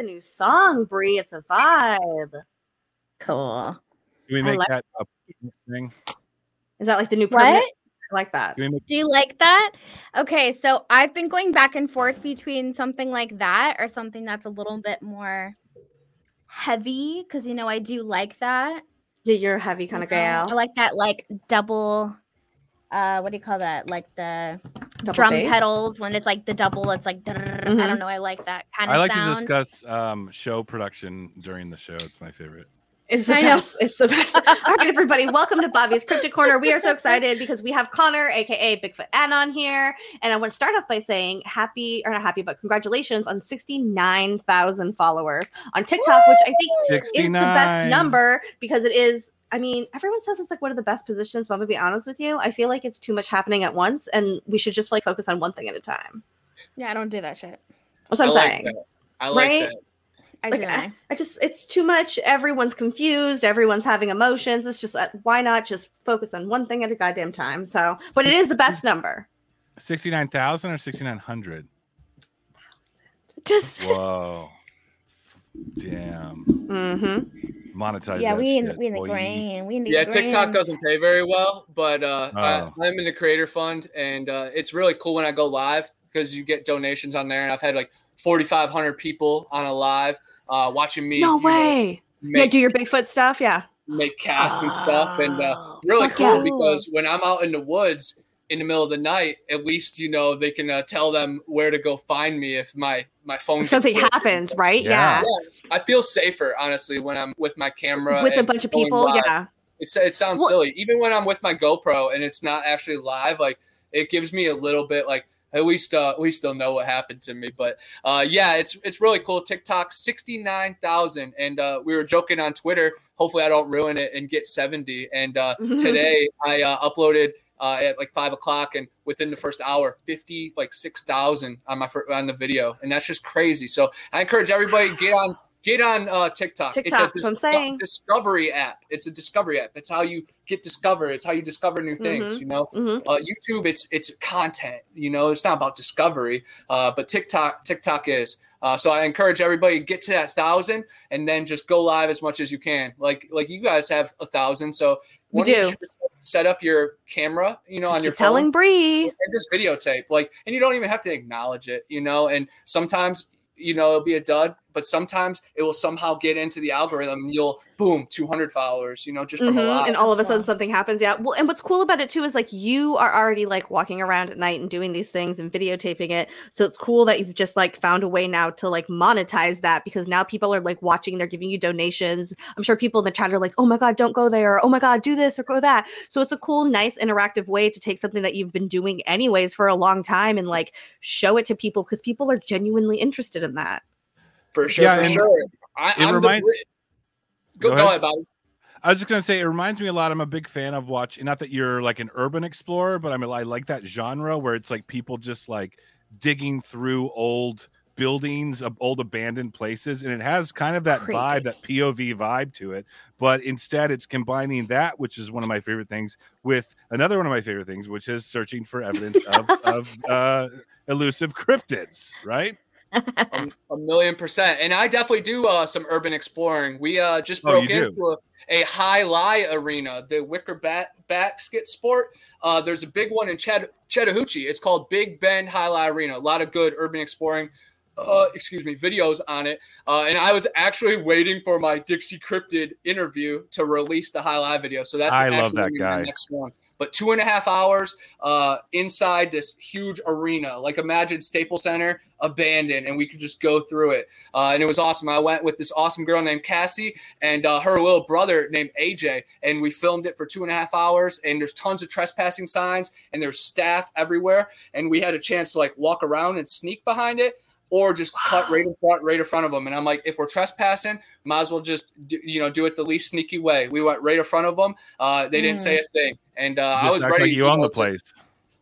I like the new song, Brie. It's a vibe. Cool. Can we make like- that a thing? Is that like the new What? I like that. Can we make Do you like that? Okay, so I've been going back and forth between something like that or something that's a little bit more heavy because you know I do like that. Yeah, you're a heavy kind of you know? I like that like double uh what do you call that? Like the Double drum bass. pedals when it's like the double, it's like I Mhm. don't know, I like that kind of I like sound. to discuss um, show production during the show. It's my favorite. It's the I know. best. It's the best. All right, everybody, welcome to Bobby's Cryptic Corner. We are so excited because we have Connor, aka Bigfoot Anon, here, and I want to start off by saying happy or not happy, but congratulations on sixty nine thousand followers on TikTok, which I think is the best number because it is. I mean, everyone says it's like one of the best positions, but I'm gonna be honest with you. I feel like it's too much happening at once, and we should just like focus on one thing at a time. yeah, I don't do that shit. That's what I'm I like saying. that. I like Right? that. I Like, do. I, I just it's too much everyone's confused everyone's having emotions it's just uh, why not just focus on one thing at a goddamn time so but it is the best number 69,000 or 6,900? Just Whoa. Damn. mm-hmm. Monetize yeah, that we in shit, we in the boy. grain. We in the Yeah, grain. TikTok doesn't pay very well, but uh, I, Oh. I'm in the creator fund, and uh, it's really cool when I go live because you get donations on there, and I've had like 4,500 people on a live uh, watching me. no you know, way yeah do your bigfoot stuff yeah make casts and stuff, and uh, Oh, really fuck cool yeah. because when I'm out in the woods in the middle of the night, at least you know they can uh, tell them where to go find me if my my phone if something broken. happens right Yeah. yeah, Yeah, I feel safer honestly when I'm with my camera with a bunch of people live. yeah It's, it sounds Well- silly. Even when I'm with my GoPro and it's not actually live, like it gives me a little bit like at least uh, we still know what happened to me. But uh, yeah, it's it's really cool. TikTok sixty nine thousand, and uh, we were joking on Twitter. Hopefully, I don't ruin it and get seventy. And uh, today I uh, uploaded. Uh, at like five o'clock, and within the first hour, fifty like six thousand on my on the video, and that's just crazy. So I encourage everybody get on get on uh, TikTok. TikTok, what I'm saying. discovery app. It's a discovery app. It's how you get discovered. It's how you discover new things. Mhm. You know, Mhm. uh, YouTube. It's it's content. You know, it's not about discovery. Uh, but TikTok TikTok is. Uh, so I encourage everybody to get to that thousand and then just go live as much as you can. Like like you guys have a thousand. So We don't you set up your camera, you know, on Keep your telling phone Bree. and just videotape like and you don't even have to acknowledge it you know and sometimes you know it'll be a dud but sometimes it will somehow get into the algorithm and you'll boom 200 followers you know just from a Mhm, lot. and all of a sudden something happens yeah. Well and what's cool about it too is like you are already like walking around at night and doing these things and videotaping it. So it's cool that you've just like found a way now to like monetize that because now people are like watching they're giving you donations. I'm sure people in the chat are like oh my god don't go there. Or, oh my god do this or go that. So it's a cool nice interactive way to take something that you've been doing anyways for a long time and like show it to people because people are genuinely interested in that for sure Yeah, for and sure I, it I'm reminds- the, go, Go go ahead. ahead Bobby. I was just gonna say it reminds me a lot. I'm a big fan of watching. Not that you're like an urban explorer, but I'm I like that genre where it's like people just like digging through old buildings of old abandoned places, and it has kind of that vibe, that POV vibe to it. But instead, it's combining that, which is one of my favorite things, with another one of my favorite things, which is searching for evidence of, of uh, elusive cryptids. Right? A, a million percent. And I definitely do uh, some urban exploring. We uh, just Oh, broke you do? into a, a jai alai arena, the Wicker Bat basket sport. Uh, there's a big one in Chat- Chattahoochee. It's called Big Bend Jai Alai Arena. A lot of good urban exploring. Uh, excuse me, videos on it. Uh, and I was actually waiting for my Dixie Cryptid interview to release the Jai Alai video. So that's I love that gonna be my guy. next one. But two and a half hours uh, inside this huge arena, like imagine Staples Center abandoned, and we could just go through it. Uh, and it was awesome. I went with this awesome girl named Cassie and uh, her little brother named AJ, and we filmed it for two and a half hours. And there's tons of trespassing signs, and there's staff everywhere, and we had a chance to like walk around and sneak behind it. Or just cut right in front, right in front of them, and I'm like, if we're trespassing, might as well just do, you know do it the least sneaky way. We went right in front of them. Uh, they didn't say a thing, and uh, I Just was act ready. like you own know, the to- place.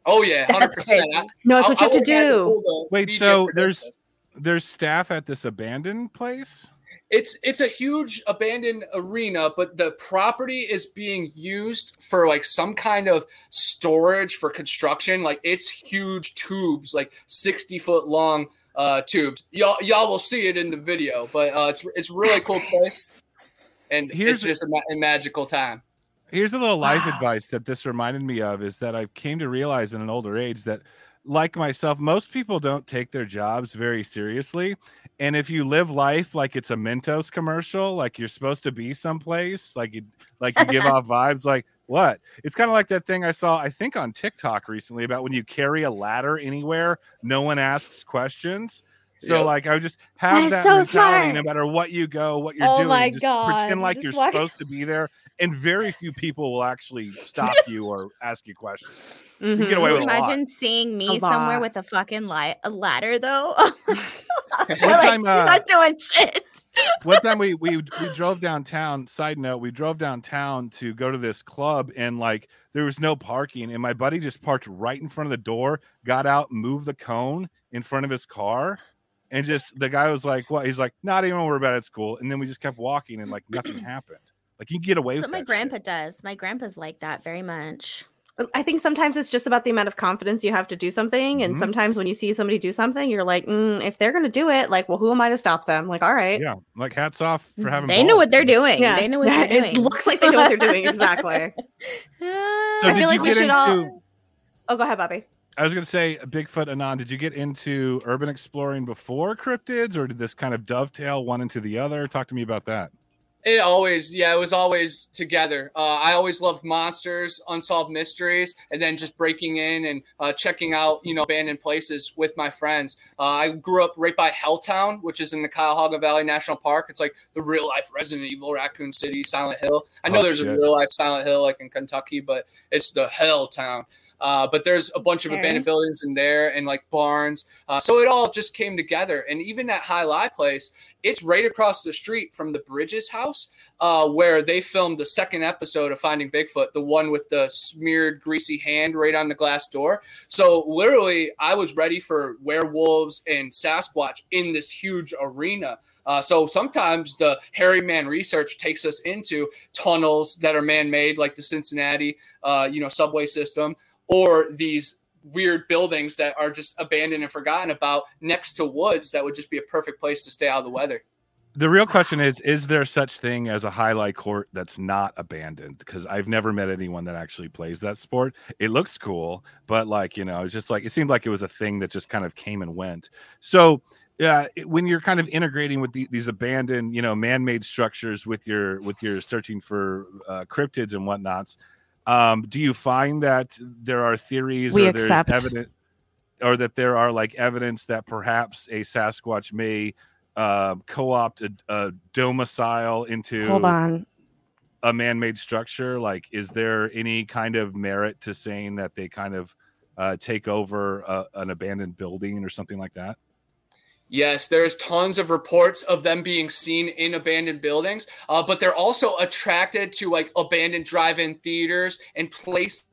Oh yeah, hundred percent. crazy. no it's what you have to do Wait, so there's there's staff at this abandoned place. it's it's a huge abandoned arena but the property is being used for like some kind of storage for construction like it's huge tubes like 60 foot long uh, tubes. Y'all y'all will see it in the video, but uh, it's it's really cool place, and Here's- it's just a, ma- a magical time. Here's a little life Wow. advice that this reminded me of is that I came to realize in an older age that like myself, most people don't take their jobs very seriously. And if you live life like it's a Mentos commercial, like you're supposed to be someplace, like you like you give off vibes like what? It's kind of like that thing I saw, I think on TikTok recently about when you carry a ladder anywhere, no one asks questions. So Yep. like I would just have is that so mentality smart. no matter what you go, what you're Oh doing. my just God, pretend like just you're walk- supposed to be there and very few people will actually stop you or ask you questions. You Mhm. get away with a lot. Imagine seeing me A somewhere lot. with a fucking li- a ladder though. We're One like, time, she's uh, not doing shit. One time we we we drove downtown. Side note, we drove downtown to go to this club and like there was no parking, and my buddy just parked right in front of the door, got out, moved the cone in front of his car, and just the guy was like, "What?" He's like, "Not even worry about it. It's cool." And then we just kept walking, and like nothing happened. Like you can get away That's with what my grandpa shit. does. My grandpa's like that very much. I think sometimes it's just about the amount of confidence you have to do something. And Mhm. sometimes when you see somebody do something, you're like, mm, if they're going to do it, like, well, who am I to stop them? Like, all right. Yeah, like hats off for having. They know what they're doing. Yeah. They know what they're doing. It doing. looks like they know what they're doing. Exactly. So I did feel like you we get should into? all- Oh, go ahead, Bobby. I was going to say, Bigfoot Anon, did you get into urban exploring before cryptids, or did this kind of dovetail one into the other? Talk to me about that. It always, yeah, it was always together. Uh, I always loved monsters, unsolved mysteries, and then just breaking in and uh, checking out, you know, abandoned places with my friends. Uh, I grew up right by Helltown, which is in the Cuyahoga Valley National Park. It's like the real life Resident Evil, Raccoon City, Silent Hill. I know Oh, there's shit. a real life Silent Hill like in Kentucky, but it's the Helltown. Uh, but there's a bunch of abandoned buildings in there and like barns. Uh, so it all just came together. And even that Jai Alai place, it's right across the street from the Bridges house uh, where they filmed the second episode of Finding Bigfoot, the one with the smeared greasy hand right on the glass door. So literally, I was ready for werewolves and Sasquatch in this huge arena. Uh, so sometimes the hairy man research takes us into tunnels that are man-made, like the Cincinnati, uh, you know, subway system, or these weird buildings that are just abandoned and forgotten about next to woods that would just be a perfect place to stay out of the weather. The real question is: Is there such thing as a jai alai court that's not abandoned? Because I've never met anyone that actually plays that sport. It looks cool, but like you know, it's just like it seemed like it was a thing that just kind of came and went. So. Yeah, it- when you're kind of integrating with the, these abandoned, you know, man-made structures with your with your searching for uh, cryptids and whatnots, um, do you find that there are theories We or there's evidence, or that there are like evidence that perhaps a Sasquatch may uh, co-opt a, a domicile into Hold on. a man-made structure? Like is there any kind of merit to saying that they kind of uh, take over a, an abandoned building or something like that Yes, there's tons of reports of them being seen in abandoned buildings, uh, but they're also attracted to like abandoned drive-in theaters and places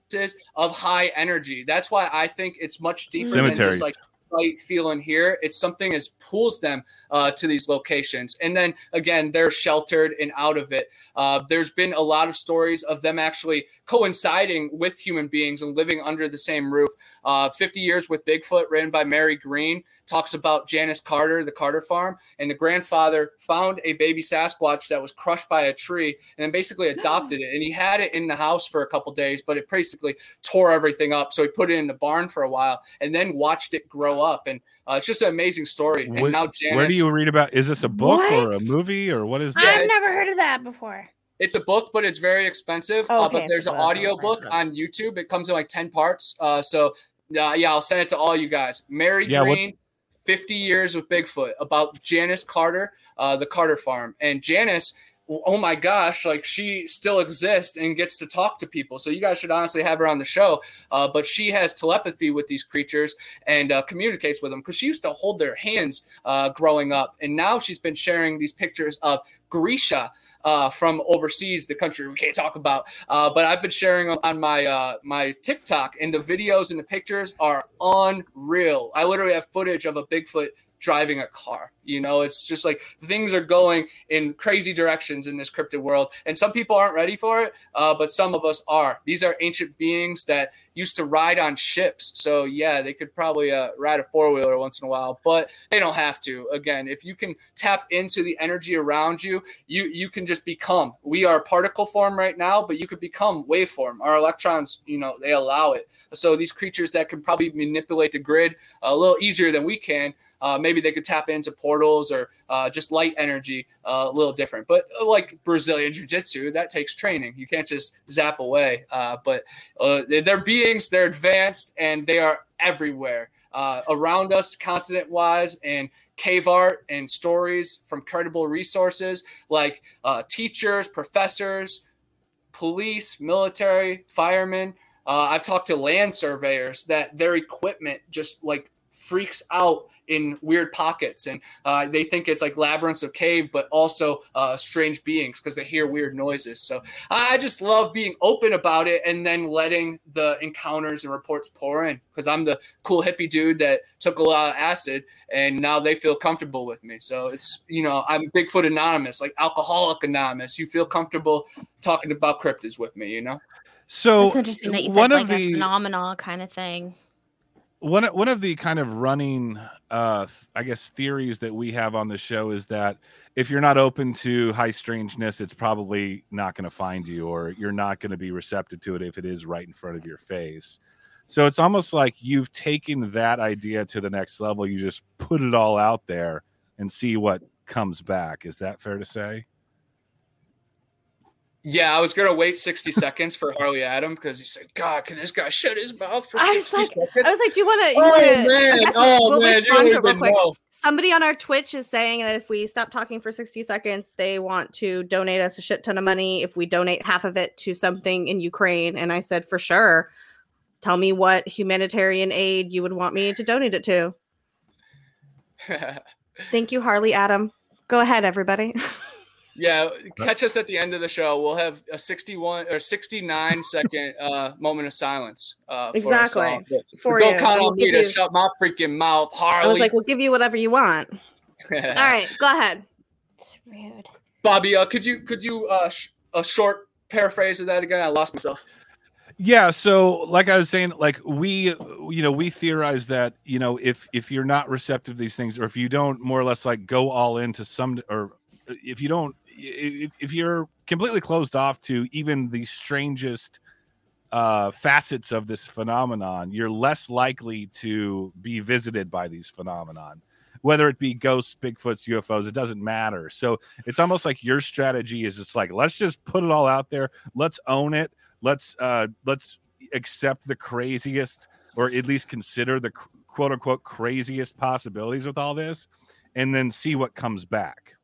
of high energy. That's why I think it's much deeper than just like sight, feel, and hear. It's something that pulls them uh, to these locations, and then again, they're sheltered and out of it. Uh, there's been a lot of stories of them actually coinciding with human beings and living under the same roof. Uh, 50 Years with Bigfoot, written by Mary Green, talks about Janice Carter, the Carter farm, and the grandfather found a baby Sasquatch that was crushed by a tree and then basically adopted it. And he had it in the house for a couple days, but it basically tore everything up. So he put it in the barn for a while and then watched it grow up. And uh, it's just an amazing story. And Wh- now Janice, where do you read about is this a book or a movie or what is Yeah, this I've never heard of that before. it's a book, but it's very expensive. Oh, uh, okay, but there's an audio book book. on YouTube. It comes in like 10 parts. Uh, so uh, yeah, I'll send it to all you guys. Mary Yeah, what- Green, 50 years with Bigfoot about Janice Carter, uh, the Carter farm. And Janice, oh my gosh, like she still exists and gets to talk to people. So you guys should honestly have her on the show. Uh, but she has telepathy with these creatures and uh, communicates with them because she used to hold their hands uh, growing up. And now she's been sharing these pictures of Grisha uh, from overseas, the country we can't talk about. Uh, but I've been sharing on my uh, my TikTok, and the videos and the pictures are unreal. I literally have footage of a Bigfoot driving a car. You know, it's just like things are going in crazy directions in this cryptid world, and some people aren't ready for it, uh, but some of us are. These are ancient beings that used to ride on ships, so yeah, they could probably uh, ride a four wheeler once in a while, but they don't have to. Again, if you can tap into the energy around you, you you can just become. We are particle form right now, but you could become waveform. Our electrons, you know, they allow it. So these creatures that can probably manipulate the grid a little easier than we can uh, maybe they could tap into portals or uh, just light energy uh, a little different. But uh, like Brazilian Jiu Jitsu, that takes training. You can't just zap away. Uh, but uh, they're beings, they're advanced, and they are everywhere. around us, continent wise, and cave art and stories from credible resources like teachers, professors, police, military, firemen. Uh, I've talked to land surveyors that their equipment just like freaks out in weird pockets. And uh, they think it's like labyrinths of cave but also uh, strange beings because they hear weird noises. So i just love being open about it and then letting the encounters and reports pour in because i'm the cool hippie dude that took a lot of acid and now they feel comfortable with me. So it's you know i'm bigfoot anonymous like alcoholic anonymous. You feel comfortable talking about cryptids with me you know? So it's interesting that you said like the, a phenomenal kind of thing one one of the kind of running uh i guess theories that we have on the show is that if you're not open to high strangeness it's probably not going to find you or you're not going to be receptive to it if it is right in front of your face. So it's almost like you've taken that idea to the next level you just put it all out there and see what comes back. Is that fair to say yeah, I was gonna wait 60 seconds for Harley Adam because he said, God, can this guy shut his mouth for 60 like, seconds? I was like, Do you wanna oh wanna, man, oh we'll man, you know. Somebody on our Twitch is saying that if we stop talking for 60 seconds, they want to donate us a shit ton of money if we donate half of it to something in Ukraine. And I said, for sure. Tell me what humanitarian aid you would want me to donate it to. Thank you, Harley Adam. Go ahead, everybody. Yeah, catch us at the end of the show. We'll have a 61 or 69 second uh, moment of silence. Uh, exactly. For don't you. count on me to shut my freaking mouth, Harley. I was like, we'll give you whatever you want. All right, go ahead. It's rude. Bobby, uh, could you could you uh, sh- a short paraphrase of that again? I lost myself. Yeah, so like I was saying, like we, you know, we theorize that you know if if you're not receptive to these things, or if you don't more or less like go all into some, or if you don't if you're completely closed off to even the strangest uh, facets of this phenomenon, you're less likely to be visited by these phenomenon. Whether it be ghosts, Bigfoots, UFOs, it doesn't matter. So it's almost like your strategy is just like let's just put it all out there. Let's own it. Let's uh, let's accept the craziest, or at least consider the quote unquote craziest possibilities with all this, and then see what comes back.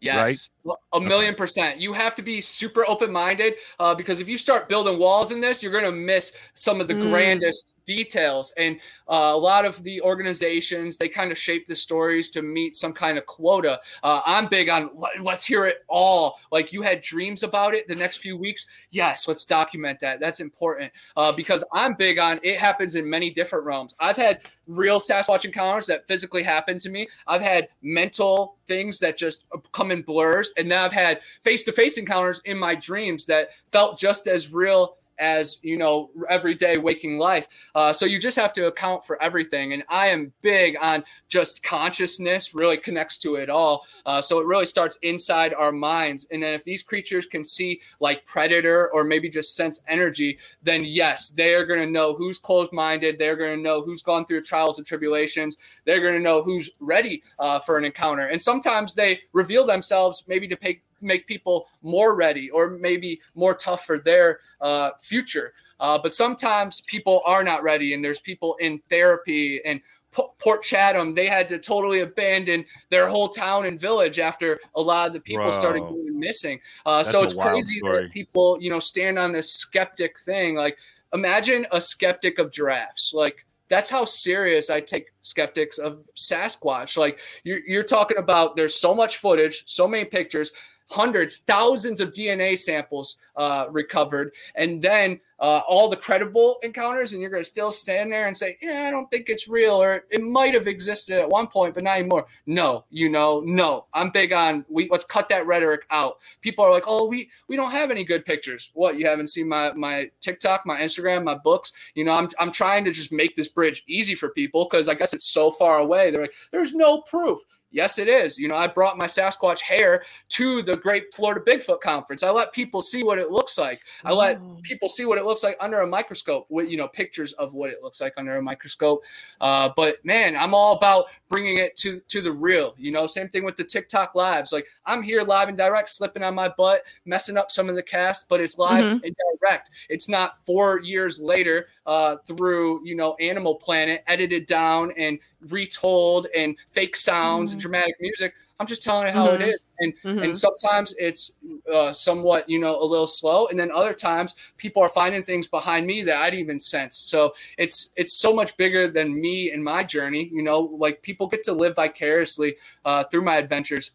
Yes, right? a million percent. You have to be super open minded uh, because if you start building walls in this, you're going to miss some of the mm. grandest details. And uh, a lot of the organizations they kind of shape the stories to meet some kind of quota. Uh, I'm big on let's hear it all. Like you had dreams about it the next few weeks. Yes, let's document that. That's important uh, because I'm big on it happens in many different realms. I've had real Sasquatch encounters that physically happened to me. I've had mental things that just come in blurs. And then I've had face to face encounters in my dreams that felt just as real as you know everyday waking life. Uh, so you just have to account for everything. And i am big on just consciousness really connects to it all. Uh, so it really starts inside our minds. And then if these creatures can see like predator or maybe just sense energy then yes they are going to know who's closed-minded. They're going to know who's gone through trials and tribulations. They're going to know who's ready uh, for an encounter. And sometimes they reveal themselves maybe to pay make people more ready or maybe more tough for their uh, future. Uh, but sometimes people are not ready, and there's people in therapy and Port Chatham, they had to totally abandon their whole town and village after a lot of the people Bro. started going missing. Uh, so it's crazy story. that people, you know, stand on this skeptic thing. Like, imagine a skeptic of giraffes. Like, that's how serious I take skeptics of Sasquatch. Like, you're, you're talking about there's so much footage, so many pictures hundreds, thousands of DNA samples uh, recovered, and then uh, all the credible encounters, and you're going to still stand there and say, "Yeah, I don't think it's real," or it might have existed at one point, but not anymore. No, you know, no. I'm big on we let's cut that rhetoric out. People are like, "Oh, we we don't have any good pictures." What you haven't seen my my TikTok, my Instagram, my books. You know, I'm I'm trying to just make this bridge easy for people because I guess it's so far away. They're like, "There's no proof." Yes, it is. You know, I brought my Sasquatch hair to the Great Florida Bigfoot Conference. I let people see what it looks like. I let Oh. people see what it looks like under a microscope with, you know, pictures of what it looks like under a microscope. Uh, but man, I'm all about bringing it to to the real. You know, same thing with the TikTok lives. Like I'm here live and direct, slipping on my butt, messing up some of the cast, but it's live Mhm. and direct. It's not four years later uh, through you know Animal Planet, edited down and retold and fake sounds and dramatic music. I'm just telling it how it Mhm. is, and Mhm. and sometimes it's uh, somewhat you know a little slow, and then other times people are finding things behind me that I didn't even sense. So it's it's so much bigger than me and my journey. You know, like people get to live vicariously uh, through my adventures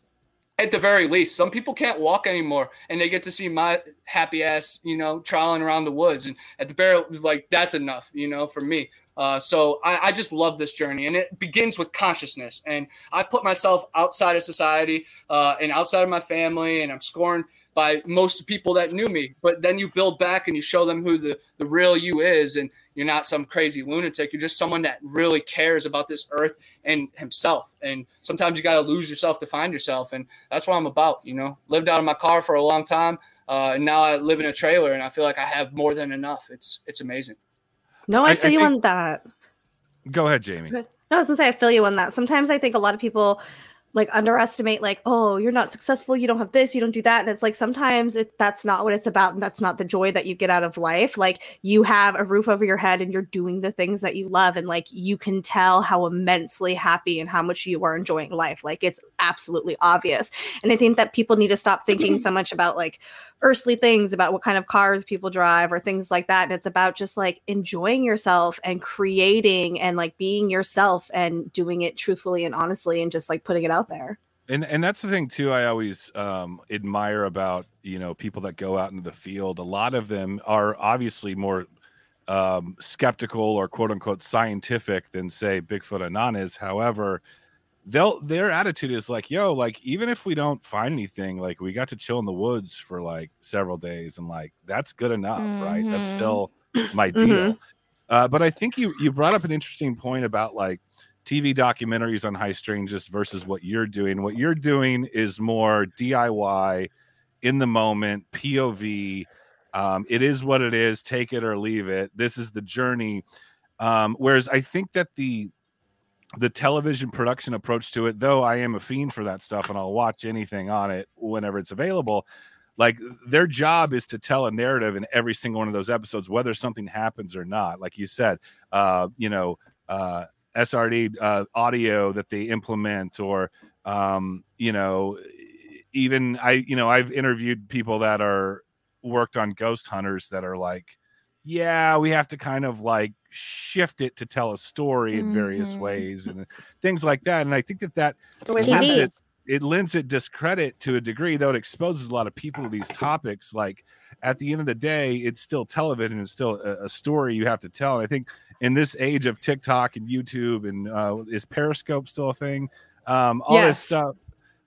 at the very least, some people can't walk anymore, and they get to see my happy ass, you know, trialing around the woods. And at the bare, like that's enough, you know, for me. Uh, so I, I just love this journey, and it begins with consciousness. And I've put myself outside of society uh, and outside of my family, and I'm scorned by most people that knew me. But then you build back and you show them who the the real you is, and you're not some crazy lunatic. You're just someone that really cares about this earth and himself. And sometimes you got to lose yourself to find yourself. And that's what I'm about. You know, lived out of my car for a long time, uh, and now I live in a trailer, and I feel like I have more than enough. It's it's amazing. No, I I- I feel you think- on that. Go ahead, Jamie. No, I was gonna say I feel you on that. Sometimes I think a lot of people like underestimate like oh you're not successful. You don't have this. You don't do that. And it's like sometimes it's that's not what it's about and that's not the joy that you get out of life. Like you have a roof over your head and you're doing the things that you love and like you can tell how immensely happy and how much you are enjoying life. Like it's absolutely obvious. And i think that people need to stop thinking so much about like earthly things about what kind of cars people drive or things like that. And it's about just like enjoying yourself and creating and like being yourself and doing it truthfully and honestly and just like putting it out there. And and that's the thing too i always um admire about you know people that go out into the field. A lot of them are obviously more um skeptical or quote unquote scientific than say bigfoot anon is. However they'll their attitude is like yo like even if we don't find anything like we got to chill in the woods for like several days and like that's good enough right that's Mhm. still my deal uh, but i think you you brought up an interesting point about like TV documentaries on high strangeness versus what you're doing. What you're doing is more DIY, in the moment, POV. Um, it is what it is. Take it or leave it. This is the journey. Um, whereas I think that the the television production approach to it, though I am a fiend for that stuff and I'll watch anything on it whenever it's available. Like their job is to tell a narrative in every single one of those episodes, whether something happens or not. Like you said, uh, you know, uh, SRD uh, audio that they implement, or um, you know, even I, you know, I've interviewed people that are worked on ghost hunters that are like, yeah, we have to kind of like shift it to tell a story in various Mhm. ways and things like that. And I think that that it, it lends it discredit to a degree, though it exposes a lot of people to these topics. Like at the end of the day, it's still television, it's still a, a story you have to tell. And I think in this age of TikTok and YouTube and uh, is Periscope still a thing? Um, all this stuff.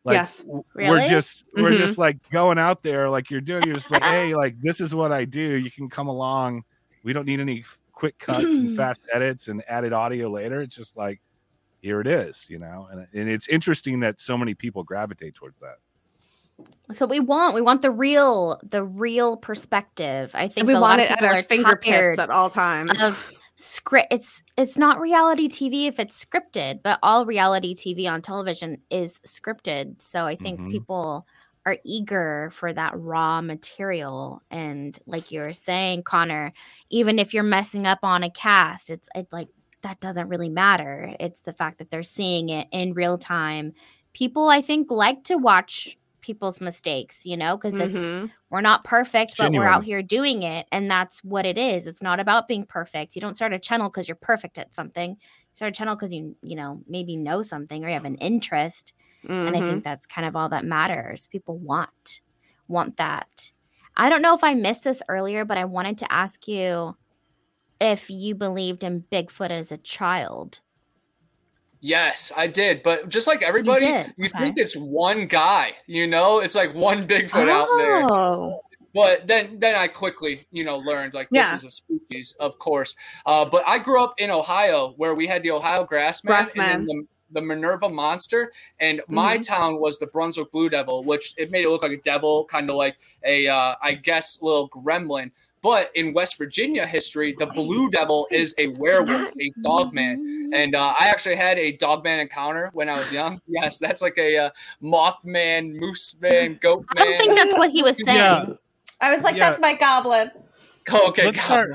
Like Yes. Really? we're just we're Mhm. just like going out there like you're doing. You're just like, hey, like this is what I do. You can come along. We don't need any quick cuts and fast edits and added audio later. It's just like here it is, you know. And and it's interesting that so many people gravitate towards that. So we want we want the real the real perspective. I think and we want it at our are fingertips at all times of script. It's it's not reality TV if it's scripted, but all reality TV on television is scripted. So I think Mhm. people are eager for that raw material. And like you were saying, Connor, even if you're messing up on a cast, it's it like that doesn't really matter. It's the fact that they're seeing it in real time. People, I think, like to watch people's mistakes, you know, because it's Mhm. we're not perfect, but we're out here doing it. And that's what it is. It's not about being perfect. You don't start a channel because you're perfect at something. You start a channel because you, you know, maybe know something or you have an interest. and i Mhm. think that's kind of all that matters people want want that i don't know if i missed this earlier but i wanted to ask you if you believed in bigfoot as a child Yes, I did. But just like everybody, you, did, okay. think it's one guy, you know? It's like one Bigfoot out there. Oh. But then then I quickly, you know, learned like this is a species, of course. Uh, but I grew up in Ohio where we had the Ohio Grassman, Grassman. and then the, the Minerva Monster, and my Mm-hmm. town was the Brunswick Blue Devil, which it made it look like a devil, kind of like a uh, I guess little gremlin. But in West Virginia history, the Blue Devil is a werewolf, a dogman. And uh, I actually had a dogman encounter when I was young. Yes, that's like a uh, Mothman, Moose Man, Goat i Man. don't think that's what he was saying Yeah. I was like, Yeah. that's my goblin. Oh, okay, Let's got start-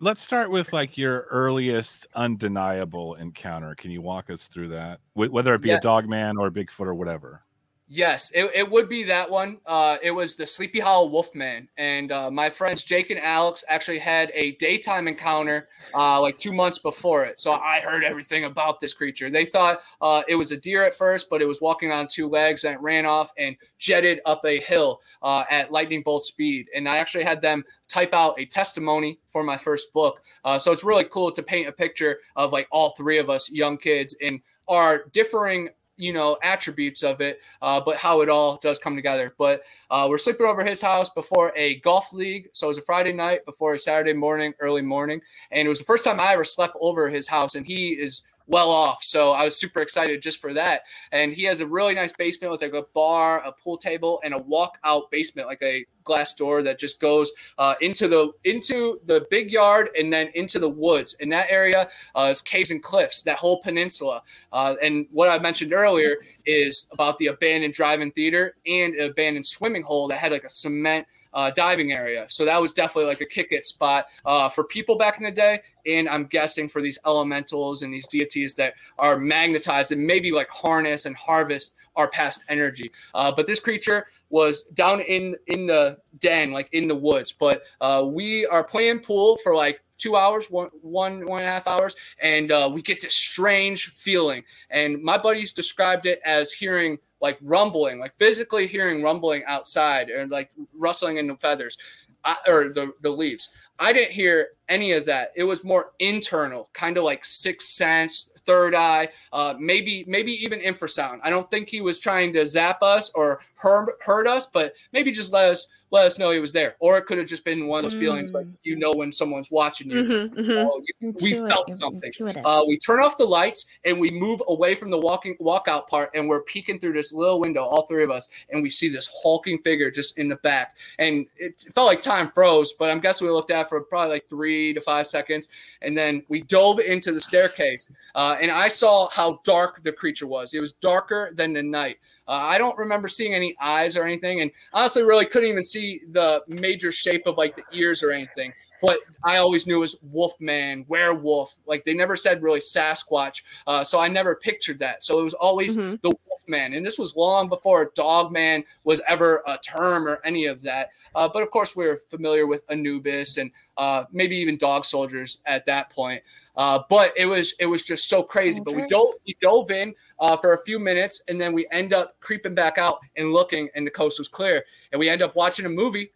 Let's start with like your earliest undeniable encounter. Can you walk us through that? Whether it be Yeah. a dog man or a Bigfoot or whatever. Yes, it, it would be that one. Uh, it was the Sleepy Hollow Wolfman, and uh, my friends Jake and Alex actually had a daytime encounter uh, like two months before it. So I heard everything about this creature. They thought uh, it was a deer at first, but it was walking on two legs and it ran off and jetted up a hill uh, at lightning bolt speed. And I actually had them type out a testimony for my first book. Uh, so it's really cool to paint a picture of like all three of us young kids in our differing you know attributes of it uh, but how it all does come together. But uh, we're sleeping over his house before a golf league. So it was a friday night before a saturday morning early morning. And it was the first time i ever slept over his house. And he is well off. So i was super excited just for that. And he has a really nice basement with like a bar a pool table and a walk-out basement like a glass door that just goes uh, into the into the big yard and then into the woods. In that area uh, is caves and cliffs that whole peninsula. Uh, and what I mentioned earlier is about the abandoned drive-in theater and an abandoned swimming hole that had like a cement uh, diving area. So that was definitely like a kick it spot uh, for people back in the day. And I'm guessing for these elementals and these deities that are magnetized and maybe like harness and harvest our past energy. Uh, but this creature was down in in the den, like in the woods. But uh, we are playing pool for like two hours, one one one and a half hours, and uh, we get this strange feeling. And my buddies described it as hearing like rumbling, like physically hearing rumbling outside, and like rustling in the feathers. I, or the, the leaves. I didn't hear any of that. It was more internal, kind of like sixth sense, third eye, uh, maybe maybe even infrasound. I don't think he was trying to zap us or hurt, hurt us, but maybe just let us let us know he was there. Or it could have just been one of those feelings like you know when someone's watching you. Mhm, mhm. Oh, you- we felt something. Uh, we turn off the lights and we move away from the walking walkout part, and we're peeking through this little window, all three of us, and we see this hulking figure just in the back. And it felt like time froze, but I'm guessing we looked at for probably like three to five seconds, and then we dove into the staircase, uh, and I saw how dark the creature was. It was darker than the night. Uh, I don't remember seeing any eyes or anything, and honestly, really couldn't even see the major shape of like the ears or anything. But I always knew was Wolfman, werewolf. Like they never said really Sasquatch, uh, so I never pictured that. So it was always Mhm. the Wolfman, and this was long before Dogman was ever a term or any of that. Uh, but of course, we were familiar with Anubis and uh, maybe even dog soldiers at that point. Uh, but it was it was just so crazy. But we dove we dove in uh, for a few minutes, and then we end up creeping back out and looking, and the coast was clear, and we end up watching a movie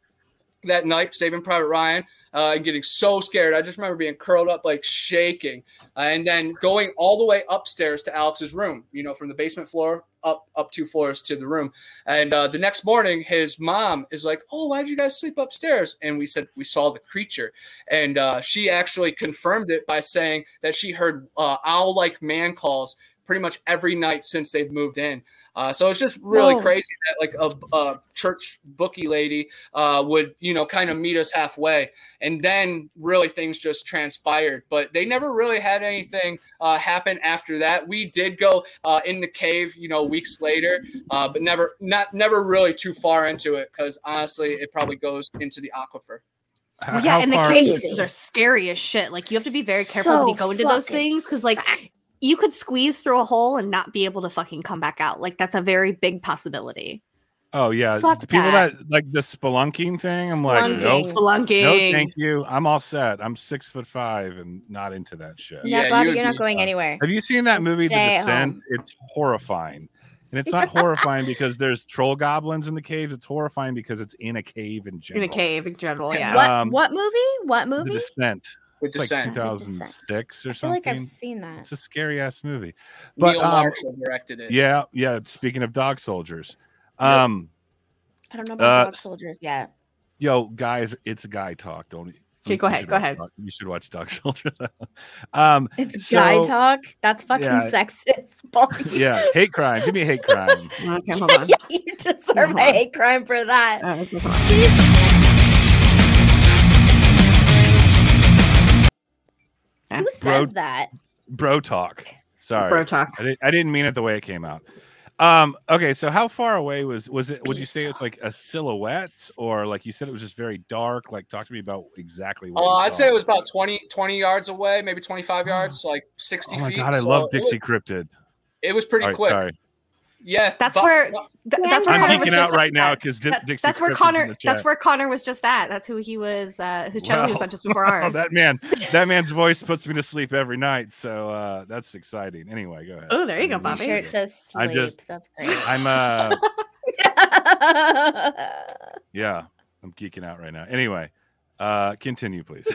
that night, Saving Private Ryan, uh, and getting so scared. I just remember being curled up, like shaking, uh, and then going all the way upstairs to Alex's room. You know, from the basement floor up up two floors to the room. And uh, the next morning, his mom is like, "Oh, why did you guys sleep upstairs?" And we said we saw the creature, and uh, she actually confirmed it by saying that she heard uh, owl-like man calls pretty much every night since they've moved in. Uh, so it's just really Whoa. crazy that like a, a church bookie lady uh, would you know kind of meet us halfway, and then really things just transpired. But they never really had anything uh, happen after that. We did go uh, in the cave, you know, weeks later, uh, but never not never really too far into it because honestly, it probably goes into the aquifer. Well, yeah, how and the caves are scary as shit. Like you have to be very careful when you go into those things because like you could squeeze through a hole and not be able to fucking come back out. Like that's a very big possibility. Oh yeah, Fuck the people that. that. like the spelunking thing. I'm like, Spelunking. nope, Spelunking. no, thank you. I'm all set. I'm six foot five and not into that shit. yeah, Yeah, Bobby, you you're not going uh, anywhere. Have you seen that Just movie, The Descent? home. It's horrifying. And it's not horrifying because there's troll goblins in the caves. It's horrifying because it's in a cave in general. In a cave in general, yeah. What Um, what movie? What The movie? Descent. With It's like 2006 or something. I feel like. I've seen that. It's a scary ass movie. But Neil um, Marshall directed it. yeah, yeah. Speaking of dog soldiers, Yep. um, I don't know about Uh, dog soldiers yet. yo, guys, it's guy talk. Don't. Okay, go ahead, go ahead. Dog- you should watch Dog Soldiers. um, It's guy talk. That's fucking yeah. sexist. Bobby. yeah, hate crime. Give me a hate crime. Okay, hold on. yeah, you deserve Hold a on. hate crime for that. Who says Bro- that? Bro talk. Sorry. Bro talk. I, didn't, I didn't mean it the way it came out. Um, okay, so how far away was was it? Would you Beast say it's like a silhouette, or like you said, it was just very dark? Like, talk to me about exactly. What Uh, I'd saw. say it was about 20, 20 yards away, maybe 25 yards, so like 60 Oh my feet. god, I so love it Dixie was- Cryptid. It was pretty All right, quick. Sorry, Yeah. That's but- where th- that's where I'm Connor geeking out just right now at. because That- that's where Connor. That's where Connor was just at. That's who he was. Uh, whose channel he was on just before Oh, ours. that man, that man's voice puts me to sleep every night. So uh, that's exciting. Anyway, go ahead. Oh, there you go, I'm Bobby. Sure, it says sleep. I'm just- That's great. I'm uh, yeah, I'm geeking out right now. Anyway, uh, continue, please.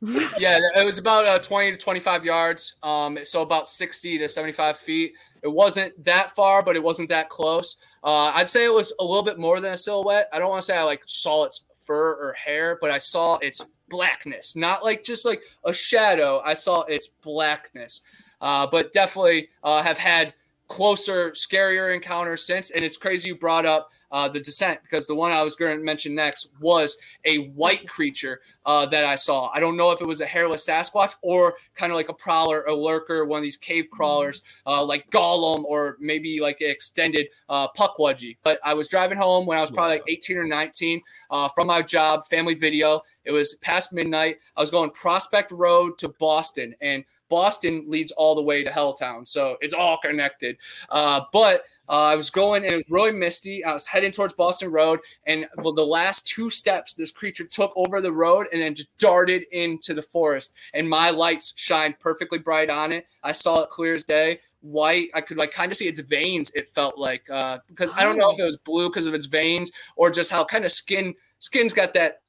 yeah, it was about uh, 20 to 25 yards. Um, so about 60 to 75 feet. It wasn't that far, but it wasn't that close. Uh, I'd say it was a little bit more than a silhouette. I don't want to say I like saw its fur or hair, but I saw its blackness, not like just like a shadow. I saw its blackness. Uh, but definitely uh, have had closer, scarier encounters since. And it's crazy you brought up uh, the descent because the one I was going to mention next was a white creature uh, that I saw. I don't know if it was a hairless Sasquatch or kind of like a prowler, a lurker, one of these cave crawlers, uh, like Gollum, or maybe like an extended uh, Puckwudgie. But I was driving home when I was probably like 18 or 19 uh, from my job, family video. It was past midnight. I was going Prospect Road to Boston, and Boston leads all the way to Helltown, so it's all connected. Uh, but uh, I was going, and it was really misty. I was heading towards Boston Road, and well, the last two steps, this creature took over the road and then just darted into the forest. And my lights shined perfectly bright on it. I saw it clear as day, white. I could like kind of see its veins. It felt like uh, because I don't know if it was blue because of its veins or just how kind of skin skin's got that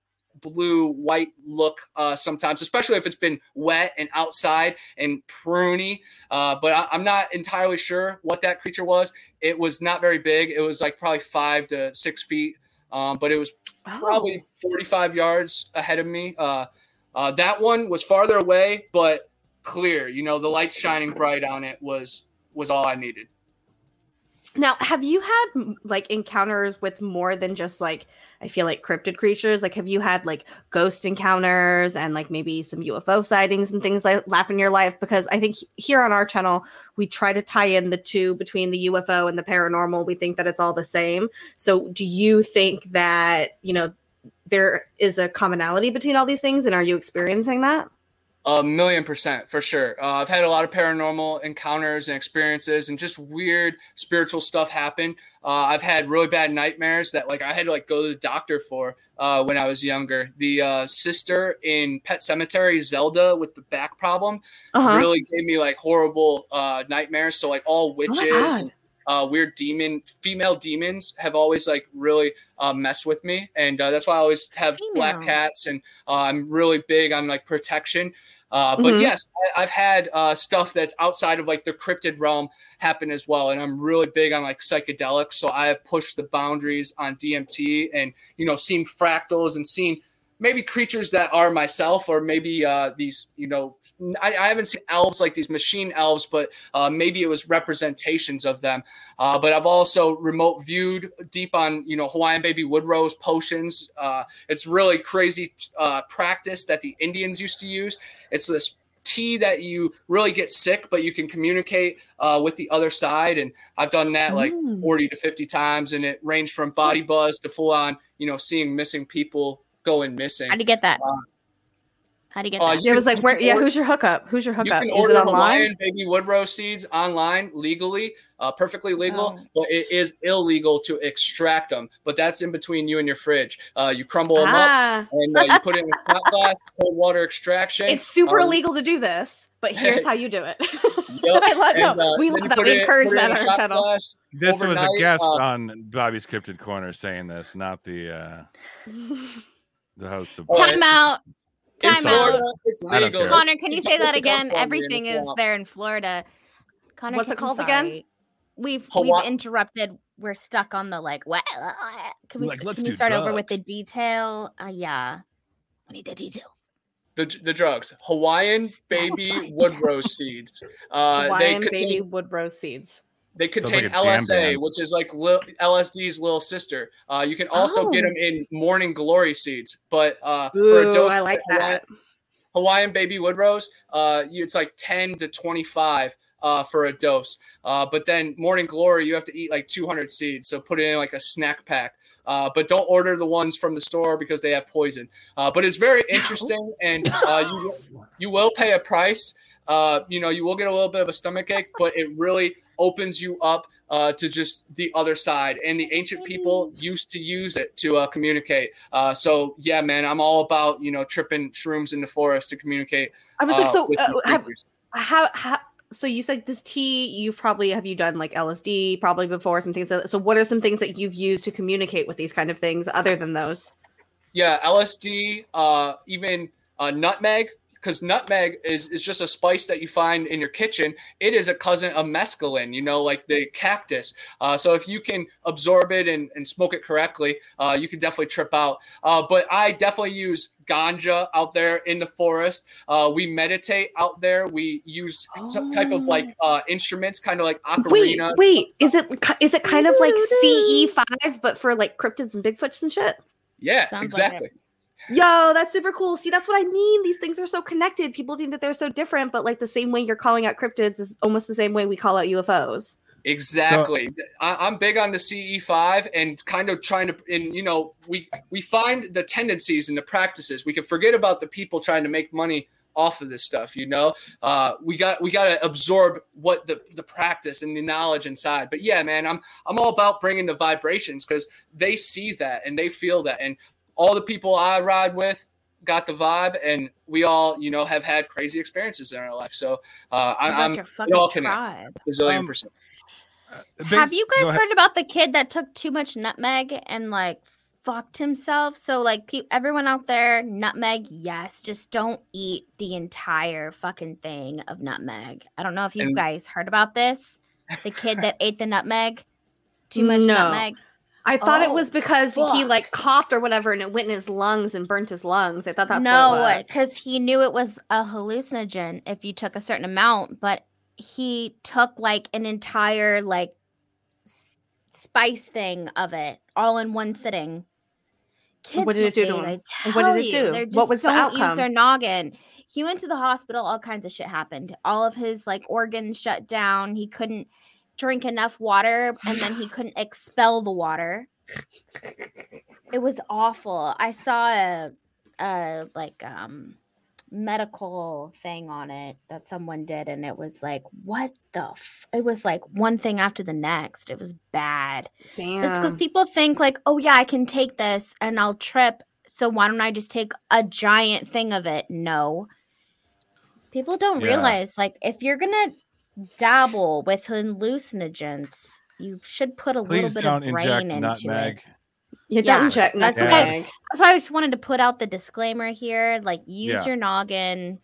blue white look uh, sometimes, especially if it's been wet and outside and pruny. Uh, but I, I'm not entirely sure what that creature was. It was not very big. It was like probably five to six feet, um, but it was Oh. probably 45 yards ahead of me. Uh, uh, that one was farther away, but clear. You know, the light shining bright on it was was all I needed. Now, have you had like encounters with more than just like I feel like cryptid creatures? Like, have you had like ghost encounters and like maybe some UFO sightings and things like laugh in your life? Because I think here on our channel we try to tie in the two between the UFO and the paranormal. We think that it's all the same. So, do you think that you know there is a commonality between all these things, and are you experiencing that? A million percent for sure. Uh, I've had a lot of paranormal encounters and experiences, and just weird spiritual stuff happen. Uh, I've had really bad nightmares that like I had to like go to the doctor for uh, when I was younger. The uh, sister in Pet Sematary, Zelda, with the back problem, Uh-huh. really gave me like horrible uh, nightmares. So like all witches God. Uh, weird demon, female demons have always like really uh, messed with me, and uh, that's why I always have black cats, and uh, I'm really big on like protection. Uh, but Mhm. yes, I, I've had uh, stuff that's outside of like the cryptid realm happen as well, and I'm really big on like psychedelics. So I have pushed the boundaries on DMT, and you know, seen fractals and seen maybe creatures that are myself or maybe uh, these you know I, I haven't seen elves like these machine elves but uh, maybe it was representations of them. Uh, but i've also remote viewed deep on you know hawaiian baby wood rose potions. Uh, it's really crazy uh, practice that the indians used to use. It's this tea that you really get sick but you can communicate uh, with the other side. And i've done that like Mm. 40 to 50 times and it ranged from body buzz to full on you know seeing missing people going missing How do you get that? Uh, How do you get uh, that? you It was like where? you Yeah, who's your hookup? Who's your hookup? you hookup? can Is order it online? Hawaiian baby wood rose seeds online legally, uh, perfectly legal, Oh. but it is illegal to extract them. But that's in between you and your fridge. Uh, you crumble them up Ah, and uh, you put it in a shot glass, cold water extraction. it's super uh, illegal to do this. but here's how you do it. Yep. I love And, no, uh, we love that. We encourage that on our channel. glass This was a guest uh, on Bobby's Cryptid Corner saying this, not the uh the host of Oh. Time out. Time Florida, out. it's I don't legal. care. Connor, can you say that legal to come again? Everything is there in Florida. Connor, What's it I'm called again? We've Hawaii- we've interrupted. We're stuck on the like what? Can we Like, can we do start over with the detail? Uh, yeah, I need the details. The, the drugs Hawaiian baby wood rose seeds. Uh, Hawaiian they baby contain wood rose seeds. They Sounds contain like LSA, band. which is like lil, LSD's little sister. Uh, you can also get Oh. them in morning glory seeds, but uh, for a dose I like Hawaiian, that. Hawaiian baby wood rose, uh, it's like 10 to 25 uh, for a dose. Uh, but then morning glory, you have to eat like 200 seeds. So put it in like a snack pack. Uh, but don't order the ones from the store because they have poison. Uh, but it's very interesting, and uh, you you will pay a price. Uh, you know, you will get a little bit of a stomach ache, but it really opens you up uh, to just the other side. And the ancient people used to use it to uh, communicate. Uh, so yeah, man, I'm all about you know tripping shrooms in the forest to communicate. I was like, uh, so uh, have, how how so you said this tea you've probably have you done like LSD probably before some things like so what are some things that you've used to communicate with these kind of things other than those Yeah, LSD, uh, even uh, nutmeg, because nutmeg is, is just a spice that you find in your kitchen. It is a cousin of mescaline, you know, like the cactus. Uh, so if you can absorb it and, and smoke it correctly, uh, you can definitely trip out. Uh, but I definitely use ganja out there in the forest. Uh, we meditate out there. We use some type of like uh, instruments, kind of like wait ocarina. wait wait, is it ki- is it kind of like ce5 but for like cryptids and bigfoots and shit Yeah, Sounds like exactly. Yo, that's super cool. See, that's what I mean. These things are so connected. People think that they're so different, but like the same way you're calling out cryptids is almost the same way we call out UFOs. Exactly. I, I'm big on the CE5 and kind of trying to, and you know, we we find the tendencies and the practices. We can forget about the people trying to make money off of this stuff. You know, uh, we got we got to absorb what the the practice and the knowledge inside. But yeah, man, I'm I'm all about bringing the vibrations because they see that and they feel that, and all the people I ride with got the vibe, and we all you know have had crazy experiences in our life. So uh, I, What I'm about your we fucking all connect. tribe? a zillion Um, percent. Have you guys heard about the kid that took too much nutmeg and like fucked himself? So like pe- everyone out there, nutmeg, yes, just don't eat the entire fucking thing of nutmeg. I don't know if you And- guys heard about this. The kid that ate the nutmeg, too much No. nutmeg. I thought it Oh, was because he like coughed or whatever and it went in his lungs and burnt his lungs. I thought that's what no, because he knew it was a hallucinogen if you took a certain amount, but he took like an entire like s- spice thing of it all in one sitting. Kids what did it do to him? What did it do? What was the don't use outcome? their noggin. He went to the hospital. All kinds of shit happened. All of his like organs shut down. He couldn't drink enough water, and then he couldn't expel the water. It was awful. I saw a, a like um medical thing on it that someone did, and it was like, what the? F-? It was like one thing after the next. It was bad. It's because people think like, oh yeah, I can take this and I'll trip. So why don't I just take a giant thing of it? No. People don't Yeah. realize like if you're gonna dabble with hallucinogens, you should put a Please little bit don't of brain inject into nutmeg. it. You don't yeah, inject that's why- nutmeg. So I just wanted to put out the disclaimer here: like, use Yeah. your noggin.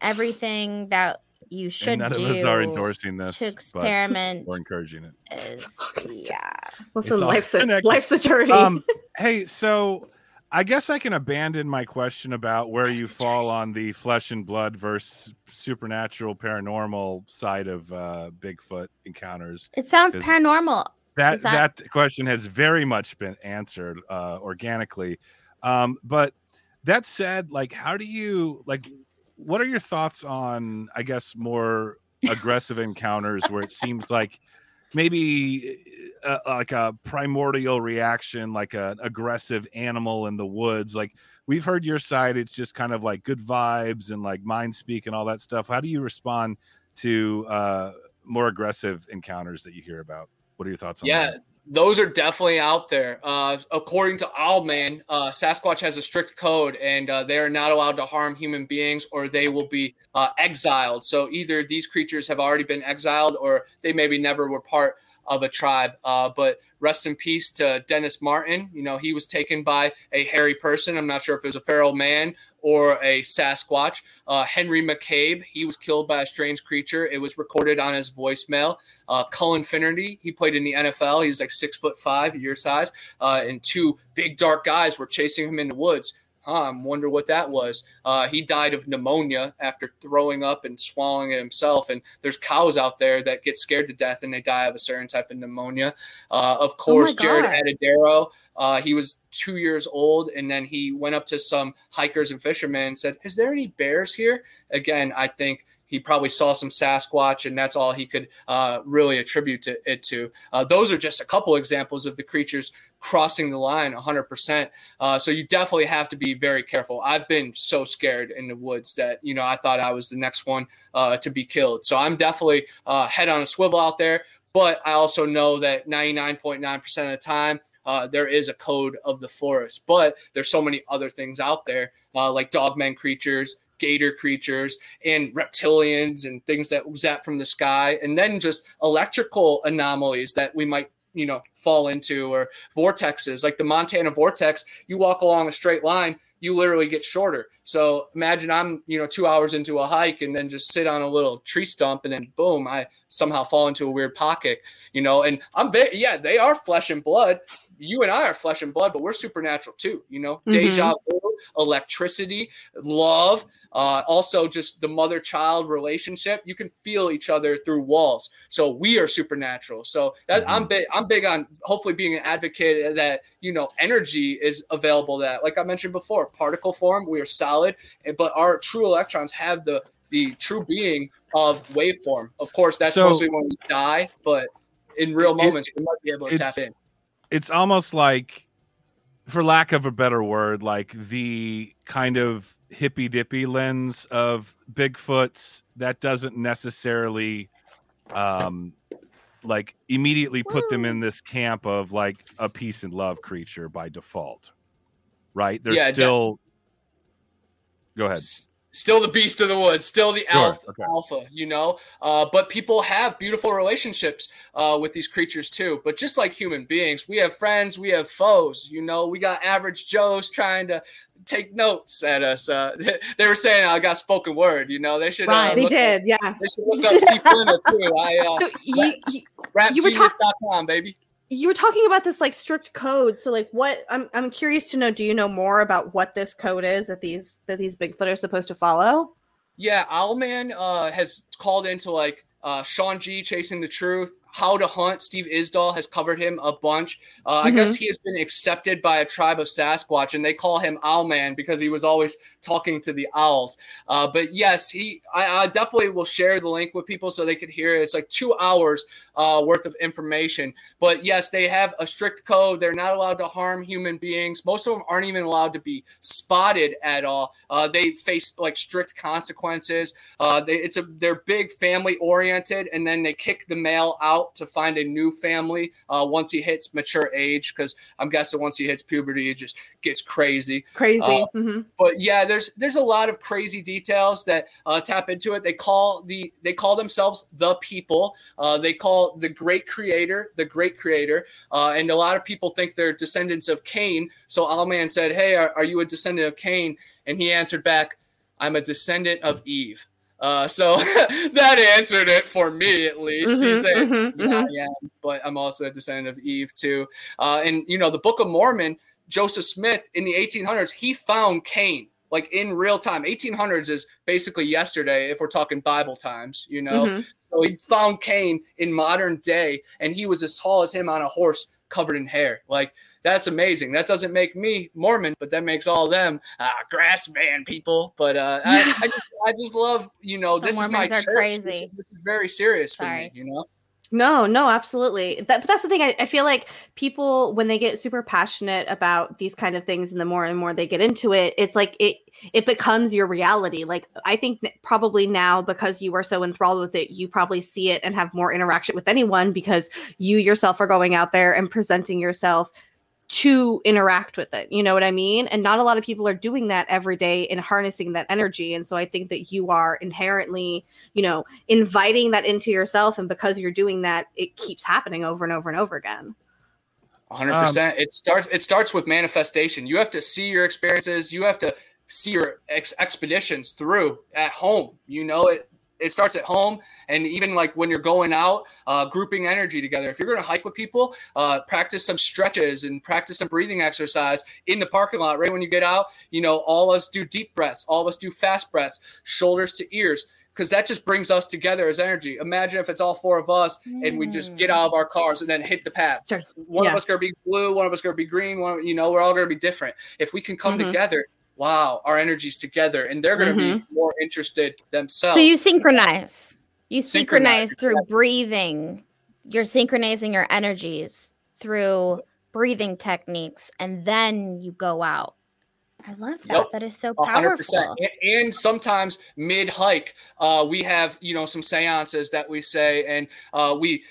Everything that you should And none do of us are endorsing this, to but experiment we're encouraging it. is yeah. Listen, all life's a, connected. life's a journey. Um, hey, so I guess I can abandon my question about where Life's you a fall on the flesh and blood versus supernatural paranormal side of uh, Bigfoot encounters. It sounds paranormal. That, Is that- that question has very much been answered uh, organically. Um, but that said, like, how do you like? What are your thoughts on, I guess, more aggressive encounters where it seems like maybe uh, like a primordial reaction, like an aggressive animal in the woods? Like we've heard your side, it's just kind of like good vibes and like mind speak and all that stuff. How do you respond to uh, more aggressive encounters that you hear about? What are your thoughts on Yeah, that? Those are definitely out there. Uh, according to Owlman, uh, Sasquatch has a strict code, and uh, they are not allowed to harm human beings, or they will be uh, exiled. So either these creatures have already been exiled, or they maybe never were part of a tribe. Uh, but rest in peace to Dennis Martin. You know, he was taken by a hairy person. I'm not sure if it was a feral man or a Sasquatch. Uh, Henry McCabe, he was killed by a strange creature. It was recorded on his voicemail. Uh, Cullen Finnerty, he played in the NFL. He was like six foot five, your size, uh, and two big dark guys were chasing him in the woods. Huh, I wonder what that was. Uh, he died of pneumonia after throwing up and swallowing it himself. And there's cows out there that get scared to death and they die of a certain type of pneumonia. Uh, of course, oh Jared Adedero, uh, he was two years old and then he went up to some hikers and fishermen and said, Is there any bears here? Again, I think he probably saw some Sasquatch, and that's all he could uh, really attribute to it to. Uh, those are just a couple examples of the creatures crossing the line 100%. Uh, so you definitely have to be very careful. I've been so scared in the woods that, you know, I thought I was the next one uh, to be killed. So I'm definitely uh, head on a swivel out there. But I also know that 99.9% of the time, uh, there is a code of the forest. But there's so many other things out there, uh, like dogmen creatures, gator creatures and reptilians and things that zap from the sky, and then just electrical anomalies that we might you know fall into or vortexes. Like the montana vortex you walk along a straight line you literally get shorter. So imagine i'm you know two hours into a hike and then just sit on a little tree stump and then boom i somehow fall into a weird pocket you know and i'm big yeah they are flesh and blood you and I are flesh and blood, but we're supernatural too. You know, mm-hmm. deja vu, electricity, love, uh, also just the mother-child relationship. You can feel each other through walls. So we are supernatural. So that, mm-hmm. I'm big. I'm big on hopefully being an advocate that you know energy is available. That, like I mentioned before, particle form. We are solid, but our true electrons have the the true being of waveform. Of course, that's so, mostly when we die, but in real moments, it, we might be able to tap in it's almost like for lack of a better word like the kind of hippy dippy lens of bigfoots that doesn't necessarily um like immediately put them in this camp of like a peace and love creature by default right? They're yeah, still go ahead still the beast of the woods, still the sure. alpha, okay. alpha, you know. Uh, but people have beautiful relationships uh, with these creatures too. But just like human beings, we have friends, we have foes. You know, we got average Joes trying to take notes at us. Uh, they were saying I got spoken word. You know, they should. Uh, right, they did. Up, yeah. They should look up C too. I, uh, so you, you, rap, you were talking, baby you were talking about this like strict code so like what i'm i'm curious to know do you know more about what this code is that these that these bigfoot are supposed to follow? Yeah owlman uh has called into like uh sean g chasing the truth how to Hunt. Steve Isdahl has covered him a bunch. Uh, mm-hmm. I guess he has been accepted by a tribe of Sasquatch, and they call him Owlman because he was always talking to the owls. Uh, but yes, he I, I, definitely will share the link with people so they could hear it. It's like two hours uh, worth of information. But yes, they have a strict code. They're not allowed to harm human beings. Most of them aren't even allowed to be spotted at all. Uh, they face like strict consequences. Uh, they, it's a they're big family oriented, and then they kick the male out out to find a new family uh, once he hits mature age because I'm guessing once he hits puberty, it just gets crazy. Crazy. Uh, mm-hmm. But yeah, there's there's a lot of crazy details that uh, tap into it. They call the they call themselves the people. Uh, they call the great creator the great creator, uh, and a lot of people think they're descendants of Cain. So Owlman said, "Hey, are, are you a descendant of Cain?" And he answered back, "I'm a descendant of Eve." Uh, so that answered it for me at least. Mm-hmm, said, mm-hmm, yeah, mm-hmm. yeah, but I'm also a descendant of Eve too. Uh, and you know, the Book of Mormon, Joseph Smith in the 1800s, he found Cain like in real time. 1800s is basically yesterday if we're talking Bible times, you know. Mm-hmm. So he found Cain in modern day, and he was as tall as him on a horse covered in hair. Like that's amazing. That doesn't make me Mormon, but that makes all them uh, grass man people. But uh, I, I, just I just love you know this is my church. This, this, is very serious Sorry. for me. You know. No, no, absolutely. That, but that's the thing. I, I feel like people, when they get super passionate about these kind of things, and the more and more they get into it, it's like it it becomes your reality. Like I think probably now because you are so enthralled with it, you probably see it and have more interaction with anyone because you yourself are going out there and presenting yourself to interact with it. You know what I mean? And not a lot of people are doing that every day and harnessing that energy. And so I think that you are inherently, you know, inviting that into yourself. And because you're doing that, it keeps happening over and over and over again. 100%. Um, it starts it starts with manifestation. You have to see your experiences, you have to see your ex- expeditions through at home. You know it it starts at home and even like when you're going out uh, grouping energy together if you're going to hike with people uh, practice some stretches and practice some breathing exercise in the parking lot right when you get out you know all of us do deep breaths all of us do fast breaths shoulders to ears because that just brings us together as energy. Imagine if it's all four of us and we just get out of our cars and then hit the path. Sure. One yeah. of us going to be blue, one of us going to be green. One, you know, we're all going to be different. If we can come mm-hmm. together wow, our energies together, and they're going to mm-hmm. be more interested themselves. So you synchronize. You synchronize, synchronize through yes. breathing. You're synchronizing your energies through breathing techniques, and then you go out. I love that. Yep. That is so powerful. 100%. And, sometimes mid hike, uh, we have you know some seances that we say, and uh, we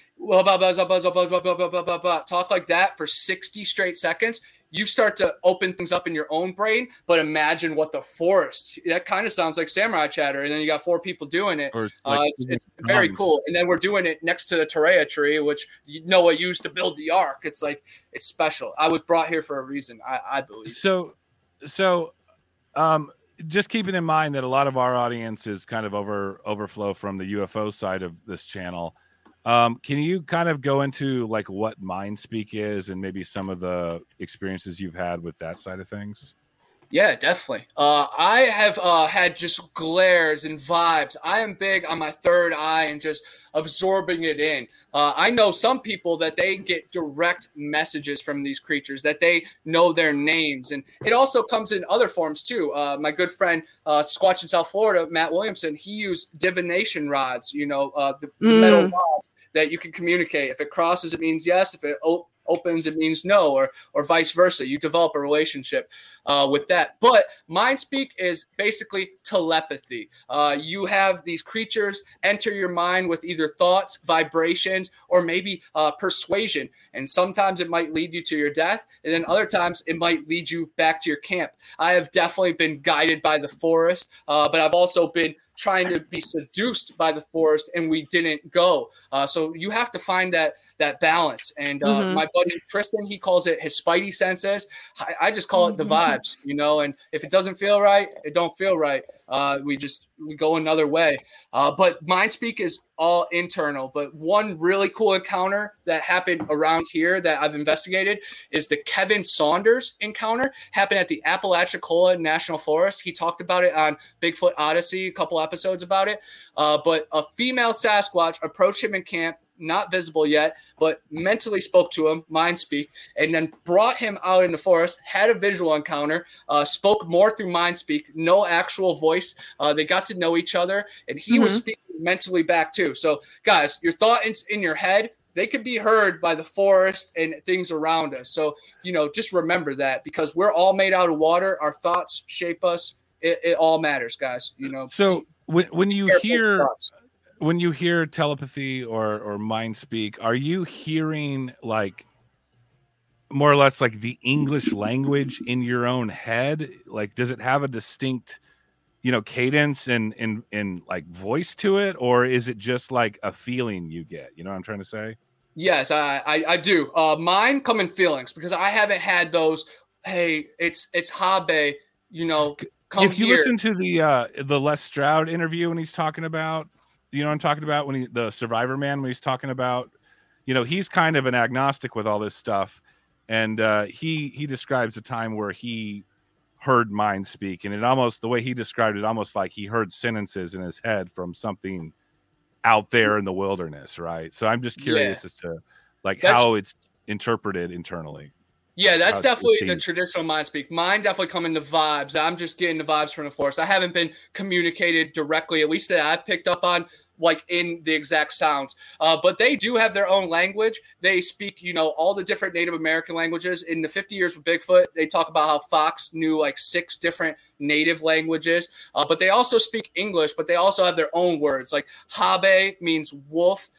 talk like that for sixty straight seconds you start to open things up in your own brain, but imagine what the forest that kind of sounds like samurai chatter. And then you got four people doing it. Like uh, it's, it's very cool. And then we're doing it next to the Torreya tree, which Noah used to build the ark. It's like it's special. I was brought here for a reason, I, I believe. So, so, um, just keeping in mind that a lot of our audience is kind of over overflow from the UFO side of this channel. Um, can you kind of go into like what mind speak is and maybe some of the experiences you've had with that side of things? Yeah, definitely. Uh, I have uh, had just glares and vibes. I am big on my third eye and just absorbing it in. Uh, I know some people that they get direct messages from these creatures, that they know their names. And it also comes in other forms too. Uh, my good friend, uh, Squatch in South Florida, Matt Williamson, he used divination rods, you know, uh, the, mm. metal rods that you can communicate. If it crosses, it means yes. If it opens, it means no, or or vice versa. You develop a relationship uh, with that. But mind speak is basically telepathy. Uh, you have these creatures enter your mind with either thoughts, vibrations, or maybe uh, persuasion. And sometimes it might lead you to your death, and then other times it might lead you back to your camp. I have definitely been guided by the forest, uh, but I've also been trying to be seduced by the forest and we didn't go uh, so you have to find that that balance and uh, mm-hmm. my buddy tristan he calls it his spidey senses i, I just call it the mm-hmm. Vibes you know and if it doesn't feel right it don't feel right. Uh, we just we go another way. Uh, but mind speak is all internal. But one really cool encounter that happened around here that i've investigated is the kevin saunders encounter happened at the apalachicola national forest. He talked about it on bigfoot odyssey a couple episodes about it. Uh, but a female Sasquatch approached him in camp, not visible yet, but mentally spoke to him, mind speak, and then brought him out in the forest, had a visual encounter, uh, spoke more through mind speak, no actual voice. Uh, they got to know each other, and he mm-hmm. was speaking mentally back too. So, guys, your thoughts in your head, they could be heard by the forest and things around us. So, you know, just remember that because we're all made out of water. Our thoughts shape us it, it all matters, guys. You know. So when when you hear when you hear telepathy or or mind speak, are you hearing like more or less like the English language in your own head? Like, does it have a distinct, you know, cadence and and and like voice to it, or is it just like a feeling you get? You know what I'm trying to say? Yes, I I, I do. Uh, mine come in feelings because I haven't had those. Hey, it's it's Habe, you know, Come if you here. listen to the uh the Les Stroud interview when he's talking about, you know, I'm talking about when he the Survivor Man when he's talking about, you know, he's kind of an agnostic with all this stuff, and uh, he he describes a time where he heard mind speak, and it almost the way he described it, almost like he heard sentences in his head from something out there in the wilderness, right? So I'm just curious yeah. as to like That's, how it's interpreted internally. Yeah, that's definitely the traditional mind speak. Mine definitely come into vibes. I'm just getting the vibes from the force. I haven't been communicated directly, at least that I've picked up on like in the exact sounds. Uh, but they do have their own language. They speak, you know, all the different Native American languages. In the 50 years with Bigfoot, they talk about how Fox knew like six different native languages. Uh, but they also speak English, but they also have their own words. Like Habe means wolf.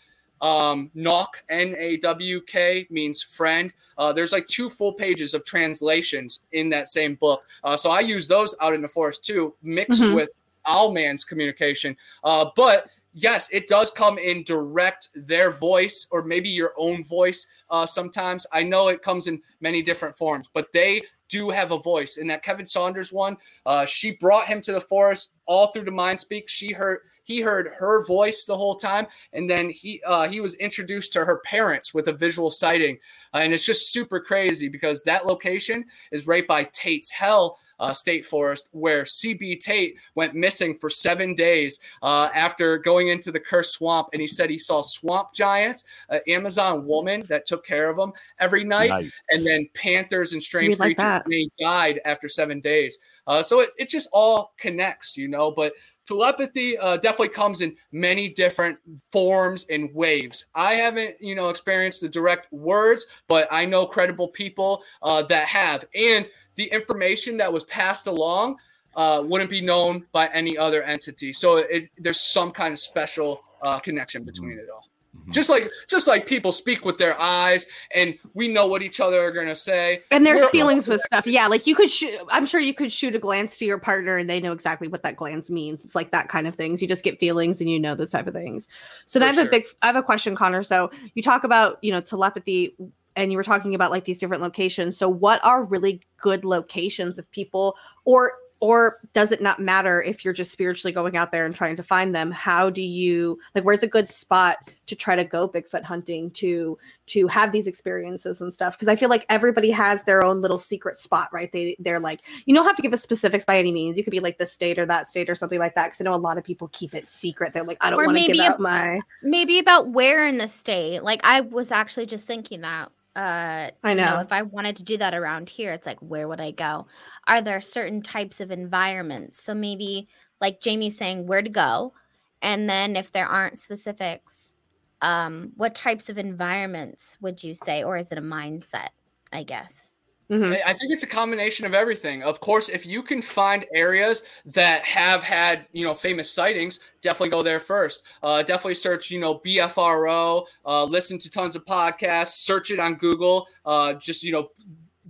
Um, Nawk, N A W K, means friend. Uh, there's like two full pages of translations in that same book. Uh, so I use those out in the forest too, mixed Mhm. with Owlman's communication. Uh, but yes, it does come in direct their voice or maybe your own voice uh, sometimes. I know it comes in many different forms, but they do have a voice. In that Kevin Saunders one, uh, she brought him to the forest all through the mind speak. She heard he heard her voice the whole time, and then he uh, he was introduced to her parents with a visual sighting, uh, and it's just super crazy because that location is right by Tate's Hell uh, State Forest, where Cebe Tate went missing for seven days uh, after going into the cursed swamp, and he said he saw swamp giants, an Amazon woman that took care of him every night, Nice. and then panthers and strange We'd like creatures. that. and he died after seven days. Uh, so it, it just all connects, you know. But telepathy uh, definitely comes in many different forms and waves. I haven't, you know, experienced the direct words, but I know credible people uh, that have. And the information that was passed along uh, wouldn't be known by any other entity. So it, there's some kind of special uh, connection between it all. Mhm. Just like just like people speak with their eyes, and we know what each other are gonna say. And there's We're- feelings with stuff. Yeah, like you could shoot. I'm sure you could shoot a glance to your partner, and they know exactly what that glance means. It's like that kind of things. You just get feelings, and you know those type of things. So I have sure. a big. I have a question, Connor. So you talk about you know telepathy, and you were talking about like these different locations. So what are really good locations if people or or does it not matter if you're just spiritually going out there and trying to find them? How do you like where's a good spot to try to go bigfoot hunting to to have these experiences and stuff? Because i feel like everybody has their own little secret spot right? They they're like you don't have to give us specifics by any means. You could be like this state or that state or something like that because i know a lot of people keep it secret. They're like i don't want to give out my maybe about where in the state. Like I was actually just thinking that. Uh, I you know. if I wanted to do that around here, it's like where would I go? Are there certain types of environments? So maybe like Jamie's saying where to go, and then if there aren't specifics, um, what types of environments would you say, or is it a mindset? I guess. Mhm. I think it's a combination of everything. Of course, if you can find areas that have had, you know, famous sightings, definitely go there first. Uh, definitely search, you know, BFRO, uh, listen to tons of podcasts, search it on Google, uh, just, you know,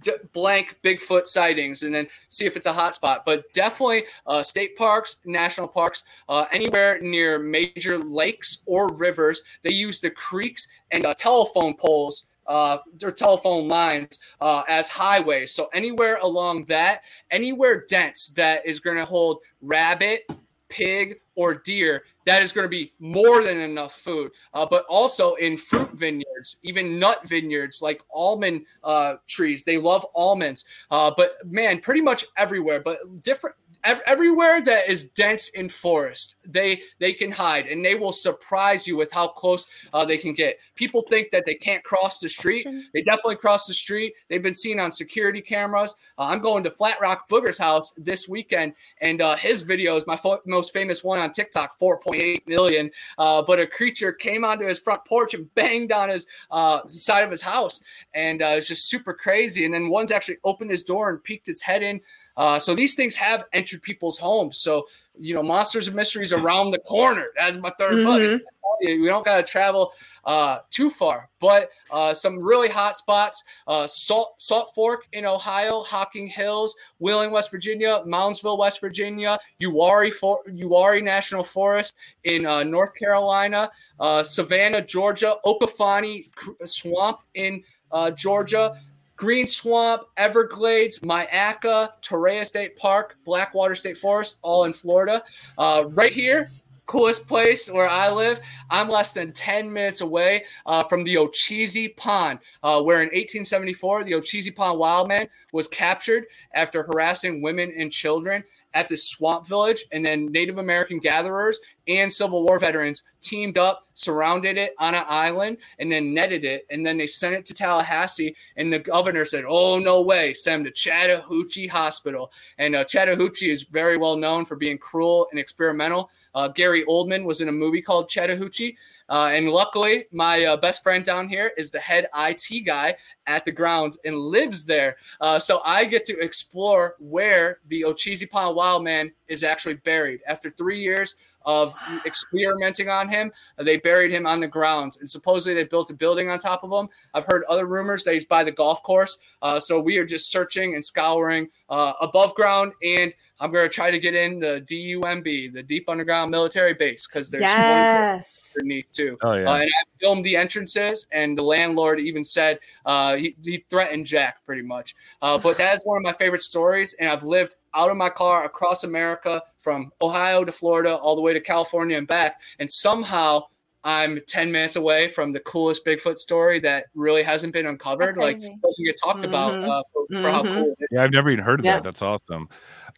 d- blank Bigfoot sightings and then see if it's a hot spot. But definitely uh, state parks, national parks, uh, anywhere near major lakes or rivers, they use the creeks and uh, telephone poles. Uh, or telephone lines uh, as highways. So anywhere along that, anywhere dense that is going to hold rabbit, pig, or deer, that is going to be more than enough food. Uh, but also in fruit vineyards, even nut vineyards like almond uh, trees, they love almonds. Uh, but man, pretty much everywhere, but different. ev- Everywhere that is dense in forest, they they can hide, and they will surprise you with how close uh, they can get. People think that they can't cross the street. They definitely cross the street. They've been seen on security cameras. Uh, I'm going to Flat Rock Booger's house this weekend, and uh, his video is my fo- most famous one on TikTok, 4.8 million. Uh, but a creature came onto his front porch and banged on his uh, side of his house, and uh, it's just super crazy. And then one's actually opened his door and peeked its head in. Uh, so these things have entered people's homes. So you know, monsters and mysteries around the corner. That's my 3rd book. We don't got to travel uh, too far, but uh, some really hot spots: uh, Salt Salt Fork in Ohio, Hocking Hills, Wheeling, West Virginia, Moundsville, West Virginia, Uwharrie For- Uwharrie National Forest in uh, North Carolina, uh, Savannah, Georgia, Okefani Cr- Swamp in uh, Georgia. Green Swamp, Everglades, Myakka, Torreya State Park, Blackwater State Forest, all in Florida. Uh, right here, coolest place where I live. I'm less than 10 minutes away uh, from the Ocheesee Pond, uh, where in 1874, the Ocheesee Pond wildman was captured after harassing women and children at the swamp village. And then Native American gatherers and Civil War veterans teamed up, surrounded it on an island, and then netted it. And then they sent it to Tallahassee. And the governor said, Oh, no way, send him to Chattahoochee Hospital. And uh, Chattahoochee is very well known for being cruel and experimental. Uh, Gary Oldman was in a movie called Chattahoochee. Uh, and luckily, my uh, best friend down here is the head IT guy at the grounds and lives there. Uh, so I get to explore where the Ocheesee Wild Man is actually buried. After three years of experimenting on him. They buried him on the grounds, and supposedly they built a building on top of him. I've heard other rumors that he's by the golf course. Uh, so we are just searching and scouring uh, above ground, and I'm going to try to get in the DUMB, the Deep Underground Military Base, because there's yes. one underneath too. Oh yeah. Uh, and I filmed the entrances, and the landlord even said uh, he, he threatened Jack pretty much. Uh, but that is one of my favorite stories, and I've lived out of my car across America from Ohio to Florida, all the way to California and back, and somehow I'm 10 minutes away from the coolest Bigfoot story that really hasn't been uncovered. Like doesn't get talked about Mhm. uh, for, for how Mhm. cool. Yeah, I've never even heard of Yeah. that. That's awesome.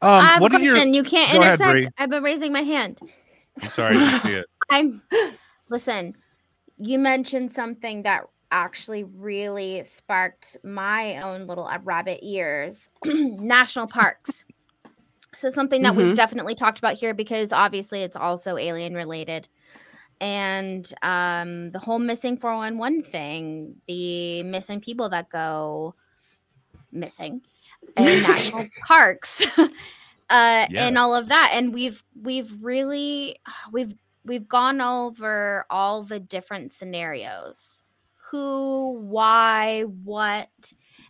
I Um, have what a are your? question. You can't Go intersect. Bree. I've been raising my hand. I'm sorry, I didn't see it. I'm listen, you mentioned something that actually really sparked my own little uh, rabbit ears. National parks. So something that we've Mhm. definitely talked about here because obviously it's also alien related. And um the whole missing 411 thing, the missing people that go missing in national parks. uh and all of that. And we've we've really we've we've gone over all the different scenarios. Who why what?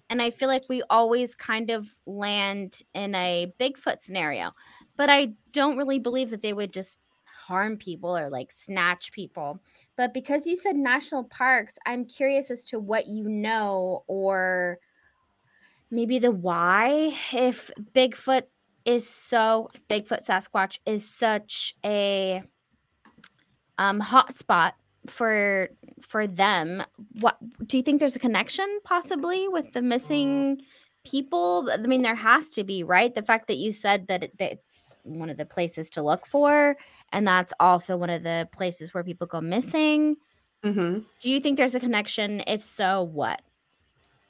And i feel like we always kind of land in a bigfoot scenario but i don't really believe that they would just harm people or like snatch people. But because you said national parks i'm curious as to what you know or maybe the why if bigfoot is so bigfoot sasquatch is such a um hot spot for for them. What do you think there's a connection possibly with the missing people? I mean there has to be right? The fact that you said that, it, that it's one of the places to look for and that's also one of the places where people go missing hmm do you think there's a connection if so what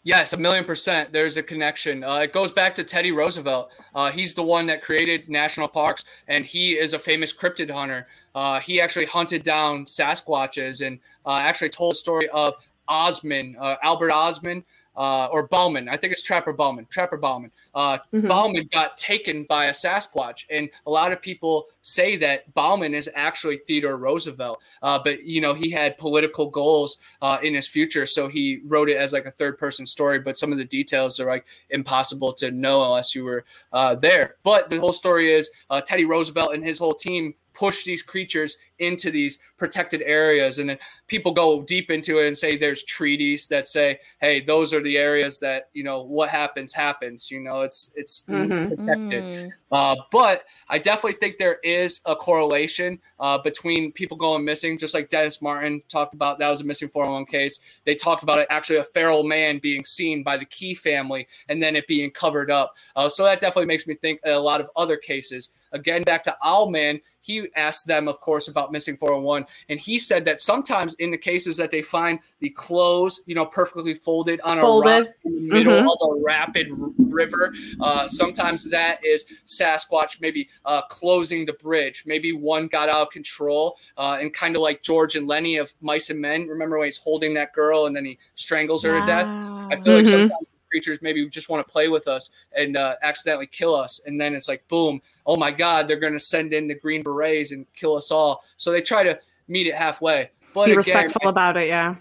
Yes, a million percent. There's a connection. Uh, it goes back to Teddy Roosevelt. Uh, he's the one that created national parks, and he is a famous cryptid hunter. Uh, he actually hunted down Sasquatches and uh, actually told the story of Osman, uh, Albert Osman, uh, or Bauman. I think it's Trapper Bauman. Trapper Bauman. Uh, Mhm. Bauman got taken by a Sasquatch, and a lot of people say that Bauman is actually Theodore Roosevelt. Uh, but you know, he had political goals uh, in his future, so he wrote it as like a third-person story. But some of the details are like impossible to know unless you were uh, there. But the whole story is uh, Teddy Roosevelt and his whole team push these creatures into these protected areas and then people go deep into it and say there's treaties that say hey those are the areas that you know what happens happens you know it's it's Mhm. protected Mm. uh, but I definitely think there is a correlation uh, between people going missing, just like Dennis Martin talked about. That was a missing 401 case. They talked about it actually a feral man being seen by the Key family and then it being covered up. Uh, so that definitely makes me think a lot of other cases. Again, back to Owlman, he asked them, of course, about missing 401. And he said that sometimes in the cases that they find the clothes, you know, perfectly folded on a rock in the middle Mhm. of a rapid river, uh, sometimes that is Sasquatch maybe uh, closing the bridge. Maybe one got out of control uh, and kind of like George and Lenny of Mice and Men. Remember when he's holding that girl and then he strangles her to death? I feel like Mhm. sometimes creatures maybe just want to play with us and uh, accidentally kill us. And then it's like, boom, oh my God, they're going to send in the Green Berets and kill us all. So they try to meet it halfway. But Be again, respectful about it. Yeah.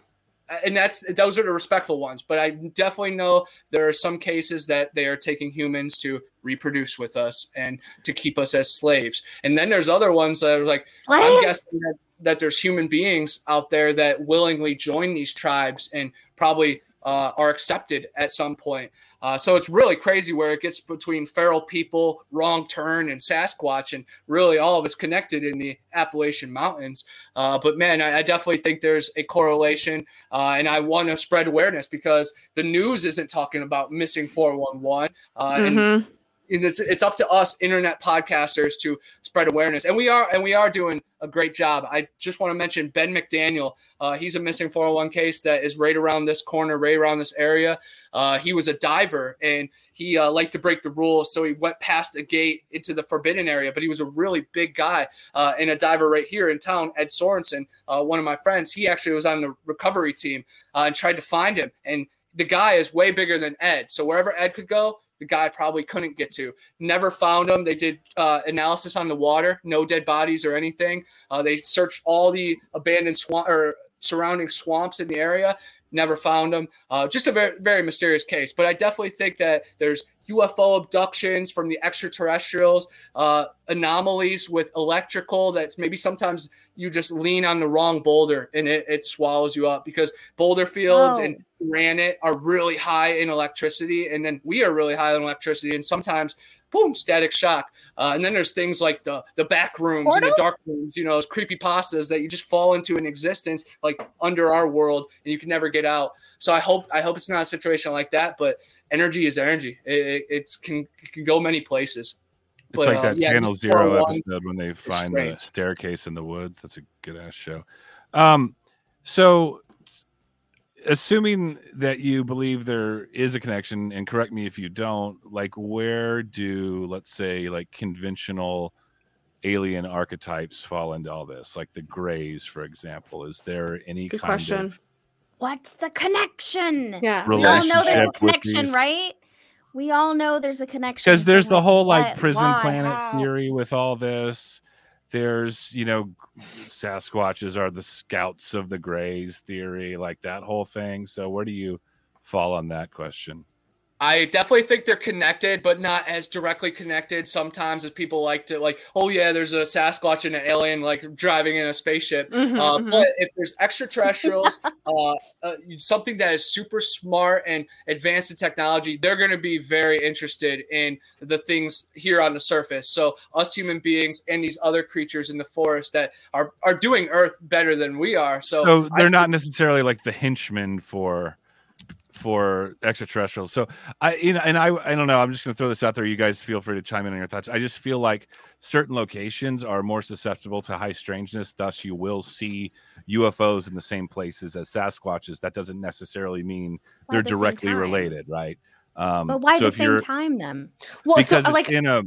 and that's those are the respectful ones but i definitely know there are some cases that they are taking humans to reproduce with us and to keep us as slaves and then there's other ones that are like i'm guessing that, that there's human beings out there that willingly join these tribes and probably uh, are accepted at some point uh, so it's really crazy where it gets between feral people wrong turn and sasquatch and really all of it's connected in the appalachian mountains uh, but man I, I definitely think there's a correlation uh, and I want to spread awareness because the news isn't talking about missing 411. Uh, And Mhm. It's it's up to us internet podcasters to spread awareness, and we are and we are doing a great job. I just want to mention Ben McDaniel. Uh, he's a missing 401 case that is right around this corner, right around this area. Uh, he was a diver and he uh, liked to break the rules, so he went past a gate into the forbidden area. But he was a really big guy uh, and a diver right here in town. Ed Sorensen, uh, one of my friends, he actually was on the recovery team uh, and tried to find him and the guy is way bigger than Ed. So wherever Ed could go, the guy probably couldn't get to. Never found him. They did uh, analysis on the water, no dead bodies or anything. Uh, they searched all the abandoned swamp or surrounding swamps in the area. Never found him. Uh, just a very, very mysterious case. But I definitely think that there's UFO abductions from the extraterrestrials, uh, anomalies with electrical. That's maybe sometimes you just lean on the wrong boulder and it, it swallows you up because boulder fields Oh. and granite are really high in electricity, and then we are really high in electricity, and sometimes boom, static shock. Uh, and then there's things like the the back rooms and the dark rooms, you know, those creepy pastas that you just fall into an existence like under our world and you can never get out. So I hope I hope it's not a situation like that, but energy is energy. It, it it's can it can go many places. It's But, like uh, that yeah, Channel Zero 401 episode when they find the staircase in the woods. That's a good ass show. Um, so s- assuming that you believe there is a connection, and correct me if you don't, like where do let's say like conventional alien archetypes fall into all this? Like the Greys, for example. Is there any Good kind question. of What's the connection? Yeah. We all know there's a connection, these- right? We all know there's a connection. because there's the whole like what, prison why, planet how? theory with all this there's you know sasquatches are the scouts of the grays theory like that whole thing. So where do you fall on that question I definitely think they're connected, but not as directly connected sometimes as people like to like, oh yeah, there's a Sasquatch and an alien like driving in a spaceship. Mhm, Uh, mhm. But if there's extraterrestrials, uh, uh, something that is super smart and advanced in technology, they're going to be very interested in the things here on the surface. So us human beings and these other creatures in the forest that are are doing Earth better than we are. So, so they're not necessarily like the henchmen for for extraterrestrials. So i you know and i i don't know i'm just going to throw this out there. You guys feel free to chime in on your thoughts. I just feel like certain locations are more susceptible to high strangeness. Thus you will see ufos in the same places as sasquatches. That doesn't necessarily mean Why they're the directly related right? Um But why so the same time Them well, so because like in a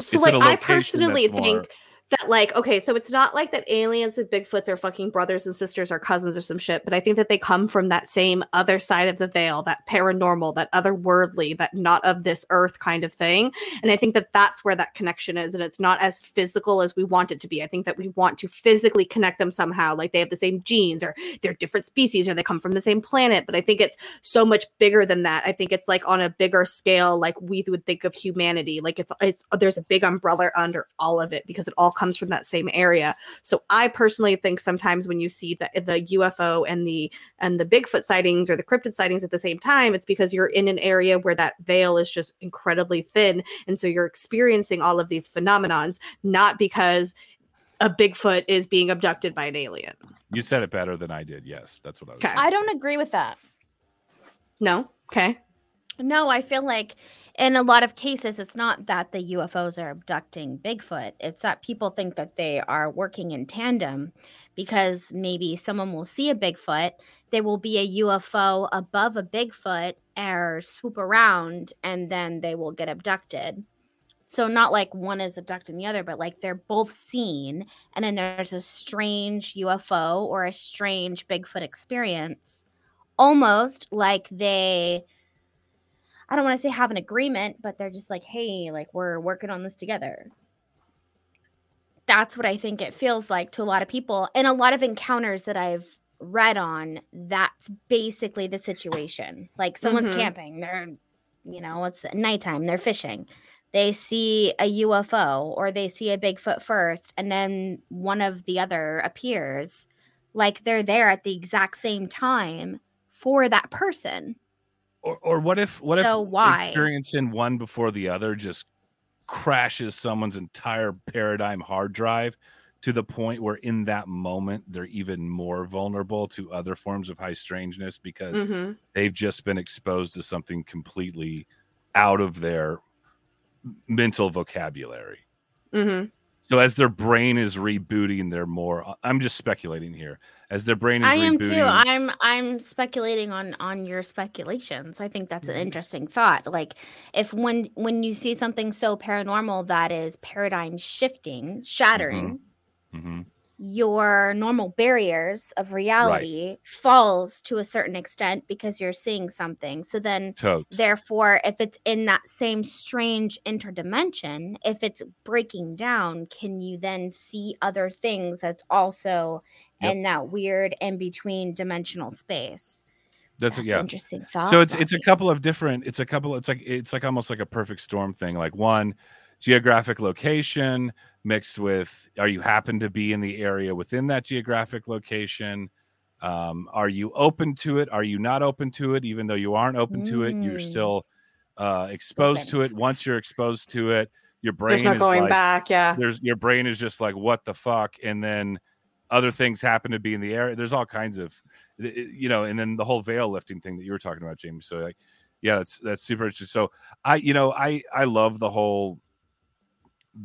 so like I personally think more- that like okay, so it's not like that aliens and Bigfoots are fucking brothers and sisters or cousins or some shit, but I think that they come from that same other side of the veil, that paranormal, that otherworldly, that not of this earth kind of thing. And I think that that's where that connection is, and it's not as physical as we want it to be. I think that we want to physically connect them somehow, like they have the same genes, or they're different species, or they come from the same planet. But I think it's so much bigger than that. I think it's like on a bigger scale, like we would think of humanity. Like it's it's there's a big umbrella under all of it because it all comes from that same area. So I personally think sometimes when you see the the UFO and the and the Bigfoot sightings or the cryptid sightings at the same time, it's because you're in an area where that veil is just incredibly thin, and so you're experiencing all of these phenomenons, not because a Bigfoot is being abducted by an alien. you said it better than i did yes that's what i was Okay. I don't agree with that. No, okay. No, I feel like in a lot of cases, it's not that the UFOs are abducting Bigfoot. It's that people think that they are working in tandem because maybe someone will see a Bigfoot, there will be a UFO above a Bigfoot or swoop around, and then they will get abducted. So, not like one is abducting the other, but like they're both seen, and then there's a strange UFO or a strange Bigfoot experience, almost like they I don't want to say have an agreement, but they're just like, hey, like we're working on this together. That's what I think it feels like to a lot of people. And a lot of encounters that I've read on, that's basically the situation. Like someone's Mhm. camping, they're, you know, it's nighttime, they're fishing. They see a UFO or they see a Bigfoot first, and then one of the other appears. Like they're there at the exact same time for that person. Or, or what if what So if why? experiencing one before the other just crashes someone's entire paradigm hard drive to the point where in that moment they're even more vulnerable to other forms of high strangeness because Mhm. they've just been exposed to something completely out of their mental vocabulary. hmm So as their brain is rebooting, they're more. I'm just speculating here. As their brain is I am rebooting, too. I'm I'm speculating on on your speculations. I think that's an Mhm. interesting thought. Like if when when you see something so paranormal that is paradigm shifting, shattering, Mhm. Your normal barriers of reality falls to a certain extent because you're seeing something. So then totes. therefore if it's in that same strange interdimension if it's breaking down can you then see other things that's also Yep. in that weird in between dimensional space That's, that's yeah. interesting thought so it's it's a couple of different it's a couple it's like it's like almost like a perfect storm thing like one geographic location mixed with are you happen to be in the area within that geographic location? Um, are you open to it? Are you not open to it? Even though you aren't open to it you're Mm. still uh, exposed to it. Once you're exposed to it your brain There's no is going like, back. Yeah. there's your brain is just like what the fuck? And then other things happen to be in the area. There's all kinds of you know and then the whole veil lifting thing that you were talking about jamie. So like yeah that's that's super interesting. So i you know i i love the whole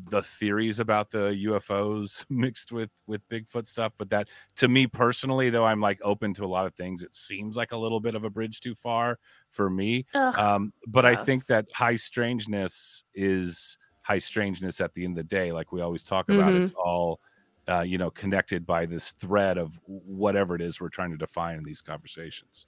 the theories about the ufos mixed with with bigfoot stuff but that to me personally though i'm like open to a lot of things it seems like a little bit of a bridge too far for me Ugh, um but i think that high strangeness is high strangeness at the end of the day like we always talk about Mhm. it's all uh, you know connected by this thread of whatever it is we're trying to define in these conversations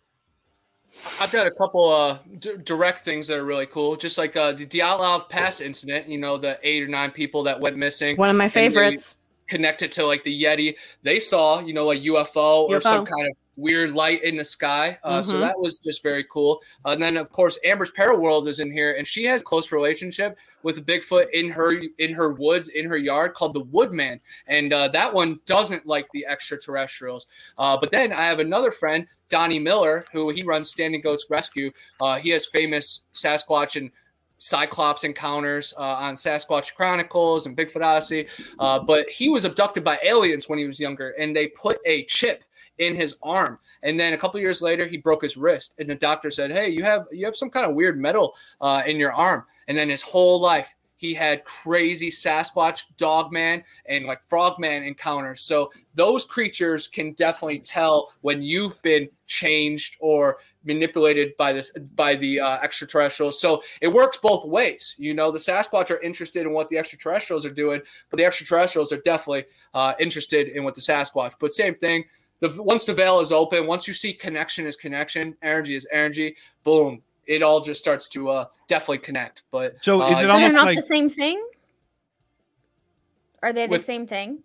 I've got a couple uh d- direct things that are really cool. Just like uh the Dyatlov Pass incident, you know, the eight or nine people that went missing. One of my favorites. connected to like the Yeti. They saw, you know, a UFO, or some kind of weird light in the sky. Uh, So Mhm. that was just very cool. Uh, and then of course Amber's Peril World is in here, and she has close relationship with a Bigfoot in her in her woods in her yard called the Woodman, and uh, that one doesn't like the extraterrestrials. Uh, but then I have another friend. Donnie Miller, who he runs Standing Goats Rescue, uh, he has famous Sasquatch and Cyclops encounters uh, on Sasquatch Chronicles and Bigfoot Odyssey. Uh, but he was abducted by aliens when he was younger, and they put a chip in his arm. And then a couple years later, he broke his wrist, and the doctor said, "Hey, you have you have some kind of weird metal uh, in your arm." And then his whole life, he had crazy Sasquatch, Dogman, and like Frogman encounters. So those creatures can definitely tell when you've been changed or manipulated by this by the uh, extraterrestrials. So it works both ways. You know, the Sasquatch are interested in what the extraterrestrials are doing, but the extraterrestrials are definitely uh, interested in what the Sasquatch. But same thing. The, once the veil is open, once you see connection is connection, energy is energy, boom, it all just starts to uh, definitely connect. But So is uh, it so they're almost not like- the same thing are they the With- same thing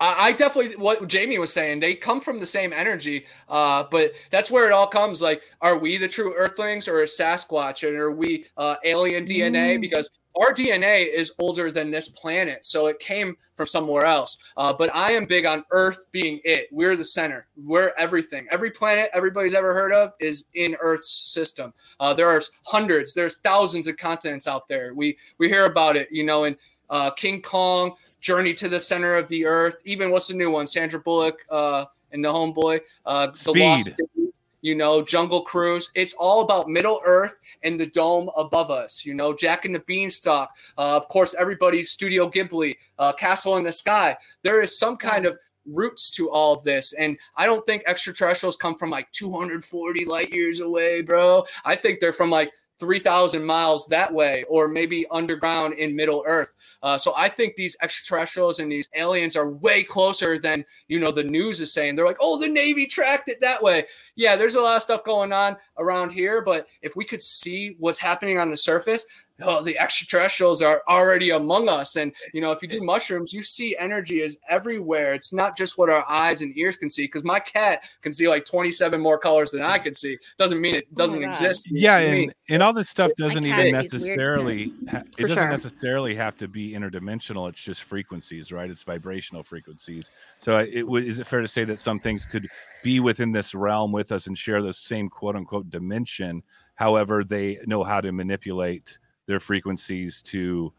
I I definitely what Jamie was saying. They come from the same energy, uh, but that's where it all comes. Like, are we the true Earthlings or is Sasquatch, and are we uh, alien DNA? Mm. Because our DNA is older than this planet, so it came from somewhere else. Uh, but I am big on Earth being it. We're the center. We're everything. Every planet everybody's ever heard of is in Earth's system. Uh, there are hundreds, there's thousands of continents out there. We we hear about it, you know, in uh, King Kong. Journey to the Center of the Earth. Even what's the new one? Sandra Bullock uh, and the Homeboy. Uh, the Speed. Lost City. You know, Jungle Cruise. It's all about Middle Earth and the dome above us. You know, Jack and the Beanstalk. Uh, of course, everybody's Studio Ghibli, uh, Castle in the Sky. There is some kind of roots to all of this. And I don't think extraterrestrials come from like 240 light years away, bro. I think they're from like 3,000 miles that way, or maybe underground in Middle Earth. Uh, so I think these extraterrestrials and these aliens are way closer than you know the news is saying. They're like, oh, the Navy tracked it that way. Yeah, there's a lot of stuff going on around here, but if we could see what's happening on the surface, oh, the extraterrestrials are already among us. And you know, if you do mushrooms, you see energy is everywhere. It's not just what our eyes and ears can see. Because my cat can see like 27 more colors than I can see. Doesn't mean it doesn't God. exist. yeah and, and all this stuff doesn't even necessarily ha- it doesn't sure. necessarily have to be interdimensional it's just frequencies right it's vibrational frequencies so uh, it w- is it fair to say that some things could be within this realm with us and share the same quote unquote dimension however they know how to manipulate their frequencies to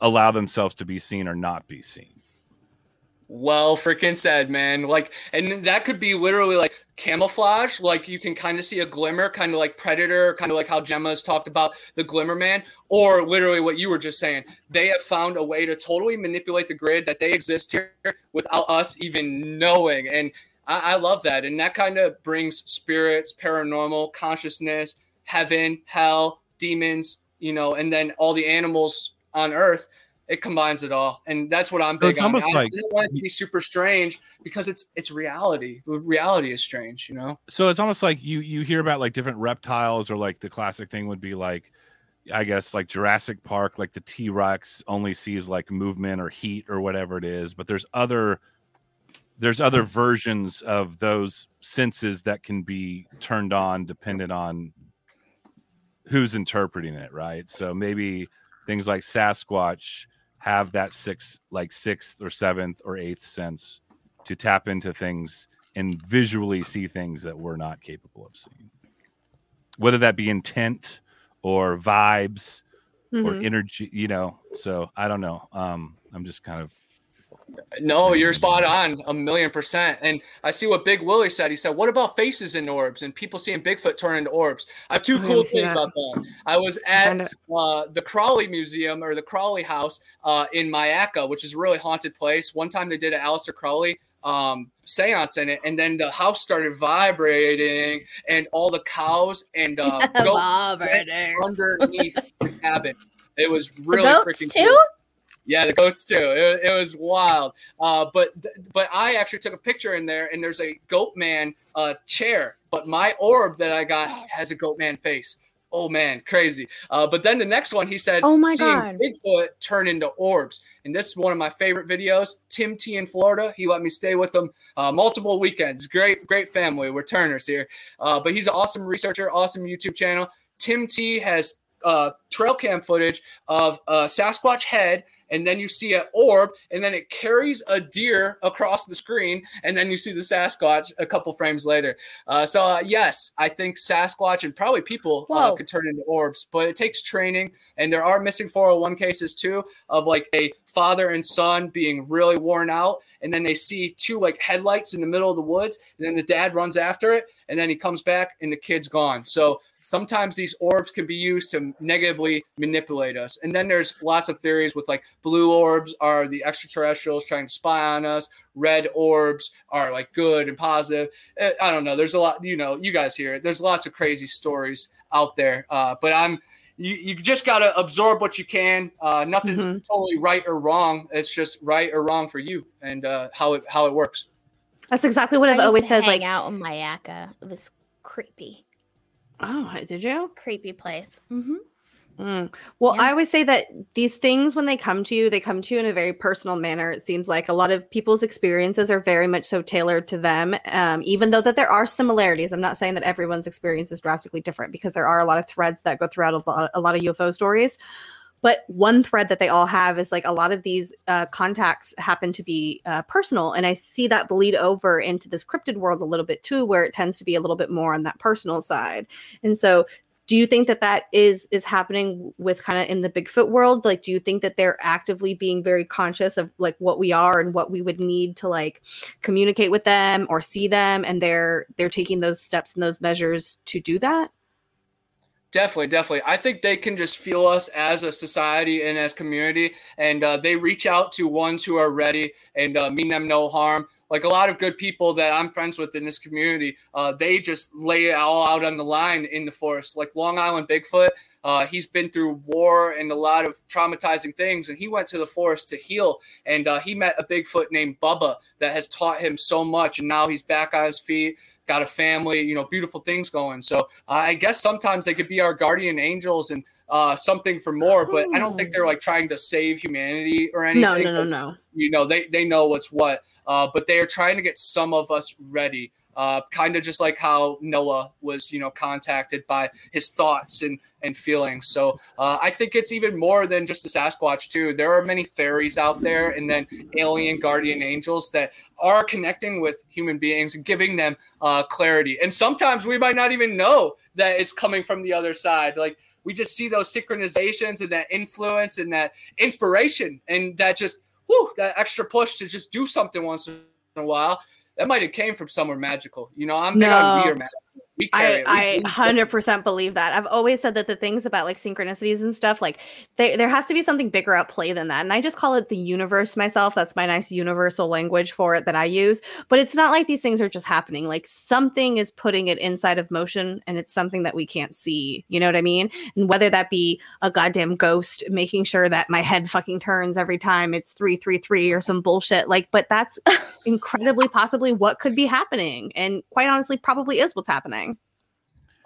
allow themselves to be seen or not be seen Well, freaking said, man. Like, and that could be literally like camouflage. Like, you can kind of see a glimmer, kind of like Predator, kind of like how Gemma's talked about the Glimmer Man, or literally what you were just saying. They have found a way to totally manipulate the grid that they exist here without us even knowing. And I, I love that. And that kind of brings spirits, paranormal, consciousness, heaven, hell, demons, you know, and then all the animals on Earth. It combines it all, and that's what I'm So big it's on. almost I like- didn't want it to be super strange because it's it's reality. Reality is strange, you know. so it's almost like you you hear about like different reptiles or like the classic thing would be like i guess like jurassic park like the t-rex only sees like movement or heat or whatever it is but there's other there's other versions of those senses that can be turned on dependent on who's interpreting it right? So maybe things like sasquatch have that sixth like sixth or seventh or eighth sense to tap into things and visually see things that we're not capable of seeing. Whether that be intent or vibes or Mhm. energy you know? So i don't know. Um i'm just kind of No, you're spot on, a million percent. And I see what Big Willie said. He said, "What about faces in orbs and people seeing Bigfoot turn into orbs?" I have two I cool things that. about that. I was at uh, the Crowley Museum or the Crowley House uh, in Myakka, which is a really haunted place. One time they did an Aleister Crowley um, seance in it, and then the house started vibrating, and all the cows and uh, goats underneath the cabin. It was really freaking too? cool. Yeah, the goats too. It, it was wild. Uh, but but I actually took a picture in there, and there's a goat man uh, chair. But my orb that I got has a goat man face. Oh man, crazy. Uh, but then the next one, he said, Oh my seeing God. Bigfoot turn into orbs. And this is one of my favorite videos. Tim T in Florida. He let me stay with him uh, multiple weekends. Great, great family. We're Turners here. Uh, but he's an awesome researcher, awesome YouTube channel. Tim T has uh, trail cam footage of a Sasquatch head, and then you see an orb, and then it carries a deer across the screen, and then you see the Sasquatch a couple frames later. Uh, so uh, yes, I think Sasquatch and probably people uh, could turn into orbs, but it takes training, and there are missing 401 cases too of like a father and son being really worn out, and then they see two like headlights in the middle of the woods, and then the dad runs after it, and then he comes back, and the kid's gone. So sometimes these orbs can be used to negatively manipulate us. And then there's lots of theories with like blue orbs are the extraterrestrials trying to spy on us, red orbs are like good and positive. Uh, I don't know. There's a lot, you know, you guys hear it. There's lots of crazy stories out there. Uh, but I'm, you, you just got to absorb what you can. Uh, nothing's Mhm. totally right or wrong. It's just right or wrong for you and uh, how it how it works. That's exactly what I I've used always to said. hang Like, out in Myakka. It was creepy, oh, did you? creepy place. hmm Mm. Well, Yeah. I always say that these things, when they come to you, they come to you in a very personal manner. It seems like a lot of people's experiences are very much so tailored to them, um, even though that there are similarities. I'm not saying that everyone's experience is drastically different because there are a lot of threads that go throughout a lot, a lot of UFO stories. But one thread that they all have is like a lot of these uh, contacts happen to be uh, personal. And I see that bleed over into this cryptid world a little bit too, where it tends to be a little bit more on that personal side. And so do you think that that is is happening with kind of in the bigfoot world? Like do you think that they're actively being very conscious of like what we are and what we would need to like communicate with them or see them and they're they're taking those steps and those measures to do that Definitely, definitely. I think they can just feel us as a society and as community, and uh, they reach out to ones who are ready and uh, mean them no harm. Like a lot of good people that I'm friends with in this community, uh, they just lay it all out on the line in the forest. Like Long Island Bigfoot, uh, he's been through war and a lot of traumatizing things, and he went to the forest to heal. And uh, he met a Bigfoot named Bubba that has taught him so much, and now he's back on his feet got a family, you know, beautiful things going. So I guess sometimes they could be our guardian angels and uh, something for more, but I don't think they're like trying to save humanity or anything. no no no no You know, they, they know what's what, uh, but they are trying to get some of us ready. Uh, kind of just like how Noah was, you know, contacted by his thoughts and and feelings. So uh, I think it's even more than just the Sasquatch too. There are many fairies out there, and then alien guardian angels that are connecting with human beings and giving them uh, clarity. And sometimes we might not even know that it's coming from the other side. Like we just see those synchronizations and that influence and that inspiration, and that just whew, that extra push to just do something once in a while, that might have came from somewhere magical. You know, I'm big on we No. are magical. We carry I, I 100% believe that. I've always said that the things about like synchronicities and stuff, like they, there has to be something bigger at play than that. And I just call it the universe myself. That's my nice universal language for it that I use. But it's not like these things are just happening. Like something is putting it inside of motion and it's something that we can't see. You know what I mean? And whether that be a goddamn ghost making sure that my head fucking turns every time it's 333 or some bullshit. Like, but that's incredibly possibly what could be happening. And quite honestly, probably is what's happening.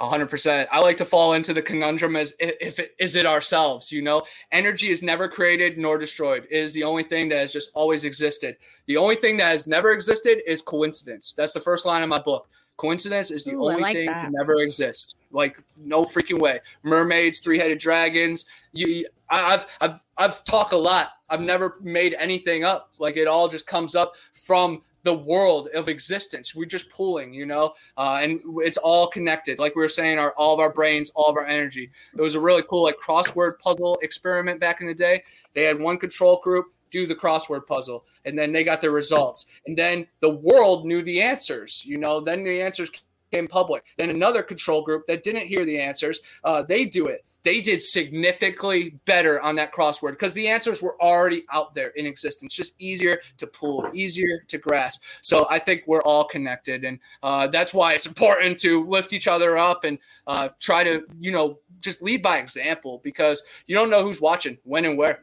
A hundred percent. I like to fall into the conundrum as if it is it ourselves. You know, energy is never created nor destroyed. It is the only thing that has just always existed. The only thing that has never existed is coincidence. That's the first line of my book. Coincidence is the Ooh, only like thing to never exist. Like no freaking way. Mermaids, three-headed dragons. You- I've I've I've talked a lot. I've never made anything up. Like it all just comes up from the world of existence. We're just pulling, you know, uh, and it's all connected. Like we were saying, our all of our brains, all of our energy. It was a really cool like crossword puzzle experiment back in the day. They had one control group do the crossword puzzle, and then they got their results, and then the world knew the answers. You know, then the answers came public. Then another control group that didn't hear the answers, uh, they do it. They did significantly better on that crossword because the answers were already out there in existence, just easier to pull, easier to grasp. So I think we're all connected, and uh, that's why it's important to lift each other up and uh, try to, you know, just lead by example because you don't know who's watching, when, and where.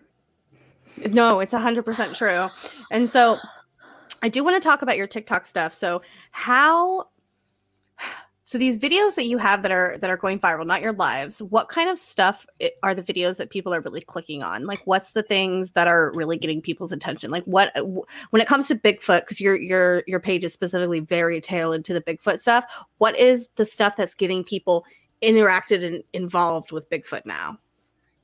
No, it's a 100% true. And so I do want to talk about your TikTok stuff. So how so these videos that you have that are that are going viral, not your lives, what kind of stuff are the videos that people are really clicking on? Like what's the things that are really getting people's attention? Like what when it comes to Bigfoot cuz your your your page is specifically very tailored to the Bigfoot stuff, what is the stuff that's getting people interacted and involved with Bigfoot now?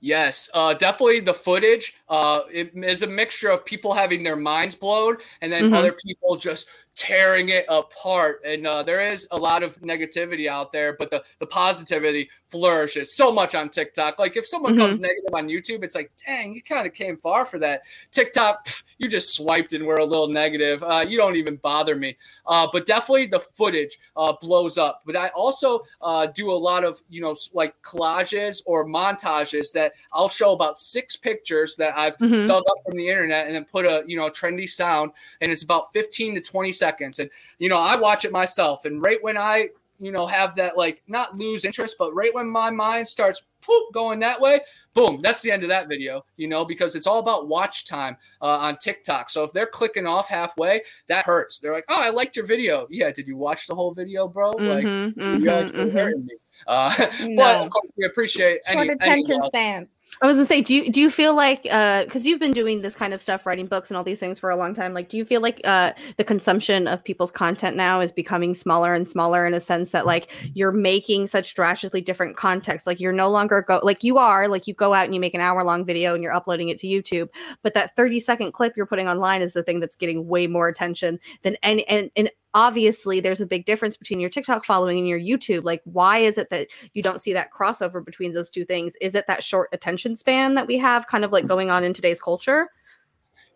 Yes, uh, definitely the footage uh, it is a mixture of people having their minds blown and then Mhm. other people just tearing it apart. And uh, there is a lot of negativity out there, but the, the positivity flourishes so much on TikTok. Like if someone comes negative on YouTube, it's like, dang, you kind of came far for that. TikTok, pff, you just swiped and we're a little negative. Uh, you don't even bother me. Uh, but definitely the footage uh, blows up. But I also uh, do a lot of, you know, like collages or montages that I'll show about six pictures that I've Mhm. dug up from the internet and then put a, you know, trendy sound. And it's about 15 to 20 seconds. And, you know, I watch it myself. And right when I, you know, have that, like, not lose interest, but right when my mind starts poop going that way, boom, that's the end of that video, you know, because it's all about watch time uh, on TikTok. So if they're clicking off halfway, that hurts. They're like, oh, I liked your video. Yeah, did you watch the whole video, bro? Like, Mhm, you guys mhm, are mhm. hurting me. Uh, but of course, we appreciate any, Short any attention love. spans. I was gonna say, do you do you feel like uh because you've been doing this kind of stuff, writing books and all these things for a long time, like do you feel like uh the consumption of people's content now is becoming smaller and smaller in a sense that like you're making such drastically different context? Like you're no longer go like you are, like you go out and you make an hour long video and you're uploading it to YouTube, but that 30 second clip you're putting online is the thing that's getting way more attention than any and and obviously there's a big difference between your TikTok following and your YouTube. Like, why is it that you don't see that crossover between those two things? Is it that short attention span that we have kind of like mm. going on in today's culture?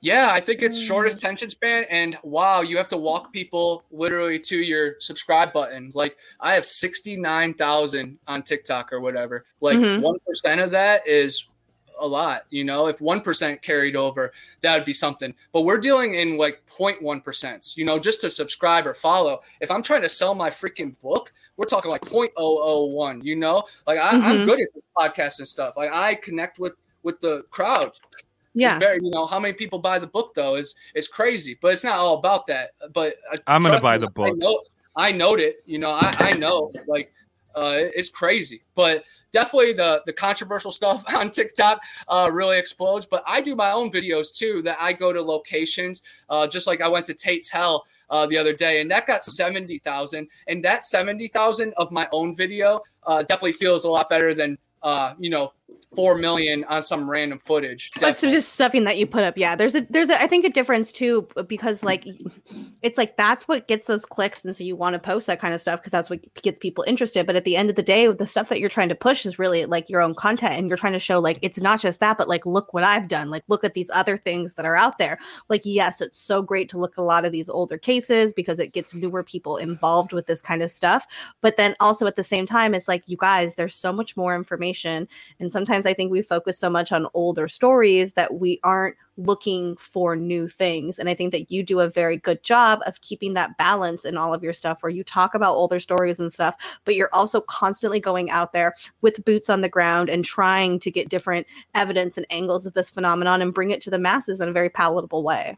Yeah, I think it's short Mm. attention span, and wow, you have to walk people literally to your subscribe button. Like I have sixty nine thousand on TikTok or whatever. Like Mhm. one of that is a lot. You know, if one percent carried over, that would be something. But we're dealing in like 0.1 percent. You know, just to subscribe or follow. If I'm trying to sell my freaking book, we're talking like 0.001. You know, like I, I'm Mhm. good at this podcast and stuff. Like I connect with with the crowd Yeah. it's very, you know, how many people buy the book though is is crazy, but it's not all about that. But uh, I'm gonna buy me, the book. I know, I note it. You know, I, I know, like, uh, it's crazy. But definitely the the controversial stuff on TikTok uh, really explodes. But I do my own videos too. That I go to locations, uh, just like I went to Tate's Hell. Uh, the other day, and that got seventy thousand, and that seventy thousand of my own video uh, definitely feels a lot better than uh, you know four million on some random footage. That's just stuffing that you put up. Yeah, there's a there's a I think a difference too because like it's like that's what gets those clicks, and so you want to post that kind of stuff because that's what gets people interested. But at the end of the day, the stuff that you're trying to push is really like your own content, and you're trying to show like it's not just that, but like look what I've done. Like look at these other things that are out there. Like yes, it's so great to look a lot of these older cases because it gets newer people involved with this kind of stuff. But then also at the same time, it's like you guys, there's so much more information, and sometimes I think we focus so much on older stories that we aren't looking for new things. And I think that you do a very good job of keeping that balance in all of your stuff where you talk about older stories and stuff, but you're also constantly going out there with boots on the ground and trying to get different evidence and angles of this phenomenon and bring it to the masses in a very palatable way.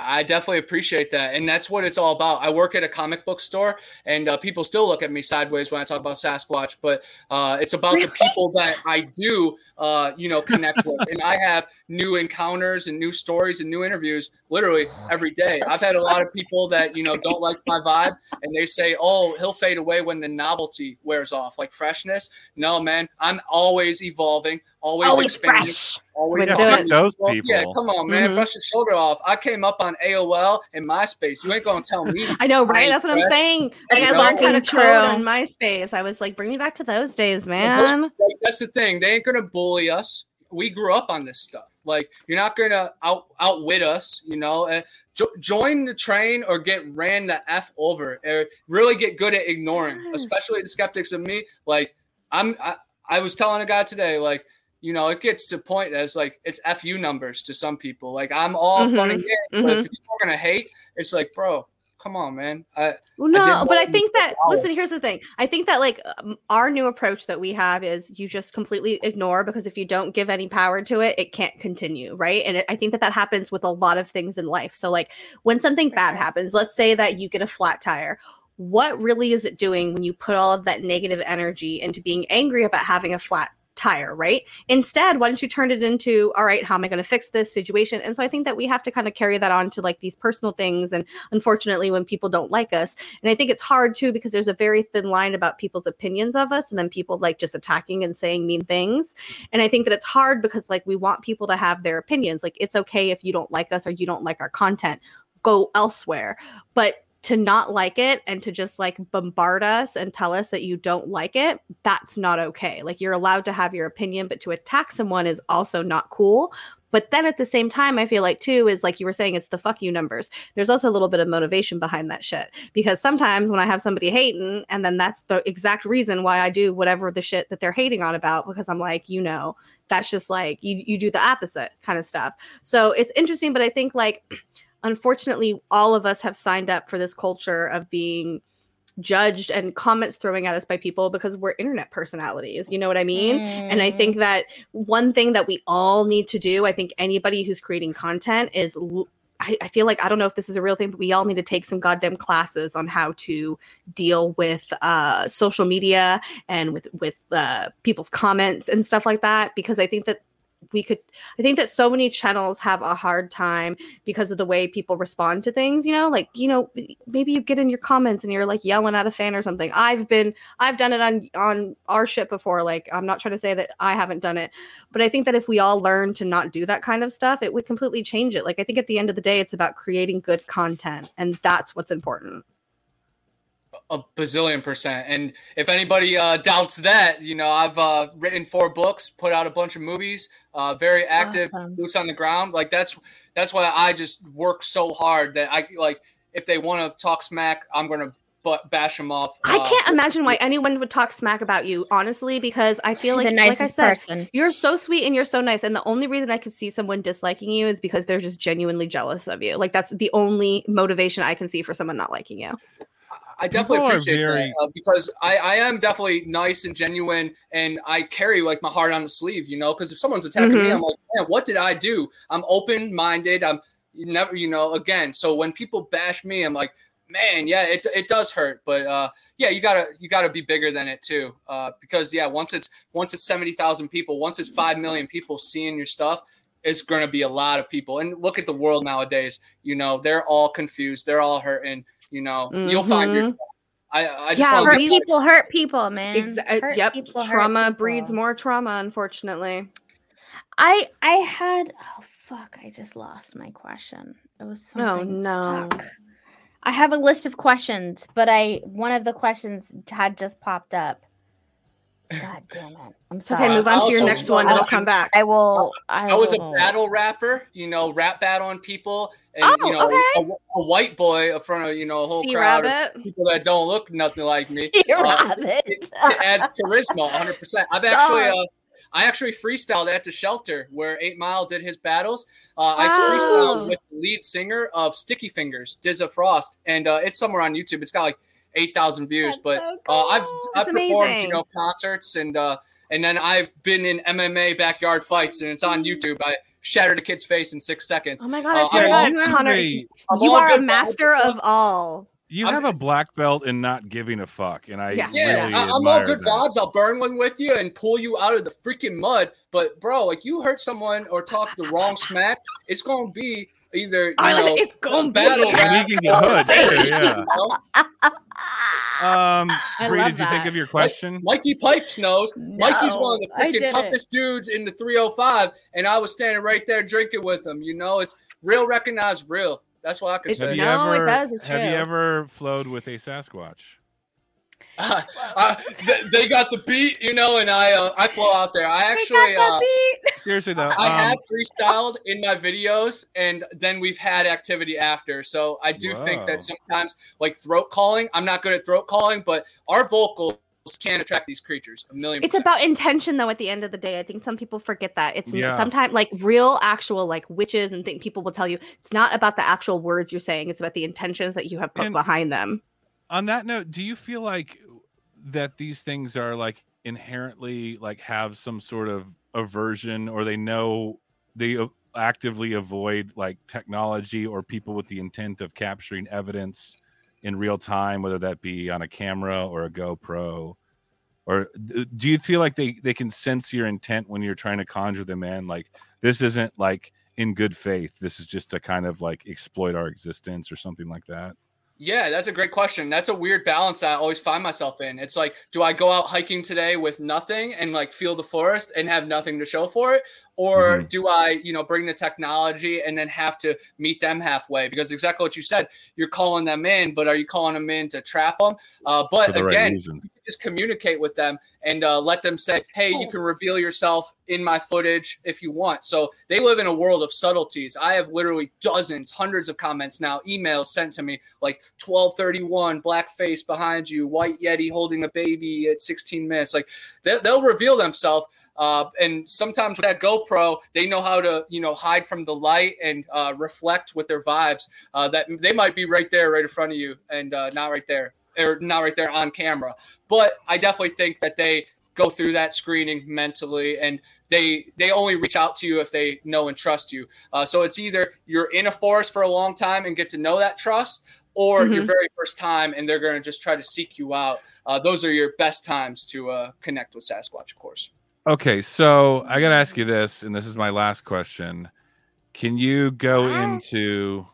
I definitely appreciate that. And that's what it's all about. I work at a comic book store, and uh, people still look at me sideways when I talk about Sasquatch, but uh, it's about the people that I do, uh, you know, connect with. And I have new encounters and new stories and new interviews literally every day. I've had a lot of people that, you know, don't like my vibe, and they say, oh, he'll fade away when the novelty wears off, like freshness. No, man, I'm always evolving, always, Always expanding. fresh. Always Way to do Fuck it. those well, people. Yeah, come on, man. Mhm. Brush your shoulder off. I came up on AOL and MySpace. You ain't gonna tell me. I know, right? Right, That's what I'm saying. Like I You know? learned how to True. code on MySpace. I was like, bring me back to those days, man. Like, that's the thing. They ain't gonna bully us. We grew up on this stuff. Like you're not gonna out outwit us. You know. Uh, jo- join the train or get ran the f over. Or really get good at ignoring, Yes. especially the skeptics of me. Like I'm. I, I was telling a guy today. Like. You know, it gets to point that it's like it's fu numbers to some people. Like I'm all fun and games, but mhm. if people are gonna hate, it's like, bro, come on, man. I, Well, I no, but I think that listen. Here's the thing. I think that like um, our new approach that we have is you just completely ignore because if you don't give any power to it, it can't continue, right? And it, I think that that happens with a lot of things in life. So like when something bad happens, let's say that you get a flat tire. What really is it doing when you put all of that negative energy into being angry about having a flat tire, right? Instead, why don't you turn it into, all right, how am I going to fix this situation? And so I think that we have to kind of carry that on to like these personal things. And unfortunately, when people don't like us, and I think it's hard too because there's a very thin line about people's opinions of us and then people like just attacking and saying mean things. And I think that it's hard because like we want people to have their opinions. Like it's okay if you don't like us or you don't like our content, go elsewhere. But to not like it and to just like bombard us and tell us that you don't like it, that's not okay. Like you're allowed to have your opinion, but to attack someone is also not cool. But then at the same time, I feel like too is like you were saying, it's the fuck you numbers. There's also a little bit of motivation behind that shit because sometimes when I have somebody hating, and then that's the exact reason why I do whatever the shit that they're hating on about because I'm like, you know, that's just like you you do the opposite kind of stuff. So it's interesting, but I think like unfortunately all of us have signed up for this culture of being judged and comments throwing at us by people because we're internet personalities. You know what I mean? And I think that one thing that we all need to do, I think anybody who's creating content is. l- I, I feel like I don't know if this is a real thing, but we all need to take some goddamn classes on how to deal with uh, social media and with with uh, people's comments and stuff like that. Because I think that we could i think that so many channels have a hard time because of the way people respond to things you know like you know maybe you get in your comments and you're like yelling at a fan or something. I've been i've done it on on our shit before like i'm not trying to say that i haven't done it but i think that if we all learn to not do that kind of stuff it would completely change it. Like i think at the end of the day it's about creating good content and that's what's important a bazillion percent. And if anybody uh, doubts that, you know, I've uh, written four books, put out a bunch of movies, uh, very That's active, awesome. boots on the ground. Like that's that's why I just work so hard that I like. If they want to talk smack, I'm gonna but bash them off. i uh, can't imagine why anyone would talk smack about you honestly because i feel like the like i nicest said person. You're so sweet and you're so nice. And the only reason I could see someone disliking you is because they're just genuinely jealous of you. Like that's the only motivation I can see for someone not liking you. I definitely People appreciate very- that uh, because I, I am definitely nice and genuine, and I carry like my heart on the sleeve, you know. Because if someone's attacking me, Mhm. I'm like, man, what did I do? I'm open minded. I'm never, you know. Again, so when people bash me, I'm like, man, yeah, it, it does hurt, but uh, yeah, you gotta you gotta be bigger than it too, uh, because yeah, once it's once it's seventy thousand people, once it's five million people seeing your stuff. It's going to be a lot of people, and look at the world nowadays. You know, they're all confused. They're all hurting. You know, you'll find your Mhm. I, I just Yeah, hurt to we- people hurt people, man. Exa- Hurt yep. people trauma people. breeds more trauma, unfortunately. I I had oh fuck, I just lost my question. It was Oh, no. fuck. I have a list of questions, but I one of the questions had just popped up. God damn it! I'm sorry. okay. Move on to your next one. It'll come back. I will. I, I was a will- battle rapper, you know, rap battle on people, and Oh, you know, okay. a, a white boy in front of you know a whole Sea crowd of rabbit. people that don't look nothing like me. Sea Uh, rabbit. it, it adds charisma 100 percent i've actually uh, i actually freestyled at the shelter where eight mile did his battles uh, i Wow. freestyled with the lead singer of sticky fingers dizza frost and uh, it's somewhere on youtube it's got like 8000 views That's but so uh, i've cool. i've That's performed amazing. you know concerts and uh and then i've been in mma backyard fights and it's on youtube i shattered a kid's face in six seconds Oh my god, Uh, I'm God, you Connor, you are a master of all. you I'm- have a black belt in not giving a fuck, and I Yeah. Yeah, really I, I'm all good that. vibes. I'll burn one with you and pull you out of the freaking mud. But bro, like you hurt someone or talk the wrong smack, it's gonna be either you know it's gonna battle be. rap We can get or hood, fake, too, yeah. Um, I Bree, did you think of your question? Mikey Pipes knows. Mikey's one of the freaking didn't. toughest dudes in the 305, and I was standing right there drinking with him. You know, it's real recognized real. That's what I can It's- have say. you No, it ever does, it's have you ever flowed with a Sasquatch? Uh, uh, they got the beat, you know, and I uh, I flow out there. I actually uh, Seriously though, I um, have freestyled in my videos, and then we've had activity after. So I do think that sometimes, like throat calling, I'm not good at throat calling, but our vocals can attract these creatures a million. It's percent. about intention, though. At the end of the day, I think some people forget that. It's Yeah. sometimes like real, actual, like witches and think people will tell you it's not about the actual words you're saying; it's about the intentions that you have put And- behind them. On that note, do you feel like that these things are like inherently like have some sort of aversion or they know they actively avoid like technology or people with the intent of capturing evidence in real time whether that be on a camera or a GoPro? Or do you feel like they they can sense your intent when you're trying to conjure them in? Like this isn't like in good faith. This is just to kind of like exploit our existence or something like that Yeah, that's a great question. That's a weird balance I always find myself in. It's like, do I go out hiking today with nothing and like feel the forest and have nothing to show for it? Or Mhm. do I, you know, bring the technology and then have to meet them halfway? Because exactly what you said, you're calling them in, but are you calling them in to trap them? Uh, but the again, can just communicate with them and uh, let them say, "Hey, you can reveal yourself in my footage if you want." So they live in a world of subtleties. I have literally dozens, hundreds of comments now, emails sent to me like 1231, black face behind you, white yeti holding a baby at 16 minutes. Like they, they'll reveal themselves. Uh, and sometimes with that GoPro, they know how to, you know, hide from the light and uh, reflect with their vibes. Uh, that they might be right there, right in front of you, and uh, not right there, or not right there on camera. But I definitely think that they go through that screening mentally, and they they only reach out to you if they know and trust you. Uh, so it's either you're in a forest for a long time and get to know that trust, or your Mhm. very first time, and they're going to just try to seek you out. Uh, those are your best times to uh, connect with Sasquatch, of course. Okay, so I gotta ask you this, and this is my last question. Can you go into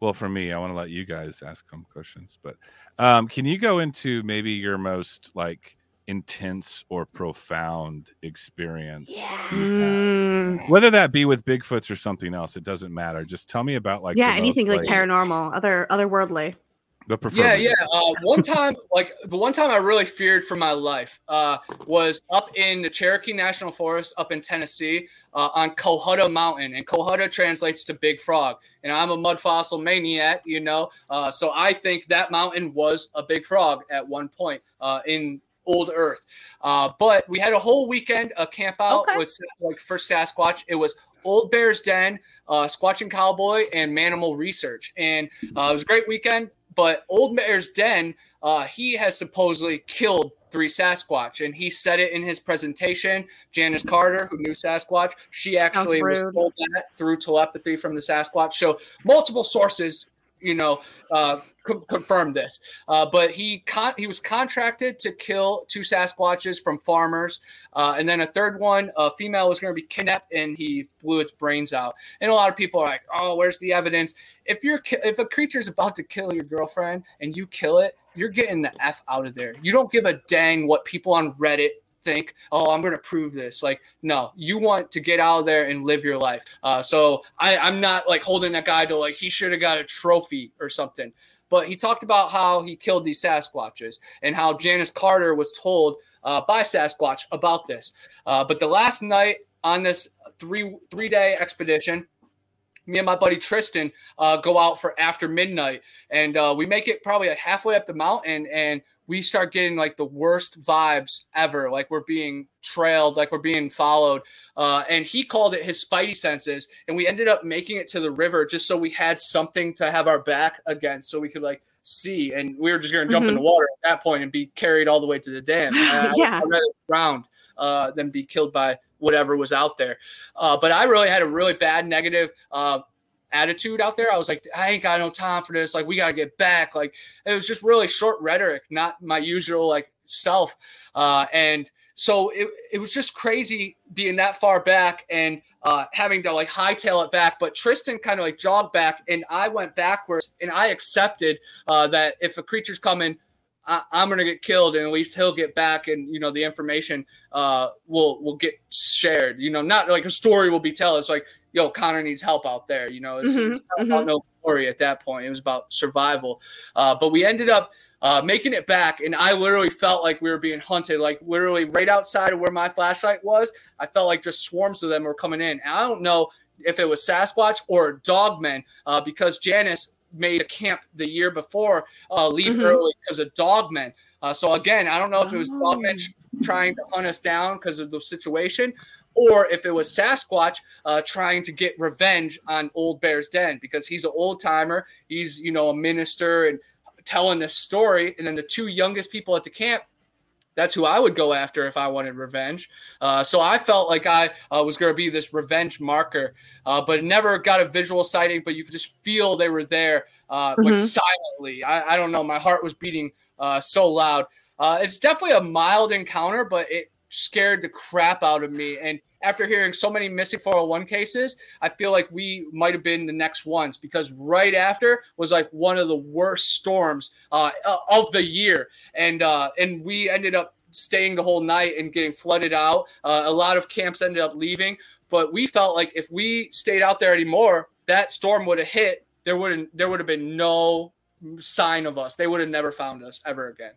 well for me, I want to let you guys ask them questions, but um, can you go into maybe your most like intense or profound experience? Yeah. you've had? Mm. Whether that be with Bigfoots or something else, it doesn't matter. Just tell me about like the yeah, most, anything like paranormal, other otherworldly. The Yeah, yeah. Uh, one time, like the one time I really feared for my life uh, was up in the Cherokee National Forest up in Tennessee uh, on Cohutta Mountain. And Cohutta translates to big frog. And I'm a mud fossil maniac, you know. Uh, so I think that mountain was a big frog at one point uh, in old Earth. Uh, but we had a whole weekend a camp out Okay. with like for Sasquatch. It was Old Bear's Den, uh, Squatching Cowboy, and Manimal Research. And uh, it was a great weekend. But Old Bear's Den, uh, he has supposedly killed three Sasquatch, and he said it in his presentation. Janice Carter, who knew Sasquatch, she actually was told that through telepathy from the Sasquatch. So multiple sources, you know, uh, confirm this. Uh, but he con- he was contracted to kill two Sasquatches from farmers, uh, and then a third one, a female, was going to be kidnapped, and he blew its brains out. And a lot of people are like, "Oh, where's the evidence?" If you're ki- if a creature's about to kill your girlfriend and you kill it, you're getting the f out of there. You don't give a dang what people on Reddit think, oh, I'm going to prove this. Like, no, you want to get out of there and live your life. Uh, so I, I'm not like holding that guy to like he should have got a trophy or something. But he talked about how he killed these Sasquatches and how Janice Carter was told uh, by Sasquatch about this. Uh, but the last night on this three three day expedition, me and my buddy Tristan uh, go out for after midnight, and uh, we make it probably halfway up the mountain, and we start getting like the worst vibes ever. Like we're being trailed, like we're being followed. Uh, and he called it his spidey senses. And we ended up making it to the river just so we had something to have our back against, so we could like see. And we were just going to jump in the water at that point and be carried all the way to the dam. Uh, Yeah. Drown uh, than be killed by whatever was out there. Uh, but I really had a really bad negative uh, attitude out there. I was like, I ain't got no time for this. Like, we got to get back. Like, it was just really short rhetoric, not my usual like self. Uh, and so it, it was just crazy being that far back and uh, having to like hightail it back. But Tristan kind of like jogged back and I went backwards and I accepted uh, that if a creature's coming, I, I'm gonna get killed, and at least he'll get back, and you know the information uh, will will get shared. You know, not like a story will be told. It's like, yo, Connor needs help out there. You know, it's, Mhm, it's not about no glory at that point. It was about survival. Uh, but we ended up uh, making it back, and I literally felt like we were being hunted. Like literally right outside of where my flashlight was, I felt like just swarms of them were coming in. And I don't know if it was Sasquatch or Dogmen, uh, because Janice made a camp the year before uh, leave Mhm. early because of dogmen. Uh, so again, I don't know if it was dogmen Oh. trying to hunt us down because of the situation, or if it was Sasquatch uh, trying to get revenge on Old Bear's Den because he's an old timer. He's you know a minister and telling this story, and then the two youngest people at the camp. That's who I would go after if I wanted revenge. Uh, so I felt like I uh, was going to be this revenge marker, uh, but never got a visual sighting. But you could just feel they were there, uh, like Mhm. silently. I, I don't know. My heart was beating uh, so loud. Uh, it's definitely a mild encounter, but it scared the crap out of me. And after hearing so many missing 401 cases, I feel like we might have been the next ones because right after was like one of the worst storms uh, of the year, and uh, and we ended up staying the whole night and getting flooded out. Uh, a lot of camps ended up leaving, but we felt like if we stayed out there anymore, that storm would have hit. There wouldn't there would have been no sign of us. They would have never found us ever again.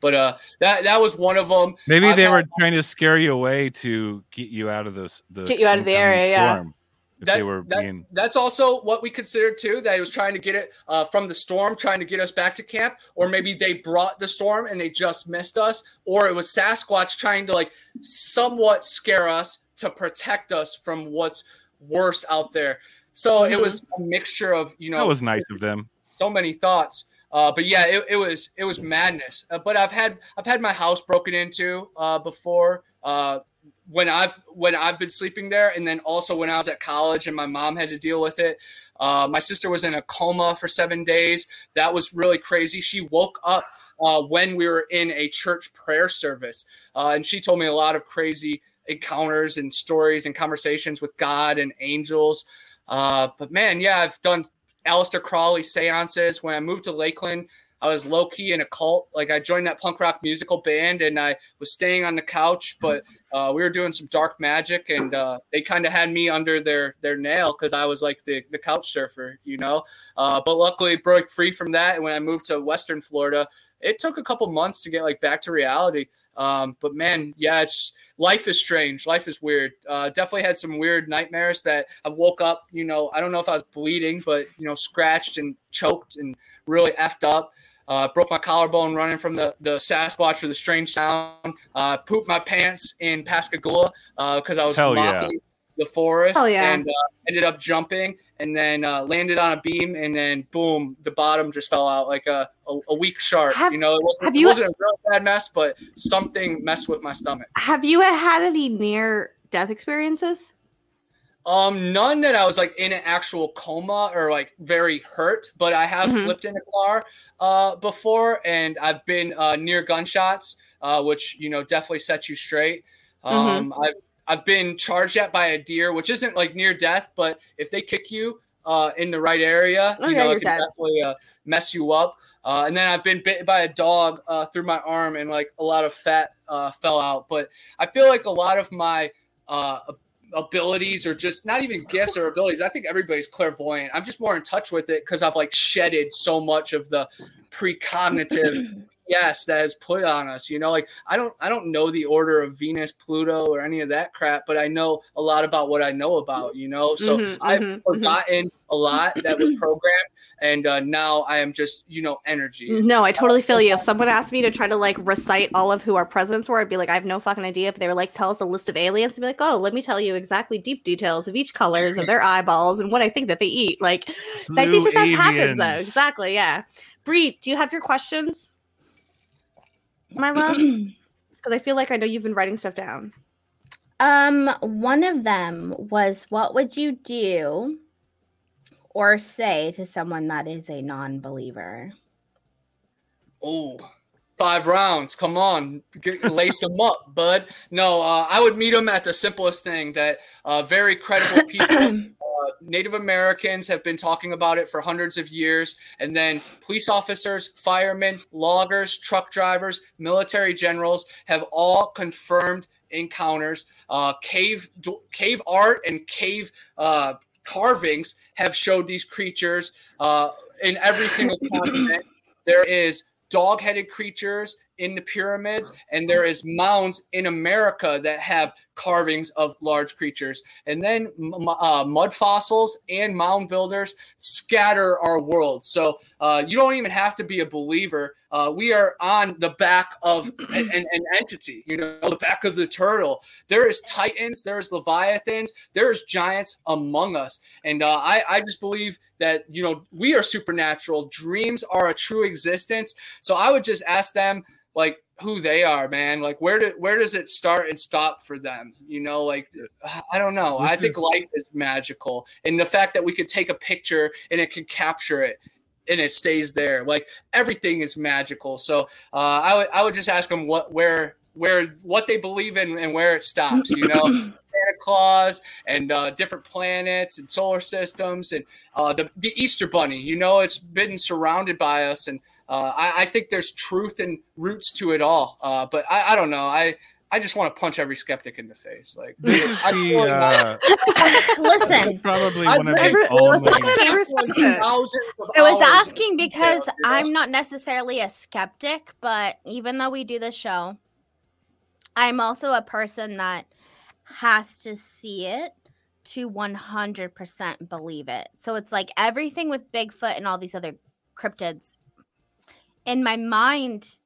But uh, that that was one of them. Maybe I've they had- were trying to scare you away to get you out of this. The Get you out of the incoming area, yeah. storm, If they were that- being that's also what we considered too. That he was trying to get it uh, from the storm, trying to get us back to camp, or maybe they brought the storm and they just missed us, or it was Sasquatch trying to like somewhat scare us to protect us from what's worse out there. So it Mhm. was a mixture of you know that was nice of them. so many thoughts. Uh, but yeah, it, it was it was madness. Uh, but I've had I've had my house broken into uh, before uh, when I've when I've been sleeping there, and then also when I was at college and my mom had to deal with it. Uh, my sister was in a coma for seven days. That was really crazy. She woke up uh, when we were in a church prayer service, and she told me a lot of crazy encounters and stories and conversations with God and angels. But man, yeah, I've done Aleister Crowley seances. When I moved to Lakeland, I was low key in a cult. Like I joined that punk rock musical band and I was staying on the couch, but uh, we were doing some dark magic and uh, they kind of had me under their their nail because I was like the, the couch surfer, you know. Uh, but luckily broke free from that. And when I moved to Western Florida, it took a couple months to get like back to reality. Um, but man, yeah, it's life is strange. Life is weird. Uh, definitely had some weird nightmares that I woke up, you know, I don't know if I was bleeding, but you know, scratched and choked and really effed up. Uh, broke my collarbone running from the, the Sasquatch or the strange sound. Uh, pooped my pants in Pascagoula because I was Hell yeah. The forest yeah. and uh, ended up jumping and then uh, landed on a beam and then boom, the bottom just fell out like a, a, a weak shark. Have- you know, it wasn't, it you- wasn't a real bad mess, but something messed with my stomach. Have you had any near death experiences? Um, none that I was like in an actual coma or like very hurt, but I have Mhm. flipped in a car uh before, and I've been uh, near gunshots, uh, which you know definitely sets you straight. Um, I've I've been charged at by a deer, which isn't like near death, but if they kick you uh in the right area, Oh, you know it can dead. definitely uh, mess you up. Uh, and then I've been bitten by a dog uh, through my arm, and like a lot of fat uh, fell out. But I feel like a lot of my uh, abilities or just not even gifts or abilities. I think everybody's clairvoyant. I'm just more in touch with it because I've like shedded so much of the precognitive yes that is put on us. You know, like I don't I don't know the order of Venus, Pluto, or any of that crap, but I know a lot about what I know about. You know, so Mhm, I've mhm, mhm. forgotten a lot that was programmed, and uh, now I am just you know energy. No, I totally feel you. If someone asked me to try to like recite all of who our presidents were, I'd be like, I have no fucking idea. If they were like, tell us a list of aliens, I'd be like, oh, let me tell you exactly deep details of each colors of their eyeballs and what I think that they eat. Like, I think that that happens though. Exactly. Yeah. Bree, do you have your questions, my love? Because I feel like I know you've been writing stuff down. Um, one of them was what would you do or say to someone that is a non-believer? Oh, five rounds. Come on, Get, lace them up, bud. No, uh, I would meet them at the simplest thing that uh, very credible people. uh, Native Americans have been talking about it for hundreds of years, and then police officers, firemen, loggers, truck drivers, military generals have all confirmed encounters. Uh, cave cave art and cave uh, carvings have showed these creatures uh, in every single continent. There is dog-headed creatures in the pyramids and there is mounds in america that have carvings of large creatures. And then uh, mud fossils and mound builders scatter our world. So uh, you don't even have to be a believer. Uh, we are on the back of an, an, an entity you know the back of the turtle. There is titans there's leviathans there's giants among us. And uh, I, I just believe that you know we are supernatural. Dreams are a true existence. So i would just ask them like who they are man. Like where do where does it start and stop for them? You know like i don't know. This i think is- life is magical and the fact that we could take a picture and it can capture it and it stays there. Like everything is magical. So uh, i would i would just ask them what where where what they believe in and where it stops you know? Santa Claus and uh, different planets and solar systems and uh, the the Easter Bunny. You know, it's been surrounded by us, and uh, I, I think there's truth and roots to it all. Uh, but I, I don't know. I I just want to punch every skeptic in the face. Like, This I the, uh, Listen, probably I've one of the only. I respect it. thousands of I was asking because you know? I'm not necessarily a skeptic, but even though we do the show, I'm also a person that has to see it to 100% believe it. So it's like everything with Bigfoot and all these other cryptids. In my mind,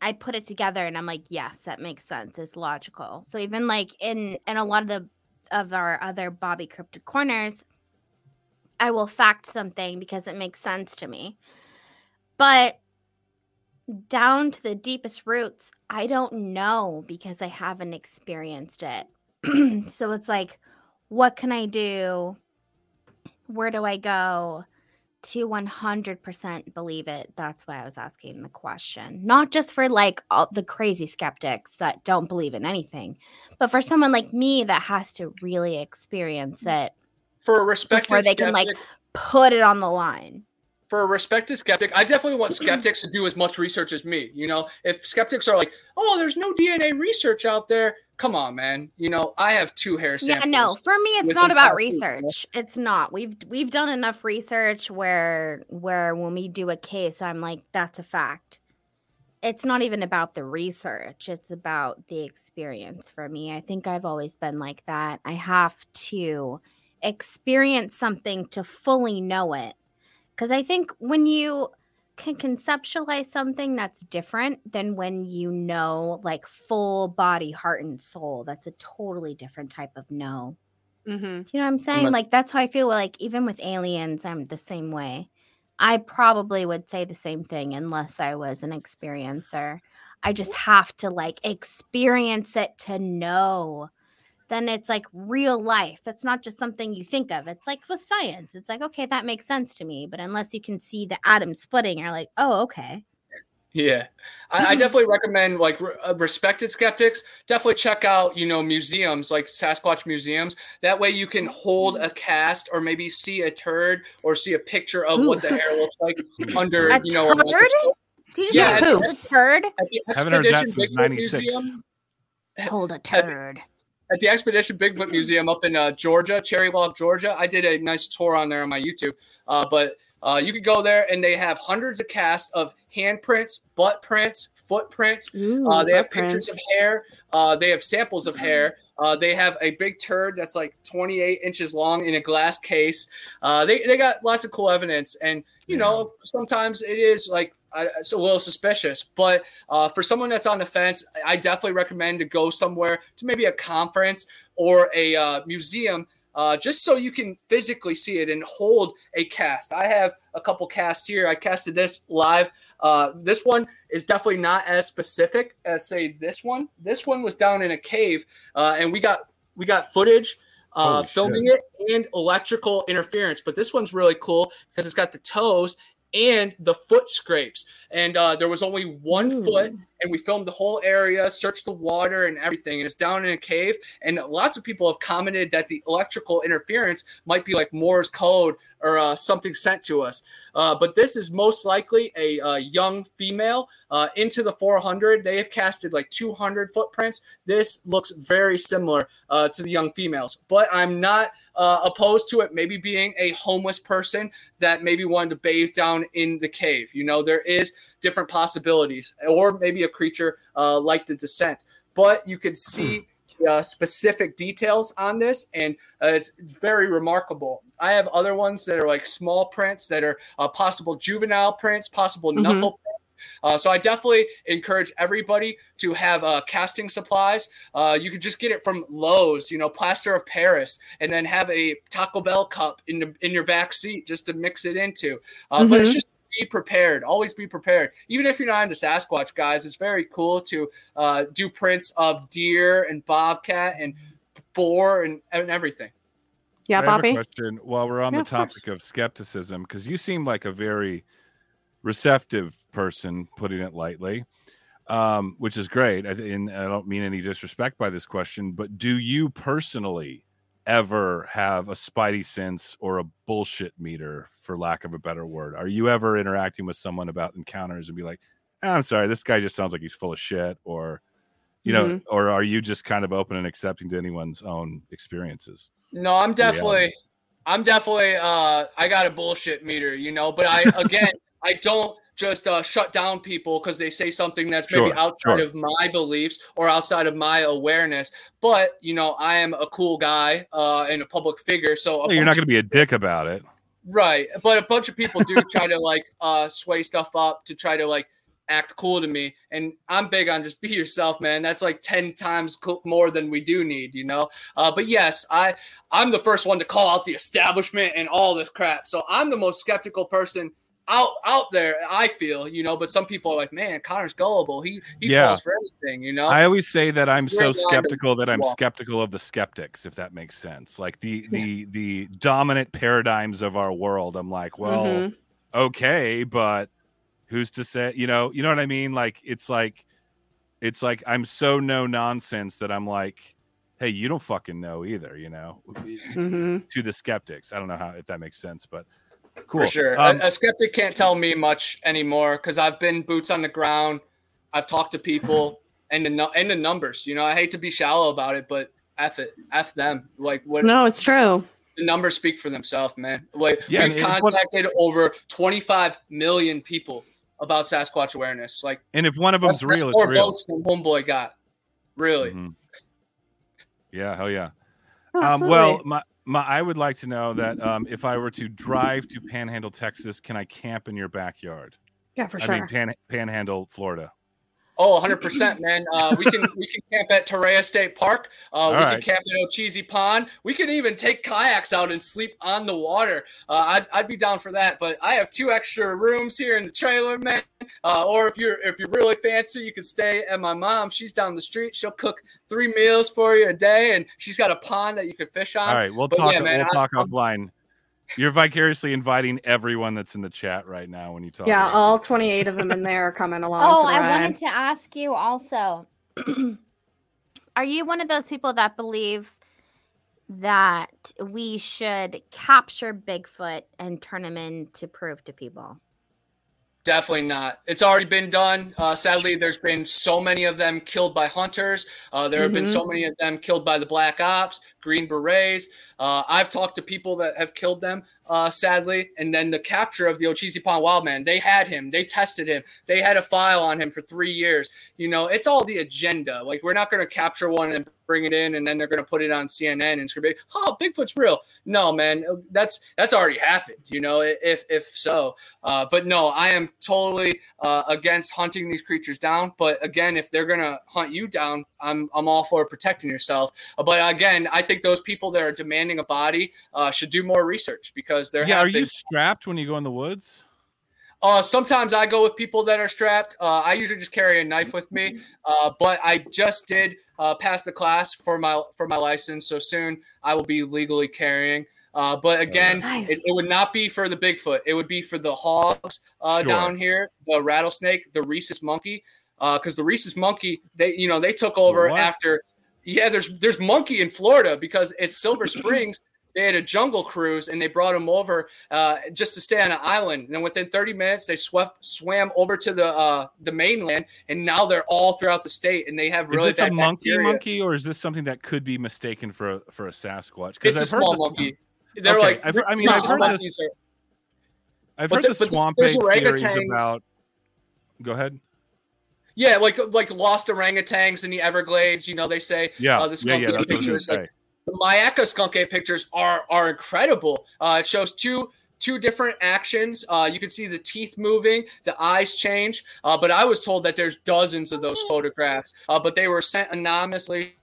I put it together and I'm like, yes, that makes sense. It's logical. So even like in in a lot of the of our other Bobby Cryptic corners, I will fact something because it makes sense to me. But down to the deepest roots, I don't know because I haven't experienced it. so it's like, what can I do? Where do I go to 100% believe it? That's why I was asking the question. Not just for like all the crazy skeptics that don't believe in anything, but for someone like me that has to really experience mm. it for a respected before they can like put it on the line. for a respected skeptic, I definitely want skeptics to do as much research as me. You know, if skeptics are like, "Oh, there's no DNA research out there," come on, man. You know, I have two hair samples. Yeah, no. For me, it's not about tattoos, you know? research. It's not. We've we've done enough research where where when we do a case, I'm like, that's a fact. It's not even about the research. It's about the experience for me. I think I've always been like that. I have to experience something to fully know it. Because I think when you can conceptualize something that's different than when you know like full body heart and soul. That's a totally different type of know Mm-hmm. do you know what i'm saying? like that's how i feel like even with aliens i'm the same way. I probably would say the same thing unless i was an experiencer. I just have to like experience it to know then it's like real life. It's not just something you think of. It's like with science. It's like, okay, that makes sense to me. But unless you can see the atom splitting, you're like, oh, okay. Yeah, I, I definitely recommend like re- uh, respected skeptics. Definitely check out you know museums like Sasquatch museums. That way you can hold a cast or maybe see a turd or see a picture of what the hair looks like under A you know. a turd? microscope. Did you Yeah, just I- a turd? At the Haven't heard that Expedition since Bigfoot 96. Museum, Hold a turd. at the Expedition Bigfoot Museum up in uh, Georgia, Cherry Log, Georgia. I did a nice tour on there on my YouTube. Uh, but uh, you could go there and they have hundreds of casts of handprints, butt prints, footprints. Ooh, Uh, they have footprints. pictures of hair. Uh, they have samples of hair. Uh, they have a big turd that's like 28 inches long in a glass case. Uh, they, they got lots of cool evidence. And, you know, sometimes it is like uh, it's a little suspicious. But uh, for someone that's on the fence, I definitely recommend to go somewhere to maybe a conference or a uh, museum. Uh, just so you can physically see it and hold a cast. I have a couple casts here. I casted this live. Uh, this one is definitely not as specific as say this one. This one was down in a cave, uh, and we got we got footage uh, filming it and electrical interference. But this one's really cool because it's got the toes and the foot scrapes. And uh, there was only one Ooh. foot, and we filmed the whole area, searched the water and everything. And it's down in a cave. And lots of people have commented that the electrical interference might be like Morse code or uh, something sent to us. Uh, but this is most likely a uh, young female uh, into the 400. They have casted like 200 footprints. This looks very similar uh, to the young females, but I'm not uh, opposed to it maybe being a homeless person that maybe wanted to bathe down in the cave. You know, there is different possibilities, or maybe a creature uh, like the descent. But you could see uh, specific details on this, and uh, it's very remarkable. I have other ones that are like small prints that are uh, possible juvenile prints, possible Mhm. knuckle prints. Uh, so I definitely encourage everybody to have uh, casting supplies. Uh, you could just get it from Lowe's, you know, plaster of Paris, and then have a Taco Bell cup in the, in your back seat just to mix it into. Uh, But it's just be prepared. Always be prepared. Even if you're not into Sasquatch, guys, it's very cool to uh, do prints of deer and bobcat and boar and, and everything. Yeah, I have a Bobby. question while we're on Yeah, the of topic of skepticism, because you seem like a very receptive person, putting it lightly, um, which is great. I, and I don't mean any disrespect by this question, but do you personally ever have a spidey sense or a bullshit meter, for lack of a better word? Are you ever interacting with someone about encounters and be like, "Ah, I'm sorry, this guy just sounds like he's full of shit, or you know, Mhm. or are you just kind of open and accepting to anyone's own experiences? No, I'm definitely, I'm definitely, uh, I got a bullshit meter, you know. But I again, I don't just uh, shut down people because they say something that's maybe Sure, outside sure. of my beliefs or outside of my awareness. But you know, I am a cool guy uh, and a public figure, so you're not going to be a dick about it. Right. But a bunch of people do try to like uh sway stuff up to try to like act cool to me. And I'm big on just be yourself, man. That's like 10 times co- more than we do need, you know? Uh, but yes, I I'm the first one to call out the establishment and all this crap. So I'm the most skeptical person out out there, I feel, you know, but some people are like, man, Connor's gullible. He he Yeah. falls for everything, you know? I always say that I'm It's so very line to skeptical that I'm walk. skeptical of the skeptics, if that makes sense. Like the the the dominant paradigms of our world. I'm like, well, Mhm. okay, but who's to say? You know, you know what I mean? Like it's like it's like I'm so no nonsense that I'm like, hey, you don't fucking know either. You know, Mhm. to the skeptics. I don't know how if that makes sense, but cool. For sure. Um, a, a skeptic can't tell me much anymore because I've been boots on the ground. I've talked to people and the and the numbers. You know, I hate to be shallow about it, but f it, f them. Like what No, it's true. the numbers speak for themselves, man. Like Yeah, we've and it's what- contacted over 25 million people about Sasquatch awareness. Like and if one of that's, them's that's real, it's more real. votes than Homeboy got. Really. Mhm. Yeah, hell yeah. Oh, Um, well, my, my, I would like to know that um, if I were to drive to Panhandle, Texas, can I camp in your backyard? yeah, for I sure. mean, Pan, Panhandle, Florida. Oh, 100%, man. Uh, we can we can camp at Torreya State Park. Uh, we right. can camp at Ocheesee Pond. We can even take kayaks out and sleep on the water. Uh, I'd, I'd be down for that. But I have two extra rooms here in the trailer, man. Uh, or if you're if you're really fancy, you can stay at my mom. She's down the street. She'll cook three meals for you a day, and she's got a pond that you can fish on. All right, we'll But talk. yeah, man, we'll I- talk offline. You're vicariously inviting everyone that's in the chat right now when you talk. Yeah, all this. 28 of them in there are coming along. Oh, I ride. wanted to ask you also. Are you one of those people that believe that we should capture Bigfoot and turn him in to prove to people? Definitely not. It's already been done. Uh, sadly, there's been so many of them killed by hunters. Uh, there have been Mhm. so many of them killed by the Black Ops, Green Berets. Uh, I've talked to people that have killed them, uh, sadly. And then the capture of the Ocheesee Pond Wildman, they had him, they tested him, they had a file on him for three years. You know, it's all the agenda. Like, we're not going to capture one and bring it in and then they're going to put it on CNN and it's going to be, oh, Bigfoot's real. No, man, that's that's already happened, you know, if, if so. Uh, but no, I am totally uh, against hunting these creatures down. But again, if they're gonna hunt you down, I'm I'm all for protecting yourself. But again, I think those people that are demanding a body uh, should do more research because there Yeah, are been. you strapped when you go in the woods? Uh, sometimes I go with people that are strapped. Uh, I usually just carry a knife with me. Uh, but I just did uh, pass the class for my for my license, so soon I will be legally carrying. Uh, but again, Nice. it, it would not be for the Bigfoot. It would be for the hogs uh, Sure. down here, the rattlesnake, the rhesus monkey. Because the rhesus monkey, they you know they took over What? after. Yeah, there's there's monkey in Florida because it's Silver Springs. They had a jungle cruise and they brought him over uh, just to stay on an island. And then within 30 minutes, they swept swam over to the uh, the mainland, and now they're all throughout the state. And they have really is this a monkey bacteria. monkey, or is this something that could be mistaken for a for a Sasquatch? It's a I've heard small this- monkey. They're Okay, like, I've I mean, I've heard this- are- I've heard the- the, swamp there's theories about. Go ahead. Yeah, like like lost orangutans in the Everglades. You know, they say Yeah, uh, the yeah, yeah. That's what I was. Like, say. The Myakka skunk ape pictures are are incredible. Uh, it shows two two different actions. Uh, you can see the teeth moving, the eyes change. Uh, but I was told that there's dozens of those photographs. Uh, but they were sent anonymously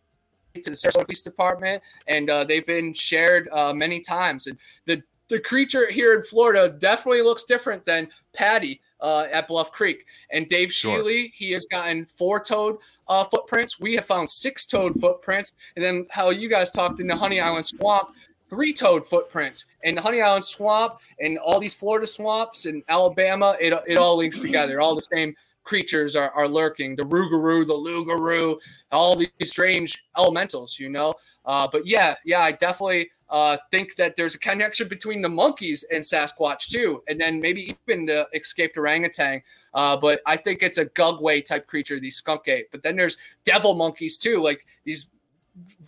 to the Sarasota Police Department, and uh, they've been shared uh, many times. And the the creature here in Florida definitely looks different than Patty uh, at Bluff Creek. And Dave Sure. Shealy, he has gotten four-toed uh, footprints. We have found six-toed footprints. And then how you guys talked in the Honey Island Swamp, three-toed footprints. And the Honey Island Swamp and all these Florida swamps and Alabama, it, it all links together. All the same creatures are, are lurking. The Rougarou, the Lugaroo, all these strange elementals, you know? Uh, but yeah, yeah, I definitely uh, think that there's a connection between the monkeys and Sasquatch too, and then maybe even the escaped orangutan. Uh, but I think it's a Gugwe type creature, these skunk ape. But then there's devil monkeys too, like these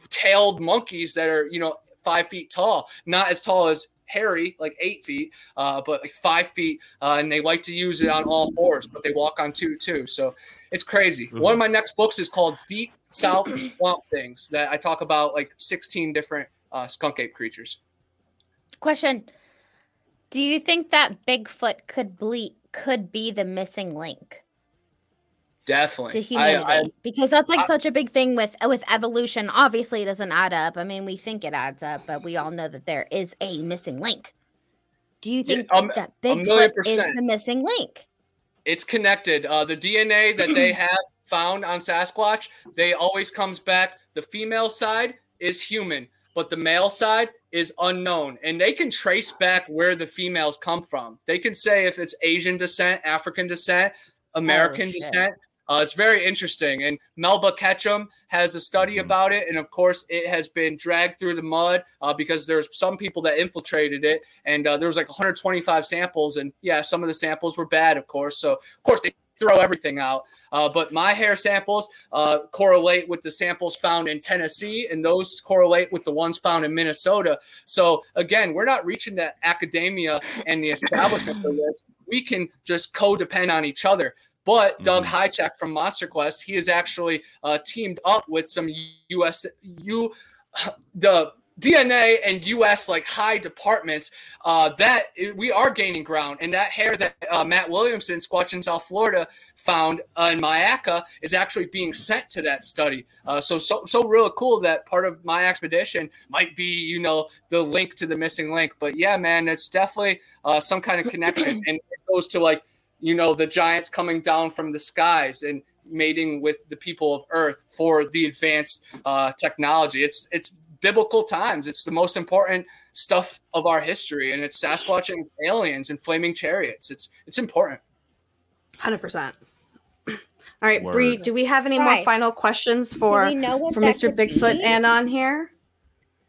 tailed monkeys that are you know five feet tall, not as tall as Harry, like eight feet, uh, but like five feet, uh, and they like to use it on all fours, but they walk on two too. So it's crazy. One of my next books is called Deep South Swamp Things that I talk about like 16 different uh, skunk ape creatures. Question: Do you think that Bigfoot could ble- could be the missing link Definitely. to humanity? I- because that's like I- such a big thing with with evolution. Obviously, it doesn't add up. I mean, we think it adds up, but we all know that there is a missing link. Do you Yeah, think um, that Bigfoot is the missing link? it's connected. Uh, the DNA that they have found on Sasquatch, they always comes back. The female side is human, but the male side is unknown, and they can trace back where the females come from. They can say if it's Asian descent, African descent, American shit. descent. Uh, it's very interesting, and Melba Ketchum has a study Mhm. about it, and of course, it has been dragged through the mud uh, because there's some people that infiltrated it, and uh, there was like 125 samples, and yeah, some of the samples were bad, of course. So, of course, they throw everything out. Uh, but my hair samples uh, correlate with the samples found in Tennessee, and those correlate with the ones found in Minnesota. So again, we're not reaching the academia and the establishment for this. We can just codepend on each other. But Doug Hajicek from Monster Quest, he has actually uh, teamed up with some U.S. U the DNA and U.S. like high departments uh, that we are gaining ground, and that hair that uh, Matt Williamson, Squatch in South Florida, found uh, in Myakka is actually being sent to that study. Uh, so so so really cool that part of my expedition might be you know the link to the missing link. But yeah, man, it's definitely uh, some kind of connection, and it goes to like you know the giants coming down from the skies and mating with the people of Earth for the advanced uh, technology. It's it's biblical times. It's the most important stuff of our history, and it's Sasquatch and it's aliens and flaming chariots. It's it's important. Hundred percent. All right, Word. Bree, do we have any more final questions for we know what for Mr. Bigfoot be? and on here?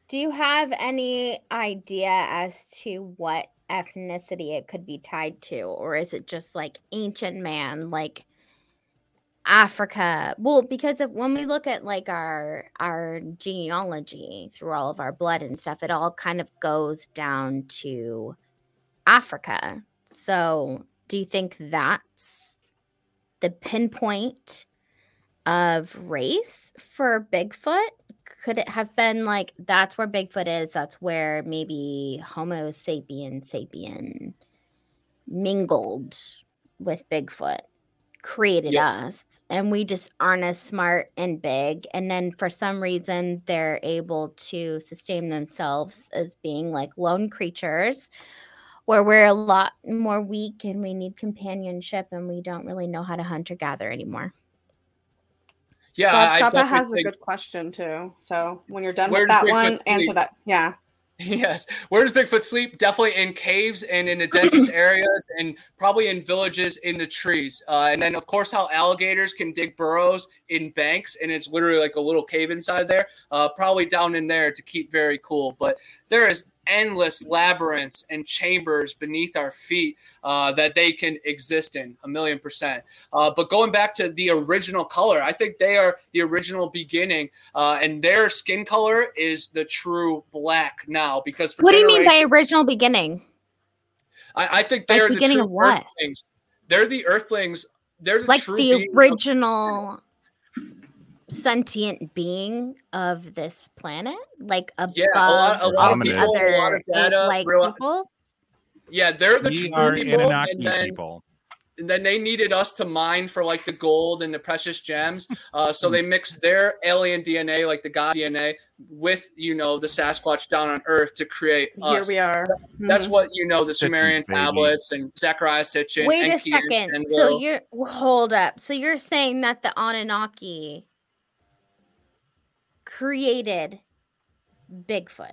Do you have any idea as to what ethnicity it could be tied to? Or is it just like ancient man, like Africa? Well, because of, when we look at like our our genealogy through all of our blood and stuff, it all kind of goes down to Africa. So do you think that's the pinpoint of race for Bigfoot? Could it have been like that's where Bigfoot is? That's where maybe Homo sapien sapien mingled with Bigfoot, created Yeah. us, and we just aren't as smart and big. And then for some reason, they're able to sustain themselves as being like lone creatures, where we're a lot more weak and we need companionship and we don't really know how to hunt or gather anymore. Yeah, Bob I Stoppa definitely has a good question too. So when you're done Where with that one, answer that. Yeah. Yes. Where does Bigfoot sleep? Definitely in caves and in the densest areas, and probably in villages in the trees. Uh, and then, of course, how alligators can dig burrows in banks, and it's literally like a little cave inside there. Uh, probably down in there to keep very cool. But there is endless labyrinths and chambers beneath our feet uh, that they can exist in a million percent. Uh, but going back to the original color, I think they are the original beginning, uh, and their skin color is the true black now. Because for What do you mean by original beginning? I, I think they're the beginning of what? Earthlings. They're the Earthlings. They're the Like true the beings original sentient being of this planet? Like above Yeah, a lot- a lot of the people, a other lot of data, like real- peoples? yeah, they're the we true are people, Anunnaki and then people. and then they needed us to mine for like the gold and the precious gems. Uh, so they mixed their alien DNA, like the god DNA, with you know the Sasquatch down on Earth to create Here we are. That's Mhm. what you know the Sitchins, Sumerian baby. tablets and Zechariah Sitchin. Wait a Enki, second. and so you're hold up. So you're saying that the Anunnaki created Bigfoot?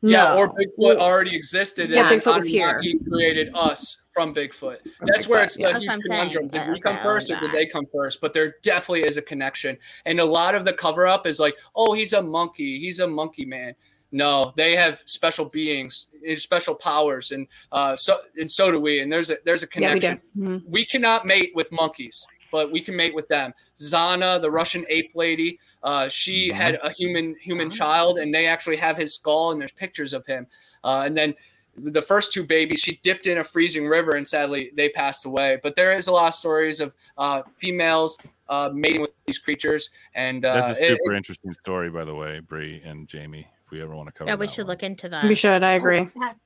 Yeah, or Bigfoot Well, already existed Yeah, and Bigfoot was here. Anunnaki created us from Bigfoot. That's Bigfoot, where it's yeah. the That's huge conundrum. saying. Did we come okay, first or like did they come first? But there definitely is a connection. And a lot of the cover up is like, oh, he's a monkey. He's a monkey man. No, they have special beings, eh, special powers, and uh, so and so do we. And there's a there's a Yeah, we connection do. Mhm. we cannot mate with monkeys, but we can mate with them. Zana, the Russian ape lady, uh, she Mhm. had a human human Zana. child, and they actually have his skull, and there's pictures of him. Uh, and then the first two babies, she dipped in a freezing river, and sadly they passed away. But there is a lot of stories of uh, females uh, mating with these creatures, and uh, That's a it- super interesting story, by the way, Bree and Jamie. If we ever want to cover, Yeah, we that should one. look into that. We should. I Oh, agree. that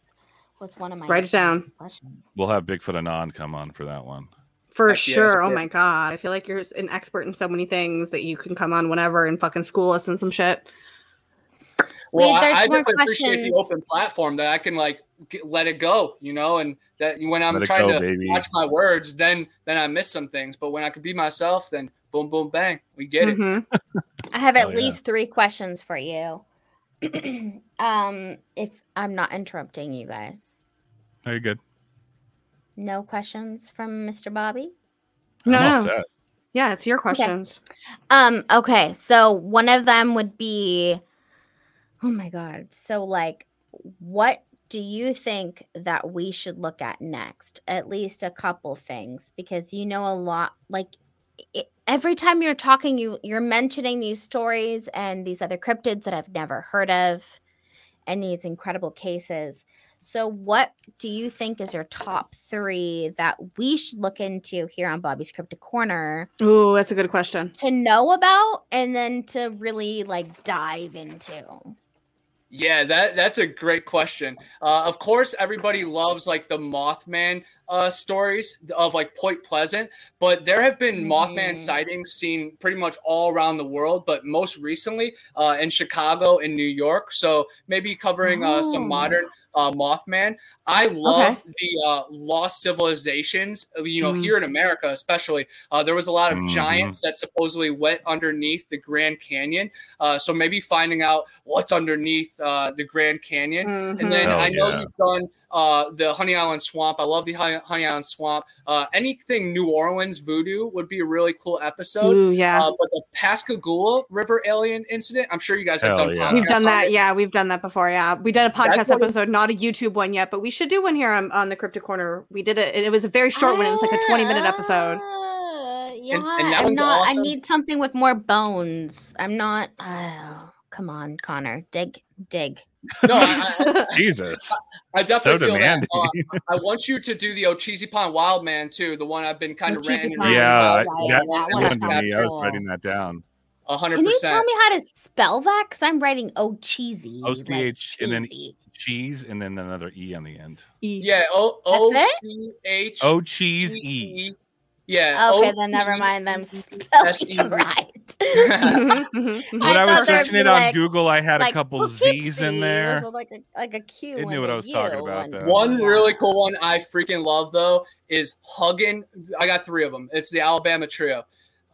was one of my Write it down. questions. We'll have Bigfoot Anon come on for that one. For Heck yeah, sure. Oh my god. I feel like you're an expert in so many things that you can come on whenever and fucking school us in some shit. Well, Wait, I, there's I more definitely appreciate the open platform that I can like get, let it go, you know, and that when I'm Let trying go, to baby. watch my words, then then I miss some things. But when I can be myself, then boom, boom, bang, we get it. Mhm. I have Hell at yeah. least three questions for you. um, if I'm not interrupting you guys, Very good. No questions from Mr. Bobby. No, no. set. Yeah, it's your questions. Um, okay, so one of them would be oh my god. So like what do you think that we should look at next? At least a couple things because you know a lot like i every time you're talking you you're mentioning these stories and these other cryptids that I've never heard of and these incredible cases. So what do you think is your top 3 that we should look into here on Bobby's Cryptic Corner? Ooh, that's a good question. to know about and then to really like dive into. Yeah, that that's a great question. Uh, of course, everybody loves like the Mothman uh, stories of like Point Pleasant, but there have been Mothman Mm. sightings seen pretty much all around the world, but most recently uh, in Chicago and New York. So maybe covering uh, some Oh. modern uh, Mothman. I love the uh, lost civilizations. uh, You know, Mm. here in America, especially, uh, there was a lot of Mhm. giants that supposedly went underneath the Grand Canyon. Uh, so maybe finding out what's underneath uh, the Grand Canyon. And then Hell I know yeah. you've done uh, the Honey Island Swamp. I love the Honey, Honey Island Swamp. Uh, anything New Orleans voodoo would be a really cool episode. Ooh, yeah. Uh, but the Pascagoula River alien incident, I'm sure you guys have Hell done. yeah. We've podcasts done on that. it. Yeah, we've done that before. Yeah, we did a podcast That's what episode, not a YouTube one yet, but we should do one here on, on the Crypto Corner. We did it, and it was a very short one. It was like a 20 minute episode. Uh, yeah, and that I'm one's not. awesome. I need something with more bones. I'm not. Oh, come on, Connor. Dig, dig. No, I, I, Jesus, I definitely so feel demanding. that. Uh, I want you to do the Ocheesee Pond Wild Man too, the one I've been kind of Ocheesee ranting. Pond, yeah, yeah, that, that that one one's to me. I was writing that down. A hundred Can you tell me how to spell that? Because I'm writing oh cheesy. O C H and then cheesy. Cheese and then another e on the end. E. Yeah, O O That's C H Oh, cheese e. Yeah. Okay, O- then never mind. I'm spelling right. Mhm, When mhm. I, I was searching be it on Google, I had a like couple Z's in there. Like a like a Q. It knew what a I was talking about and- One really cool one I freaking love though is Huggin. I got three of them. It's the Alabama trio.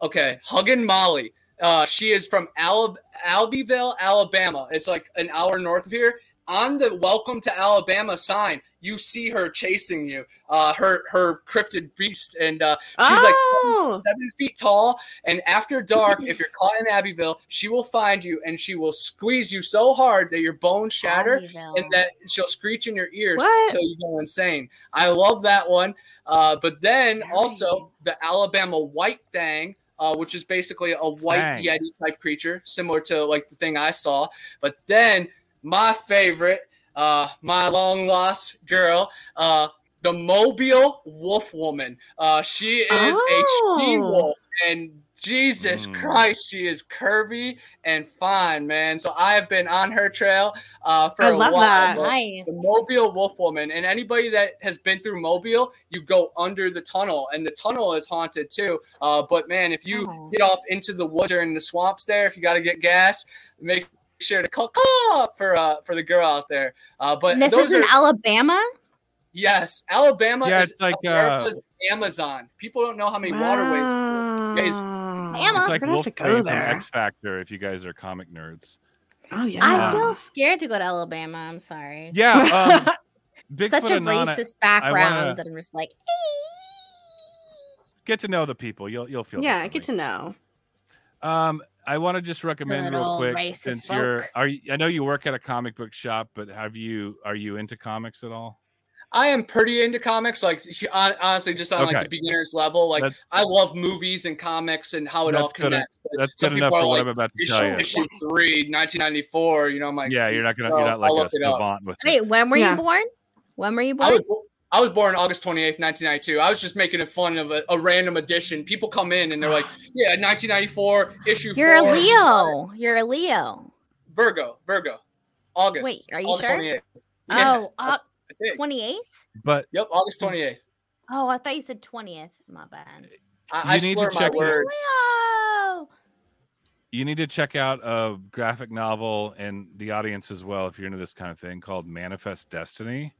Okay, Huggin Molly. Uh, she is from Alab- Abbeville, Alabama. It's like an hour north of here. On the "Welcome to Alabama" sign, you see her chasing you. Uh, her her cryptid beast, and uh, she's like oh, seven feet tall. And after dark, if you're caught in Abbeville, she will find you and she will squeeze you so hard that your bones shatter Abbeville. and that she'll screech in your ears What? till you go insane. I love that one. Uh, but then Very. also the Alabama White thing. Uh, which is basically a white Thang. yeti type creature, similar to like the thing I saw. But then my favorite, uh, my long lost girl, uh, the Mobile Wolf Woman. Uh, she is a she Oh. wolf, and Jesus Mm. Christ, she is curvy and fine, man. So I have been on her trail uh, for I a love while. that. nice. The Mobile Wolf Woman, and anybody that has been through Mobile, you go under the tunnel, and the tunnel is haunted too. Uh, but man, if you Oh. get off into the woods or in the swamps there, if you got to get gas, make sure to call, call for uh, for the girl out there. Uh, but And this those is in are Alabama. yes, Alabama Yeah, is it's like, uh, Amazon. People don't know how many waterways. guys- Wow. Emma. It's like We're have to Wolfsbane go from there. X Factor if you guys are comic nerds. Oh yeah. I feel scared to go to Alabama. I'm sorry. Yeah, um, Bigfoot Such a Anonymous- racist background wanna- that I'm just like, Get to know the people. You'll you'll feel. yeah, get to know. Um, I want to just recommend real quick racist since you're are you, I know you work at a comic book shop, but have you are you into comics at all? I am pretty into comics, like honestly, just on like the beginner's level. Like That's- I love movies and comics and how it all That's good connects. That's some good enough for are what like, I'm about to issue, tell you. issue three, 1994. You know, I'm like, yeah, you're not gonna well, you're not like I'll a look it up. savant with it. wait, when were Yeah. you born? When were you I born? Was, bo- I was born August 28th, 1992. I was just making it fun of a, a random edition. People come in and they're like, yeah, 1994 issue You're a. Leo. You're a Leo. Virgo, Virgo, August. Wait, are you August sure? 28th. Yeah, oh, uh, 28th? But Yep, August 28th. Oh, I thought you said 20th. My bad. I, I You need to slur my check- word. Leo. you need to check out a graphic novel and the audience as well if you're into this kind of thing called Manifest Destiny.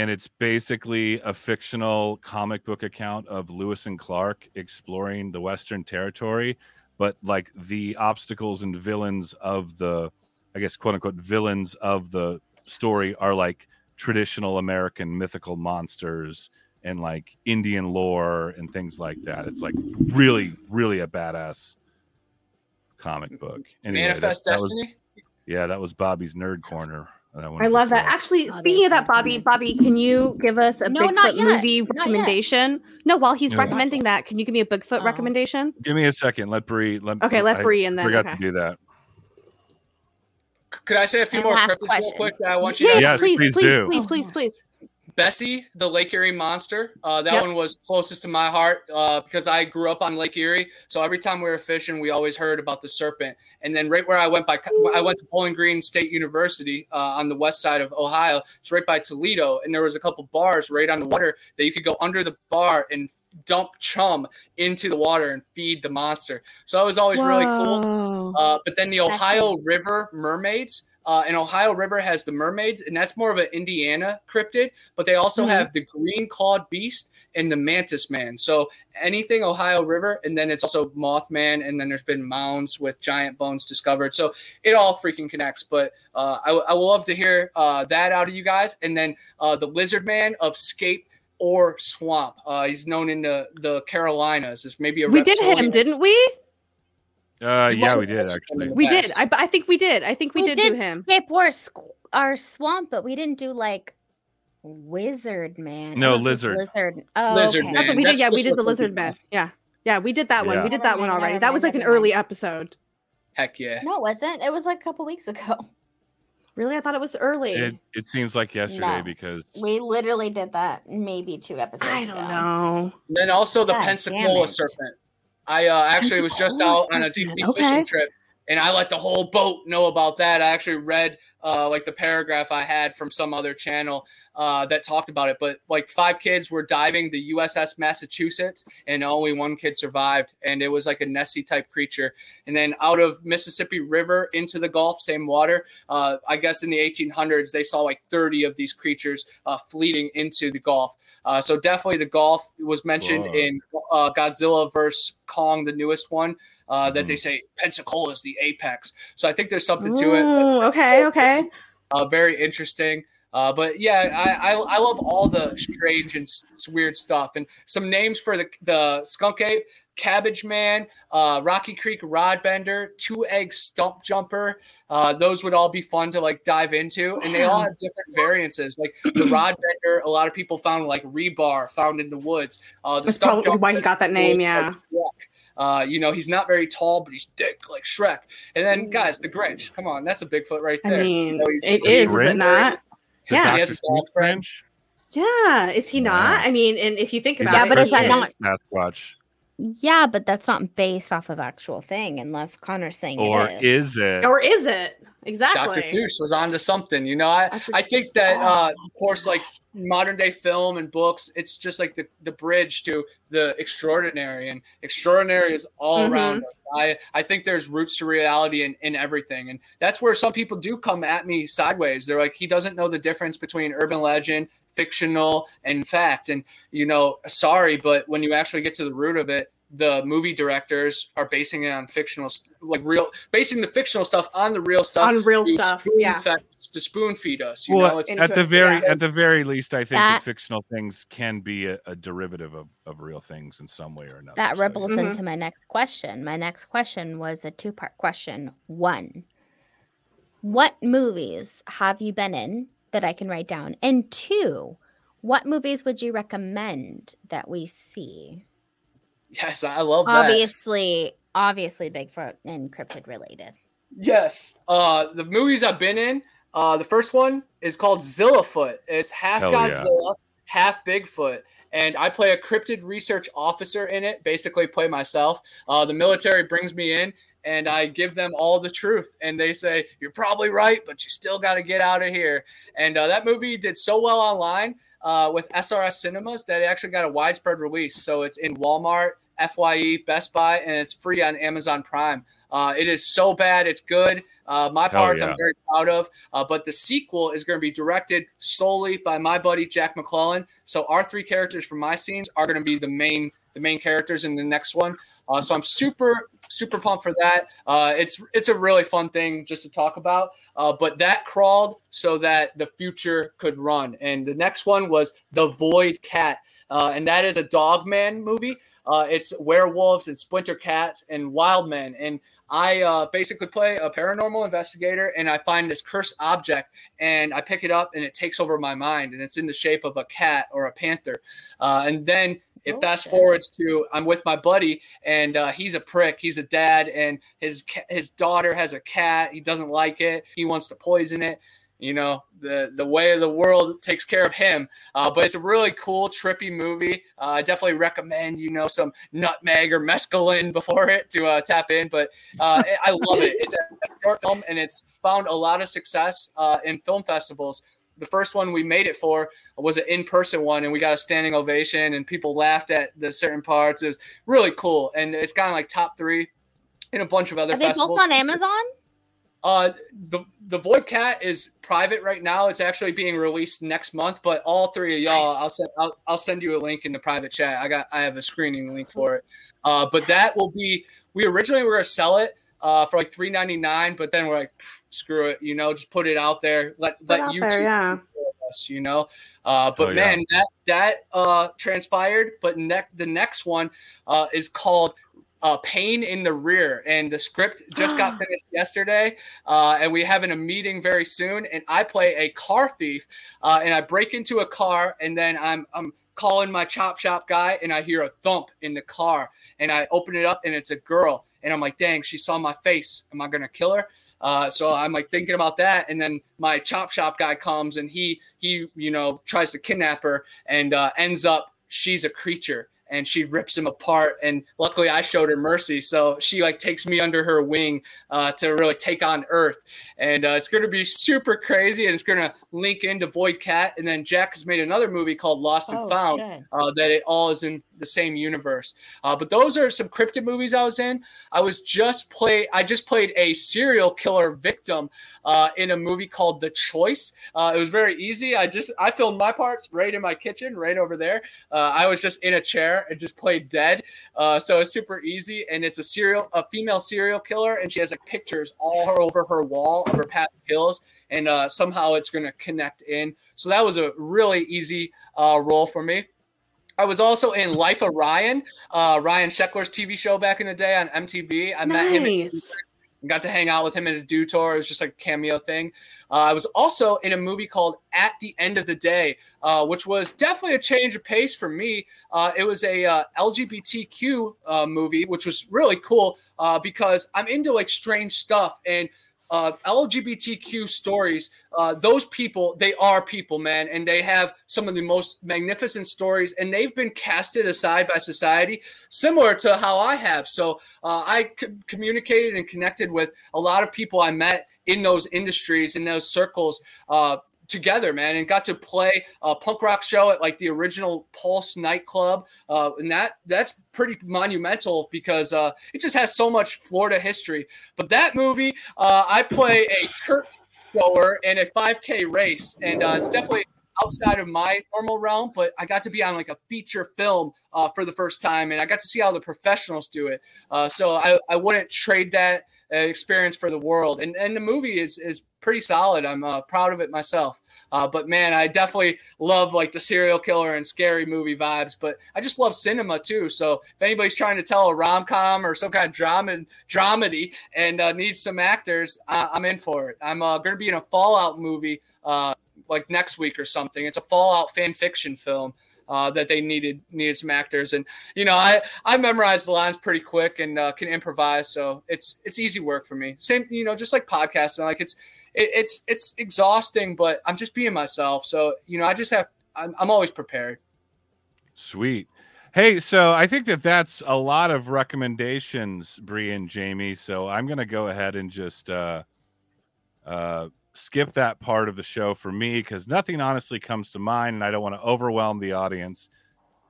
And it's basically a fictional comic book account of Lewis and Clark exploring the Western Territory, but like the obstacles and villains of the, I guess, quote unquote, villains of the story are like traditional American mythical monsters and like Indian lore and things like that. It's like really, really a badass comic book. Anyway, that- Manifest that was- Destiny. yeah, that was Bobby's nerd corner. That I love that. throw. Actually, Oh, speaking of that, Bobby, Bobby, can you give us a No, Bigfoot movie Not yet. recommendation? No, while he's No. recommending that, can you give me a Bigfoot Oh. recommendation? Give me a second. Let Bree. Let, Okay, let I Bree and then forgot okay. to do that. Could I say a few And more last cryptids real quick that I want you Yes, guys Yes, please, please please, please, please, please. Bessie, the Lake Erie monster. Uh, that Yep. one was closest to my heart uh, because I grew up on Lake Erie. So every time we were fishing, we always heard about the serpent. And then right where I went by, I went to Bowling Green State University uh, on the west side of Ohio. It's right by Toledo, and there was a couple bars right on the water that you could go under the bar and dump chum into the water and feed the monster. So that was always really cool. Uh, but then the That's Ohio River mermaids. Uh, and Ohio River has the mermaids, and that's more of an Indiana cryptid. But they also Mhm. have the green clawed beast and the mantis man. So anything Ohio River, and then it's also Mothman, and then there's been mounds with giant bones discovered. So it all freaking connects. But uh, I, I would love to hear uh, that out of you guys. And then uh, the Lizard Man of Scape Ore Swamp. Uh, he's known in the the Carolinas as maybe a we did reptilian. him, didn't we? Uh, You yeah, we did actually. We did. I, I think we did. I think we, did, do him. skip or squ- our swamp, but we didn't do like wizard man. No, It was just lizard. Lizard. Oh, Lizard okay. That's what Man, we did. that's Yeah, we did the lizard man. Yeah. Yeah, we did that one. We did that one already. That was like an early episode. Heck yeah. No, it wasn't. It was like a couple weeks ago. Really? I thought it was early. It it seems like yesterday No. because We literally did that maybe two episodes I don't ago. know. Then also the God damn Pensacola it. serpent. I uh, actually was just out on a deep sea okay. fishing trip, and I let the whole boat know about that. I actually read uh, like the paragraph I had from some other channel uh, that talked about it. But like five kids were diving the USS Massachusetts, and only one kid survived, and it was like a Nessie type creature. And then out of Mississippi River into the Gulf, same water. Uh, I guess in the 1800s, they saw like 30 of these creatures uh, fleeting into the Gulf. Uh, so definitely the Gulf was mentioned Whoa. in uh, Godzilla versus Kong, the newest one. Uh, that they say Pensacola is the apex. So I think there's something to it. Okay, okay. Uh, very interesting. Uh, but yeah, I, I I love all the strange and s- weird stuff. And some names for the the skunk ape, Cabbage Man, uh, Rocky Creek Rod Bender, Two Egg Stump Jumper. Uh, those would all be fun to like dive into, and they all have different variances. Like the Rod Bender, a lot of people found like rebar found in the woods. Uh, the That's Stump probably why he got that name. Yeah. Shrek. Uh, you know, he's not very tall, but he's thick like Shrek. And then, guys, the Grinch. Come on, that's a Bigfoot right there. I there. mean, You know, he's it pretty is, is it not? The Yeah. Dr. He has a Seuss dog Yeah. Is he not? Yeah. I mean, and if you think he's about Yeah, it, but is that he not- Sasquatch, Yeah, but that's not based off of actual thing, unless Connor's saying it. or it is. is it? Or is it? Exactly. Dr. Seuss was onto something. You know, I, I think that, uh, of course, like modern day film and books, it's just like the, the bridge to the extraordinary, and extraordinary is all Mhm. around us. I, I think there's roots to reality in, in everything. And that's where some people do come at me sideways. They're like, he doesn't know the difference between urban legend, fictional, and fact. And, you know, sorry, but when you actually get to the root of it, the movie directors are basing it on fictional, like real, basing the fictional stuff on the real stuff On real to stuff. spoon Yeah. fe- to spoon feed us. You Well, know, it's at the very yeah. at the very least, I think That- that fictional things can be a, a derivative of, of real things in some way or another. That so, ripples Mhm. into my next question. My next question was a two part question. One, what movies have you been in that I can write down? And two, what movies would you recommend that we see? Yes, I love that. Obviously, obviously Bigfoot and cryptid related. Yes. Uh, the movies I've been in, uh, the first one is called Zillafoot. It's half Hell yeah. Godzilla, half Bigfoot. And I play a cryptid research officer in it, basically play myself. Uh, the military brings me in and I give them all the truth. And they say, You're probably right, but you still got to get out of here. And uh, that movie did so well online uh, with SRS Cinemas that actually got a widespread release. So it's in Walmart, FYE, Best Buy, and it's free on Amazon Prime. Uh, it is so bad, it's good. Uh, my parts yeah. I'm very proud of, uh, but the sequel is going to be directed solely by my buddy Jack McClellan. So our three characters from my scenes are going to be the main the main characters in the next one. Uh, so I'm super super pumped for that. Uh, it's it's a really fun thing just to talk about. Uh, but that crawled so that the future could run, and the next one was the Void Cat, uh, and that is a Dogman movie. Uh, it's werewolves and splinter cats and wild men, and I uh, basically play a paranormal investigator, and I find this cursed object, and I pick it up, and it takes over my mind, and it's in the shape of a cat or a panther, uh, and then it fast forwards to I'm with my buddy, and uh, he's a prick. He's a dad, and his his daughter has a cat. He doesn't like it. He wants to poison it. you know the the way of the world takes care of him. Uh, but it's a really cool, trippy movie. Uh, I definitely recommend you know some nutmeg or mescaline before it to uh, tap in. But uh, I love it. It's a short film and it's found a lot of success uh, in film festivals. The first one we made it for was an in-person one, and we got a standing ovation, and people laughed at the certain parts. It was really cool, and it's kind of like top three in a bunch of other Are they festivals. both on Amazon? Uh, the the Void Cat is private right now. It's actually being released next month. But all three of y'all, Nice. I'll send I'll, I'll send you a link in the private chat. I got I have a screening link for it. Uh, but that will be. We originally were gonna sell it uh for like three ninety nine, but then we're like, screw it, you know, just put it out there. Let let out YouTube there, yeah. take care of us, you know. Uh, but Oh, yeah. man, that that uh transpired. But ne- the next one uh is called uh, Pain in the Rear, and the script just got finished yesterday, uh, and we having a meeting very soon. And I play a car thief, uh, and I break into a car, and then I'm I'm calling my chop shop guy, and I hear a thump in the car, and I open it up, and it's a girl, and I'm like, dang, she saw my face. Am I gonna kill her? Uh, so I'm like thinking about that, and then my chop shop guy comes, and he he you know tries to kidnap her, and uh, ends up she's a creature and she rips him apart and luckily i showed her mercy so she like takes me under her wing uh, to really take on earth and uh, it's going to be super crazy and it's going to link into void cat and then jack has made another movie called lost and Oh, found good. uh, that it all is in the same universe uh, but those are some cryptid movies i was in i was just play i just played a serial killer victim uh, in a movie called the choice uh, it was very easy i just i filmed my parts right in my kitchen right over there uh, I was just in a chair and just played dead. Uh, so it's super easy. And it's a serial, a female serial killer, and she has like pictures all over her wall of her past kills. And uh, somehow it's going to connect in. So that was a really easy uh, role for me. I was also in Life of Ryan, uh, Ryan Sheckler's TV show back in the day on MTV. I met him Nice. and got to hang out with him at a Dew Tour. It was just like a cameo thing. Uh, I was also in a movie called At the End of the Day, uh, which was definitely a change of pace for me. Uh, it was a uh, LGBTQ uh, movie, which was really cool uh, because I'm into like strange stuff and. Uh, LGBTQ stories, uh, those people, they are people, man, and they have some of the most magnificent stories, and they've been casted aside by society, similar to how I have. So uh, I c- communicated and connected with a lot of people I met in those industries, in those circles. Together man and got to play a punk rock show at like the original pulse nightclub uh, and that that's pretty monumental because uh, it just has so much florida history. But that movie uh, i play a church goer in a 5k race and uh, it's definitely outside of my normal realm but i got to be on like a feature film uh, for the first time and i got to see how the professionals do it. Uh, so I, I wouldn't trade that experience for the world. And, and the movie is is pretty solid. I'm uh, proud of it myself. Uh, but man i definitely love like the serial killer and scary movie vibes but i just love cinema too. So if anybody's trying to tell a rom-com or some kind of drama dramedy and uh, needs some actors uh, i'm in for it. I'm uh, going to be in a fallout movie uh, like next week or something. It's a fallout fan fiction film uh, that they needed needed some actors, and you know I I memorize the lines pretty quick and uh, can improvise, so it's it's easy work for me. Same you know just like podcasting, like it's it, it's it's exhausting, but I'm just being myself. So you know I just have I'm, I'm always prepared. Sweet. Hey, so I think that that's a lot of recommendations, Bree and Jamie. So I'm going to go ahead and just uh, uh, skip that part of the show for me because nothing honestly comes to mind, and I don't want to overwhelm the audience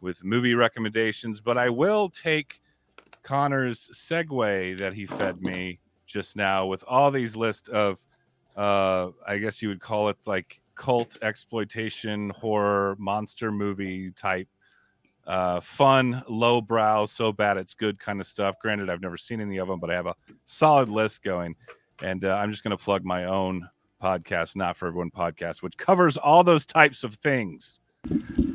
with movie recommendations. But I will take Connor's segue that he fed me just now with all these list of, uh, I guess you would call it like cult exploitation horror monster movie type uh, fun, lowbrow, so bad it's good kind of stuff. Granted, I've never seen any of them, but I have a solid list going. And uh, I'm just going to plug my own podcast, Not for Everyone podcast, which covers all those types of things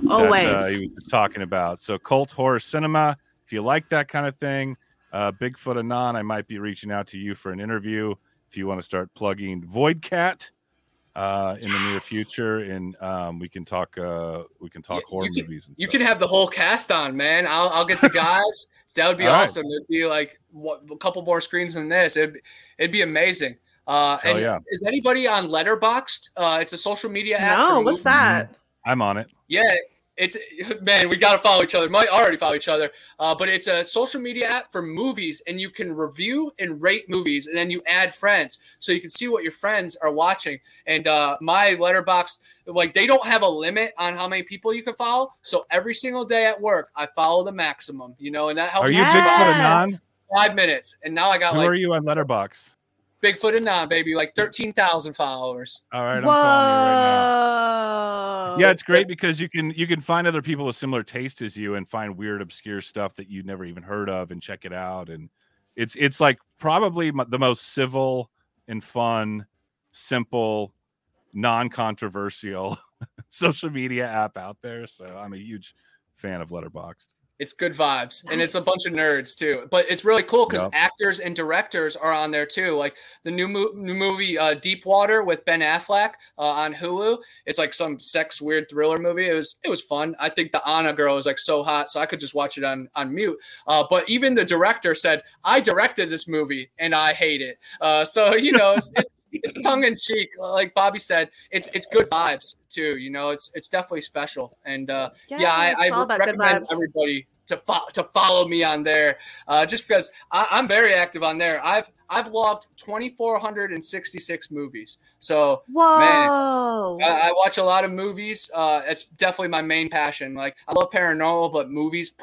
Always. that uh, he was talking about. So, cult horror cinema, if you like that kind of thing, uh, Bigfoot Anon, I might be reaching out to you for an interview if you want to start plugging Void Cat uh, in the near future, and um, we can talk. Uh, we can talk You- horror you can- movies. And You can have the whole cast on, man. I'll I'll get the guys. that would be All right. awesome. It'd be like what, a couple more screens than this. It'd it'd be amazing. Uh, Hell and yeah. is anybody on Letterboxd? Uh, it's a social media app. No, what's that? I'm on it. Yeah, it's man, we gotta follow each other. Might already follow each other, uh, but it's a social media app for movies, and you can review and rate movies, and then you add friends, so you can see what your friends are watching. And uh, my letterbox, like they don't have a limit on how many people you can follow, so every single day at work, I follow the maximum, you know, and that helps. Are you Yes. Bigfoot survive Anon? Five minutes, and now I got Who like are you on Letterbox? Bigfoot Anon baby, like thirteen thousand followers. All right, I'm Whoa. following you right now. Yeah, it's great because you can you can find other people with similar taste as you and find weird, obscure stuff that you never even heard of and check it out. And it's it's like probably the most civil and fun, simple, non-controversial social media app out there. So I'm a huge fan of Letterboxd. It's good vibes, and it's a bunch of nerds too. But it's really cool because Yep. actors and directors are on there too. Like the new, mo- new movie uh, Deep Water with Ben Affleck uh, on Hulu. It's like some sex weird thriller movie. It was it was fun. I think the Anna girl is like so hot, so I could just watch it on on mute. Uh, but even the director said, "I directed this movie and I hate it." Uh, so you know, it's, it's, it's tongue in cheek. Like Bobby said, it's it's good vibes too. You know, it's it's definitely special. And uh, yeah, I, I good recommend everybody to fo- to follow me on there, uh, just because I, I'm very active on there. I've I've logged 2,466 movies, so Whoa. I, I watch a lot of movies. Uh, it's definitely my main passion. Like I love paranormal, but movies,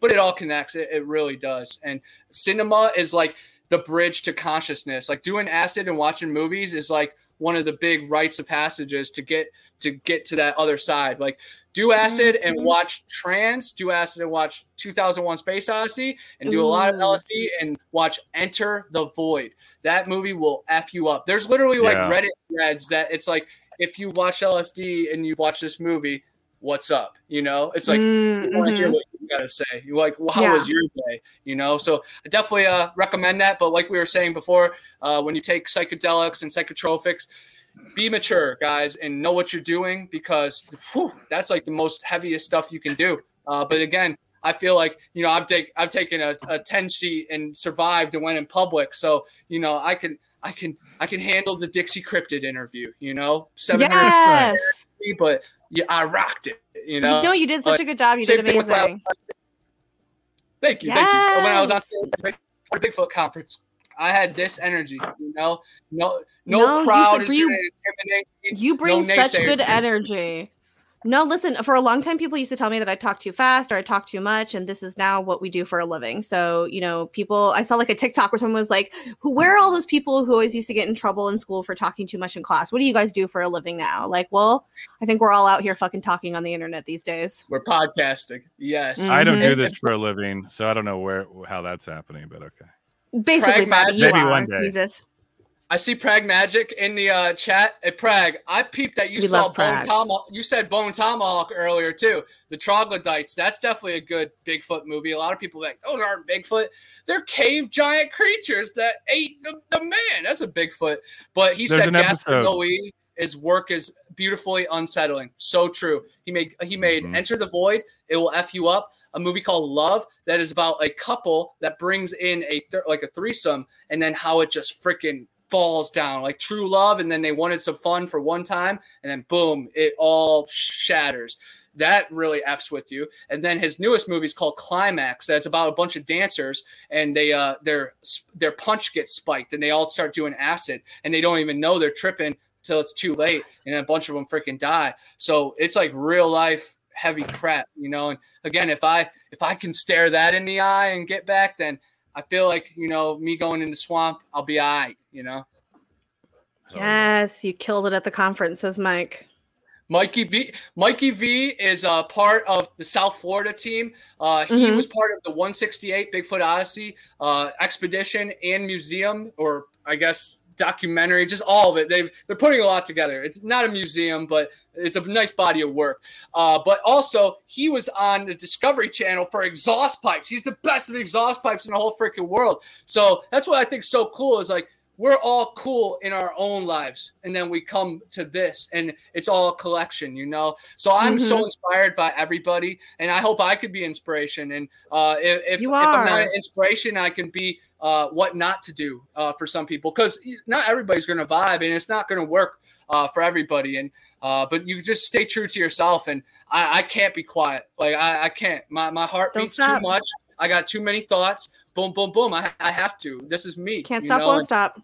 but it all connects. It, it really does. And cinema is like the bridge to consciousness. Like doing acid and watching movies is like one of the big rites of passages to get to get to that other side. Like do acid and Mhm. watch trance, do acid and watch 2001 Space Odyssey and do a lot of Ooh. LSD and watch Enter the Void. That movie will F you up. There's literally like Yeah. Reddit threads that it's like if you watch LSD and you've watched this movie, what's up? You know, it's like Mm, you want to hear what you gotta say. You're like, well, how Yeah. was your day? You know, so I definitely uh, recommend that. But like we were saying before, uh, when you take psychedelics and psychotropics, be mature, guys, and know what you're doing because whew, that's like the most heaviest stuff you can do. Uh, but again, I feel like you know I've take I've taken a, a ten sheet and survived and went in public, so you know I can I can I can handle the Dixie Cryptid interview. You know, seven hundred Yes. but yeah, I rocked it. You know, no, you did such a good job. You did thing with when I was amazing. Thank you, thank you. When I was on stage at the Bigfoot conference, I had this energy. You know, no, No, no, crowd should is to intimidate me. You bring such good energy. No, listen, for a long time, people used to tell me that I talk too fast or I talk too much. And this is now what we do for a living. So, you know, people, I saw like a TikTok where someone was like, who, where are all those people who always used to get in trouble in school for talking too much in class? What do you guys do for a living now? Like, well, I think we're all out here fucking talking on the internet these days. We're podcasting. Yes. Mm-hmm. I don't do this for a living, so I don't know where how that's happening, but okay. Basically, Bobby, you Maybe are. one day. Jesus. I see Prag Magic in the uh, chat. Hey, Prag, I peeped that you We saw love Bone Tomahawk. You said Bone Tomahawk earlier too. The Troglodytes. That's definitely a good Bigfoot movie. A lot of people are like those aren't Bigfoot. They're cave giant creatures that ate the, the man. That's a Bigfoot. But he There's said an Gaspar. Noé, his work is beautifully unsettling. So true. He made he made Mhm. Enter the Void. It will f you up. A movie called Love that is about a couple that brings in a th- like a threesome and then how it just freaking falls down like true love and then they wanted some fun for one time and then boom it all shatters. That really f's with you. And then his newest movie is called climax that's about a bunch of dancers and they uh their their punch gets spiked and they all start doing acid and they don't even know they're tripping till it's too late and a bunch of them freaking die. So it's like real life heavy crap you know and again if i if i can stare that in the eye and get back then i feel like you know me going in the swamp i'll be all right you know So, Yes, you killed it at the conference, says Mike. Mikey V. Mikey V is a part of the South Florida team. Uh, he Mhm. was part of the 168 Bigfoot Odyssey uh, expedition and museum, or I guess documentary, just all of it. They've they're putting a lot together. It's not a museum, but it's a nice body of work. Uh, but also, he was on the Discovery Channel for exhaust pipes. He's the best of exhaust pipes in the whole freaking world. So that's what I think so cool is like we're all cool in our own lives and then we come to this and it's all a collection you know? So i'm so Mhm. inspired by everybody and i hope i could be inspiration and uh if, if, if i'm not an inspiration i can be uh what not to do uh for some people because not everybody's gonna vibe and it's not gonna work uh for everybody and uh but you just stay true to yourself and i i can't be quiet like i i can't. My my heart Don't beats too much. I got too many thoughts boom boom boom i, I have to this is me Can't you stop, know, won't and- stop.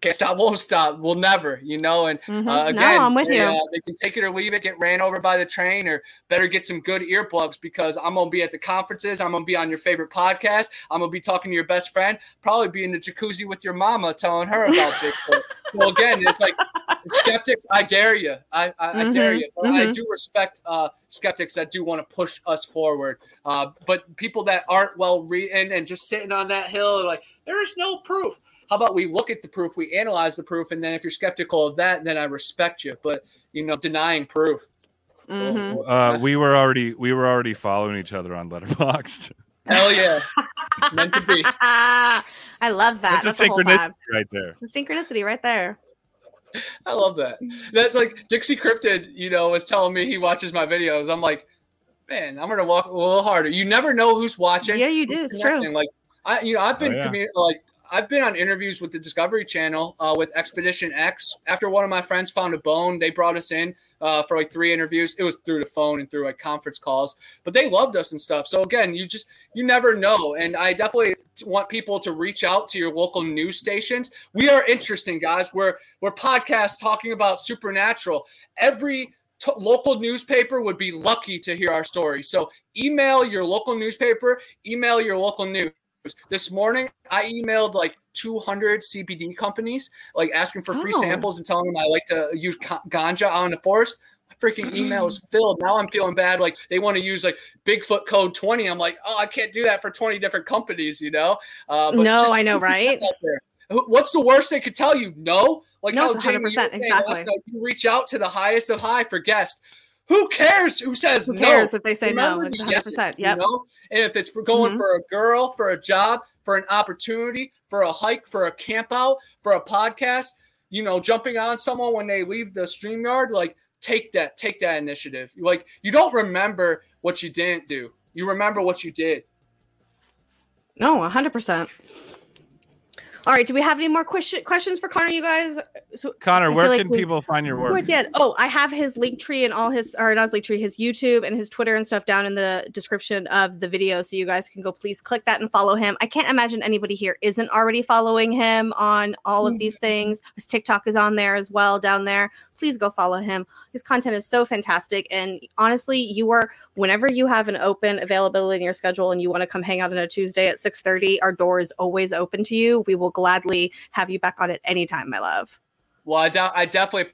can't stop, won't stop, We'll never, you know. And Mhm. uh, no, I'm with they, you. uh, they can take it or leave it, get ran over by the train, or better get some good earplugs because I'm gonna be at the conferences. I'm gonna be on your favorite podcast. I'm gonna be talking to your best friend. Probably be in the jacuzzi with your mama, telling her about Bigfoot. so again, it's like skeptics. I dare you. I, I, I dare Mhm, you. But I mhm. do respect uh, skeptics that do want to push us forward. Uh, but people that aren't well reading and just sitting on that hill, like there is no proof. How about we look at the proof, we analyze the proof, and then if you're skeptical of that, then I respect you. But you know, denying proof. Mhm. Uh, we were already we were already following each other on Letterboxd. Hell yeah, meant to be. I love that. That's That's a the whole synchronicity vibe. right there. It's a synchronicity right there. I love that. That's like Dixie Cryptid, you know, was telling me he watches my videos. I'm like, man, I'm gonna walk a little harder. You never know who's watching. Yeah, you do. It's true. connecting. Like I, you know, I've oh, been Oh, yeah. commu- like I've been on interviews with the Discovery Channel uh, with Expedition X. After one of my friends found a bone, they brought us in uh, for like three interviews. It was through the phone and through like conference calls, but they loved us and stuff. So again, you just you never know, and I definitely want people to reach out to your local news stations. We are interesting, guys. We're we're podcasts talking about supernatural. Every t- local newspaper would be lucky to hear our story. So email your local newspaper, email your local news. This morning, I emailed like 200 CBD companies, like asking for free Oh. samples and telling them I like to use ganja out in the forest. My freaking email is filled. Now I'm feeling bad. Like they want to use like Bigfoot code 20. I'm like, oh, I can't do that for 20 different companies, you know? Uh, No, just I know, right? out there. Who- What's the worst they could tell you? No. Like No, how Jamie, you 100%, exactly. night, you reach out to the highest of high for guests. Who cares who says Who no? cares if they say no? Remember 100%. yeses, Yep. You know? And if it's for going Mhm. for a girl, for a job, for an opportunity, for a hike, for a camp out, for a podcast, you know, jumping on someone when they leave the StreamYard, like take that, take that initiative. Like you don't remember what you didn't do. You remember what you did. No, 100%. All right. Do we have any more question, questions for Connor, you guys? So, Connor, where like can we- people find your We're work? dead. Oh, I have his Linktree and all his, or not his Linktree, his YouTube and his Twitter and stuff down in the description of the video. So you guys can go please click that and follow him. I can't imagine anybody here isn't already following him on all of mm-hmm. these things. His TikTok is on there as well down there. Please go follow him. His content is so fantastic. And honestly, you are, whenever you have an open availability in your schedule and you want to come hang out on a Tuesday at 6:30, our door is always open to you. We will gladly have you back on it anytime, my love. Well, I, de- I definitely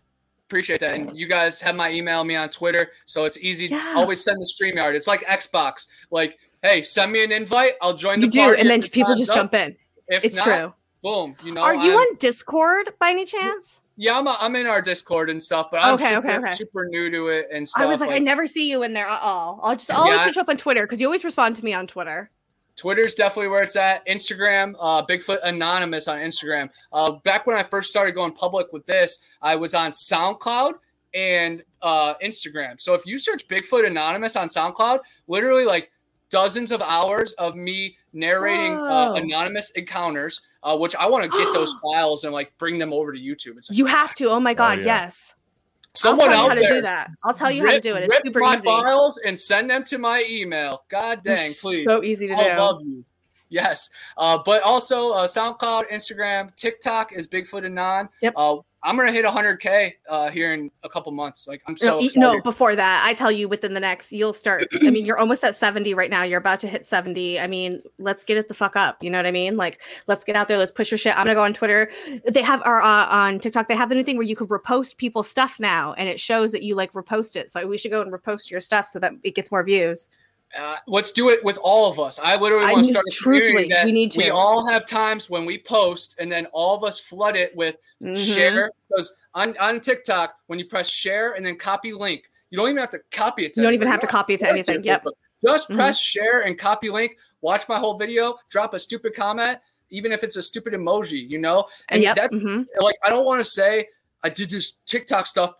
appreciate that. And you guys have my email, me on Twitter. So it's easy. Yeah. Always send the StreamYard. It's like Xbox. Like, hey, send me an invite. I'll join You the do, and then people just up. jump in. If It's not, true. boom. You know, Are you I'm- on Discord by any chance? Yeah, I'm, I'm in our Discord and stuff, but I'm Okay, super, okay, okay. super new to it and stuff. I was like, I never see you in there at all. I'll just I'll always Yeah. hit you up on Twitter because you always respond to me on Twitter. Twitter's definitely where it's at. Instagram, uh, Bigfoot Anonymous on Instagram. Uh, back when I first started going public with this, I was on SoundCloud and uh, Instagram. So if you search Bigfoot Anonymous on SoundCloud, literally like dozens of hours of me narrating uh, anonymous encounters, uh, which I want to get those files and like bring them over to YouTube. It's like, You have to. Oh my god, yeah. yes. Someone I'll tell you out how to there do that. I'll tell you how to do it. It's rip super my easy. files and send them to my email. God dang, please. So easy to I do. I love you. Yes. Uh, but also uh, SoundCloud, Instagram, TikTok is Bigfoot Anon. Yep. Uh, I'm gonna hit 100k uh, here in a couple months. Like I'm so no, excited. no, before that, I tell you within the next, you'll start. I mean, you're almost at 70 right now. You're about to hit 70. I mean, let's get it the fuck up. You know what I mean? Like, let's get out there. Let's push your shit. I'm gonna go on Twitter. They have our uh, on TikTok. They have the new thing where you could repost people's stuff now, and it shows that you like repost it. So we should go and repost your stuff so that it gets more views. Uh, let's do it with all of us. I literally I want to start truthfully, that we need we all have times when we post, and then all of us flood it with Mhm. share. Because on, on TikTok, when you press share and then copy link, you don't even have to copy it. To You don't even have to copy it to anything. Yep. Just Mhm. press share and copy link. Watch my whole video. Drop a stupid comment. even if it's a stupid emoji, you know. And Yep, that's mhm. like I don't want to say I did this TikTok stuff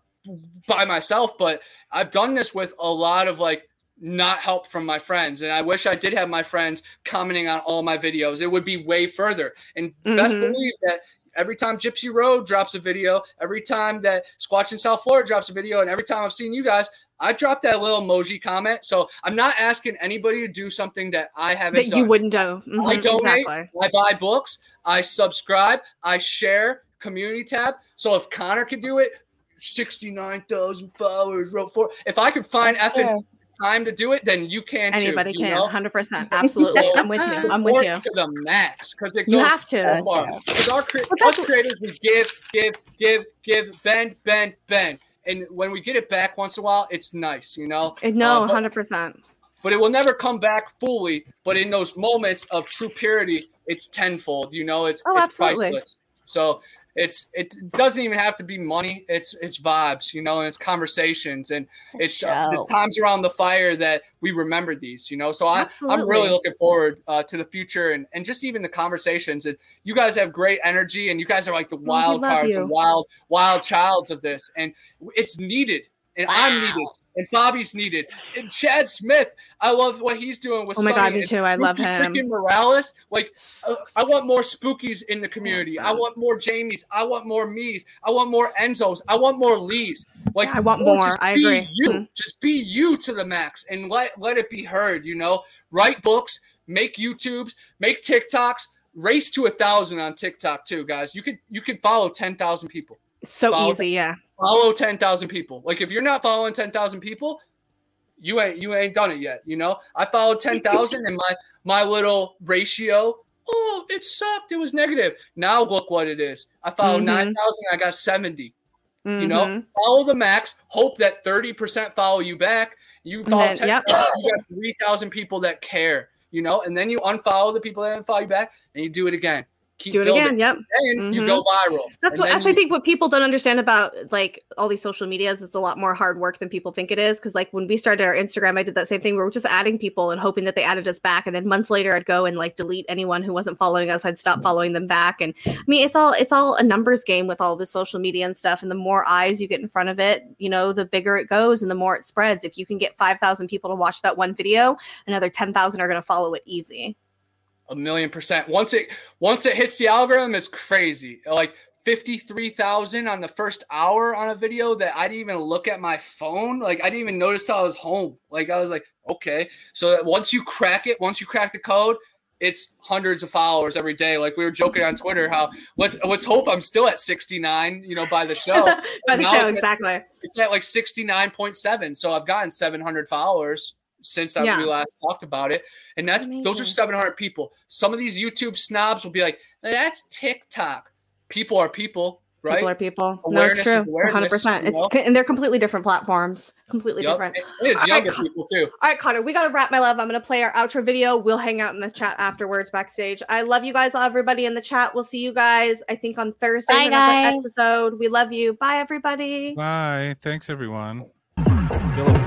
by myself, but I've done this with a lot of like not help from my friends. And I wish I did have my friends commenting on all my videos. It would be way further. And best Mhm. believe that every time Gypsy Road drops a video, every time that Squatch in South Florida drops a video, and every time I've seen you guys, I drop that little emoji comment. So I'm not asking anybody to do something that I haven't that done. you wouldn't do. I Mhm, donate. exactly. I buy books, I subscribe, I share community tab. So if Connor could do it, 69,000 followers, wrote for if I could find effing. Time to do it, then you can too. Anybody you can, 100%. Absolutely. So, I'm with you. I'm with you. to the max because it goes You have to. so far. Because our cre- us creators, we give, give, give, give, bend, bend, bend, and when we get it back once in a while, it's nice, you know. Uh, No, Uh, 100%. but it will never come back fully. But in those moments of true purity, it's tenfold. You know, it's Oh, it's absolutely. priceless. So it's it doesn't even have to be money. It's it's vibes, you know, and it's conversations and it's uh, the times around the fire that we remember these. You know, so I I'm really looking forward uh, to the future and and just even the conversations. And you guys have great energy, and you guys are like the wild cards you. and wild wild childs of this, and it's needed. And I'm needed. And Bobby's needed. And Chad Smith, I love what he's doing with Oh my God, me too. I love him. Freaking Morales. Like, uh, I want more Spookies in the community. I want more Jamies. I want more Me's. I want more Enzos. I want more Lees. Like, I want more. I agree. You Mhm. just be you to the max and let let it be heard. You know, write books, make YouTubes, make TikToks. Race to a thousand on TikTok too, guys. You could you could follow ten thousand people So Follow easy, yeah. Follow 10,000 people. Like if you're not following 10,000 people, you ain't you ain't done it yet, you know? I followed 10,000 and my my little ratio, oh, it sucked. It was negative. Now look what it is. I followed Mhm. 9,000 I got 70. You know, Mhm. follow the max, hope that 30% follow you back. You follow then- 10,000, yep. you got 3,000 people that care, you know, and then you unfollow the people that didn't follow you back and you do it again. Keep Do it building. again. Yep. And you go mm-hmm. viral. That's And what that's, I think what people don't understand about like all these social medias. It's a lot more hard work than people think it is. Because like when we started our Instagram, I did that same thing. We were just adding people and hoping that they added us back, and then months later, I'd go and like delete anyone who wasn't following us. I'd stop mm-hmm. following them back, and I mean, it's all it's all a numbers game with all the social media and stuff. And the more eyes you get in front of it, you know, the bigger it goes and the more it spreads. If you can get five thousand people to watch that one video, another ten thousand are going to follow it easy. A million percent. Once it once it hits the algorithm, it's crazy. Like fifty three thousand on the first hour on a video that I didn't even look at my phone. Like I didn't even notice I was home. Like I was like, okay. So once you crack it, once you crack the code, it's hundreds of followers every day. Like we were joking on Twitter, how let's let's hope I'm still at sixty nine. You know, by the show. By the Now show, it's at- exactly. it's at like 69.7 so i've gotten 700 followers since I, Yeah. we last talked about it and that's those are 700 people some of these youtube snobs will be like that's tiktok people are people right People are people. No, it's Awareness true. is awareness, 100%. you know? co- and they're completely different platforms. Completely Yup. different. It's All right, younger co- people too All right, Connor, we got to wrap, my love. I'm going to play our outro video. We'll hang out in the chat afterwards backstage. I love you guys, everybody in the chat. We'll see you guys, I think, on Thursday. Bye, for another guys. episode. We love you. Bye, everybody. Bye. Thanks, everyone. Philip.